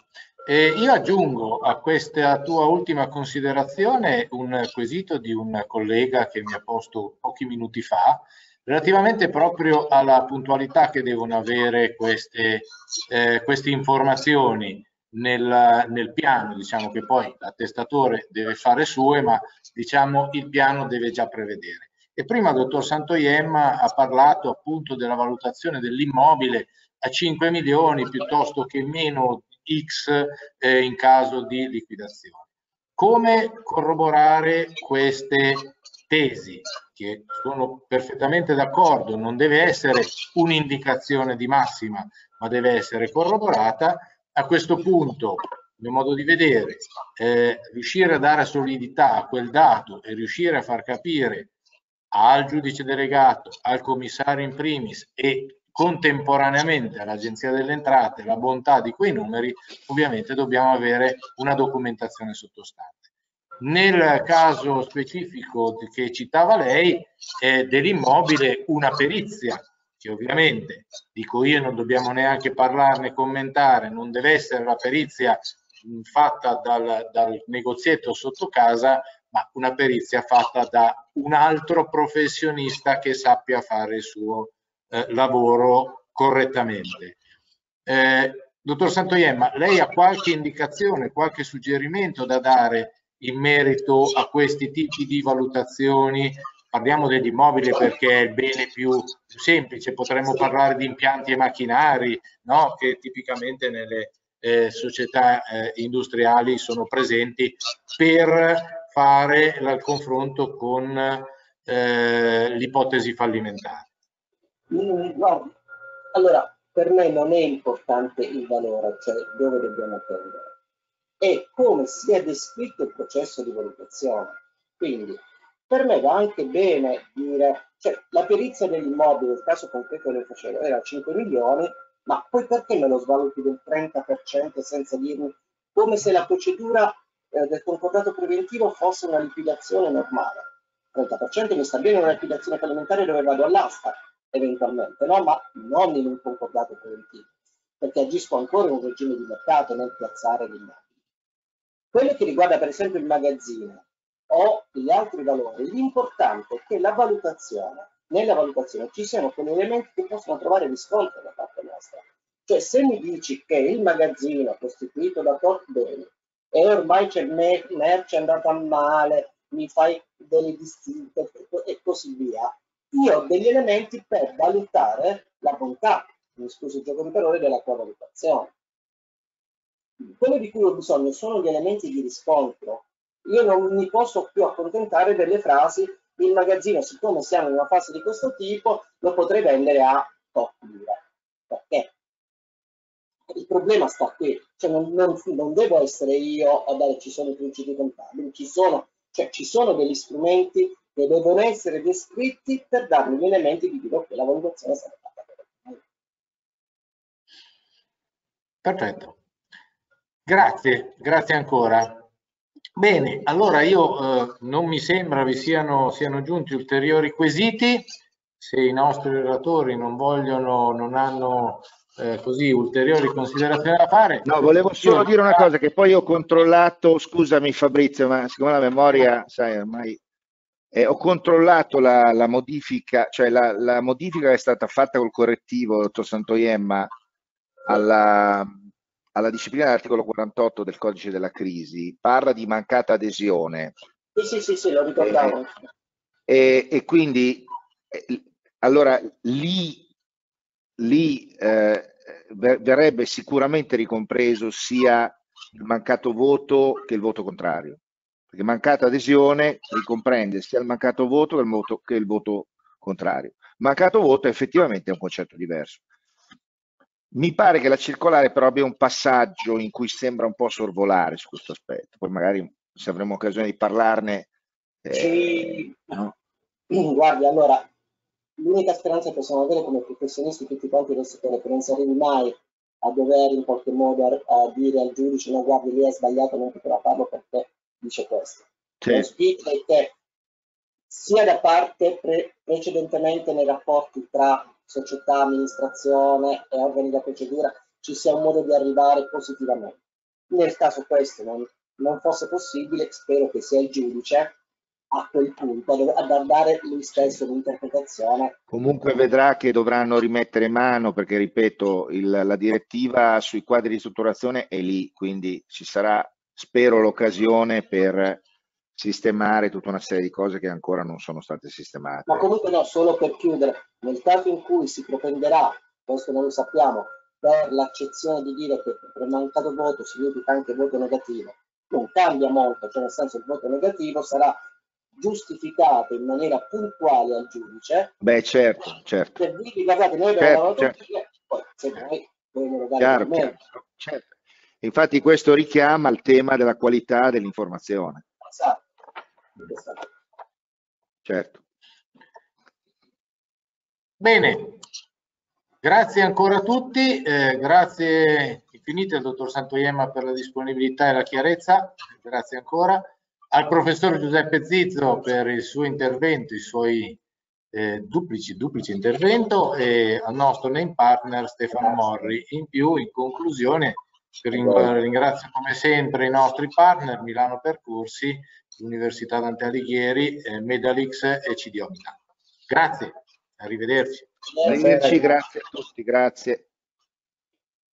Eh, io aggiungo a questa tua ultima considerazione un quesito di un collega che mi ha posto pochi minuti fa, relativamente proprio alla puntualità che devono avere queste, eh, queste informazioni nel, nel, piano, diciamo che poi l'attestatore deve fare sue, ma diciamo il piano deve già prevedere. E prima il dottor Santoiemma ha parlato appunto della valutazione dell'immobile a 5 milioni piuttosto che meno X eh, in caso di liquidazione. Come corroborare queste tesi, che sono perfettamente d'accordo, non deve essere un'indicazione di massima, ma deve essere corroborata, a questo punto, mio modo di vedere, eh, riuscire a dare solidità a quel dato e riuscire a far capire al giudice delegato, al commissario in primis e contemporaneamente all'Agenzia delle Entrate la bontà di quei numeri, ovviamente dobbiamo avere una documentazione sottostante. Nel caso specifico che citava lei, eh, dell'immobile, una perizia, che ovviamente, dico io, non dobbiamo neanche parlarne, commentare, non deve essere la perizia fatta dal, dal negozietto sotto casa, ma una perizia fatta da un altro professionista che sappia fare il suo eh, lavoro correttamente. Eh, dottor Santoiemma, lei ha qualche indicazione, qualche suggerimento da dare in merito a questi tipi di valutazioni? Parliamo dell'immobile perché è il bene più semplice, potremmo parlare di impianti e macchinari no? che tipicamente nelle eh, società eh, industriali sono presenti per fare il confronto con eh, l'ipotesi fallimentare. Allora, per me non è importante il valore, cioè dove dobbiamo prendere e come si è descritto il processo di valutazione. Quindi per me va anche bene dire, cioè la perizia dell'immobile, nel caso concreto che facevo, era 5 milioni, ma poi perché me lo svaluti del 30% senza dirmi come se la procedura eh, del concordato preventivo fosse una liquidazione normale. 30% mi sta bene una liquidazione fallimentare dove vado all'asta eventualmente, no? ma non in un concordato preventivo, perché agisco ancora in un regime di mercato nel piazzare degli immobili. Quello che riguarda per esempio il magazzino o gli altri valori, l'importante è che la valutazione, nella valutazione ci siano quegli elementi che possono trovare riscontro da parte nostra. Cioè se mi dici che il magazzino costituito da tot beni e ormai c'è merce andata male, mi fai delle distinte e così via, io ho degli elementi per valutare la bontà, mi scuso il gioco di parole, della tua valutazione. Quello di cui ho bisogno sono gli elementi di riscontro. Io non mi posso più accontentare delle frasi, il magazzino, siccome siamo in una fase di questo tipo, lo potrei vendere a tot lira. Perché? Il problema sta qui, cioè non, non, non, devo essere io a dare ci sono i principi contabili, ci sono, cioè ci sono degli strumenti che devono essere descritti per darmi gli elementi di dire che la valutazione sarà fatta Perfetto. Grazie, grazie ancora. Bene, allora io eh, non mi sembra vi siano, siano giunti ulteriori quesiti. Se i nostri relatori non vogliono, non hanno eh, così ulteriori considerazioni da fare. No, volevo solo dire una cosa che poi ho controllato, scusami Fabrizio, ma siccome la memoria, sai, ormai eh, ho controllato la, la modifica, cioè la, la, modifica che è stata fatta col correttivo, dottor Santoiemma, alla, alla disciplina dell'articolo 48 del codice della crisi, parla di mancata adesione. Sì, sì, sì, sì lo ricordavo. E, e, quindi, eh, allora, lì lì eh, verrebbe sicuramente ricompreso sia il mancato voto che il voto contrario, perché mancata adesione ricomprende sia il mancato voto che il voto, che il voto contrario. Mancato voto effettivamente è un concetto diverso. Mi pare che la circolare però abbia un passaggio in cui sembra un po' sorvolare su questo aspetto, poi magari se avremo occasione di parlarne. Eh, sì. no? Guardi, allora, l'unica speranza che possiamo avere come professionisti tutti quanti del settore, che non arrivi mai a dover in qualche modo a, a dire al giudice no guardi lì è sbagliato, non potrà farlo perché dice questo. Sì. L'auspicio è che sia da parte pre precedentemente nei rapporti tra società, amministrazione e organi da procedura ci sia un modo di arrivare positivamente. Nel caso questo non, non fosse possibile, spero che sia il giudice a quel punto a dare lui stesso l'interpretazione. Comunque vedrà che dovranno rimettere mano perché, ripeto, il, la direttiva sui quadri di strutturazione è lì, quindi ci sarà, spero, l'occasione per sistemare tutta una serie di cose che ancora non sono state sistemate. Ma comunque no, solo per chiudere, nel caso in cui si propenderà, questo non lo sappiamo, per l'accezione di dire che per mancato voto significa anche voto negativo, non cambia molto, cioè nel senso il voto negativo sarà giustificato in maniera puntuale al giudice. Beh, certo, certo. Per dirgli, guardate, noi abbiamo certo, certo. poi se noi vogliamo dare chiaro, certo. Infatti questo richiama il tema della qualità dell'informazione. Esatto. Certo. Bene, grazie ancora a tutti, eh, grazie infinite al dottor Santoiemma per la disponibilità e la chiarezza, grazie ancora al professor Giuseppe Zizzo per il suo intervento, i suoi eh, duplici, duplici intervento e al nostro name partner Stefano Morri. In più, in conclusione, ringrazio come sempre i nostri partner Milano Percorsi, Università Dante Alighieri, eh, Medalix e CDO Milano. Grazie, arrivederci. Arrivederci, grazie a tutti, grazie.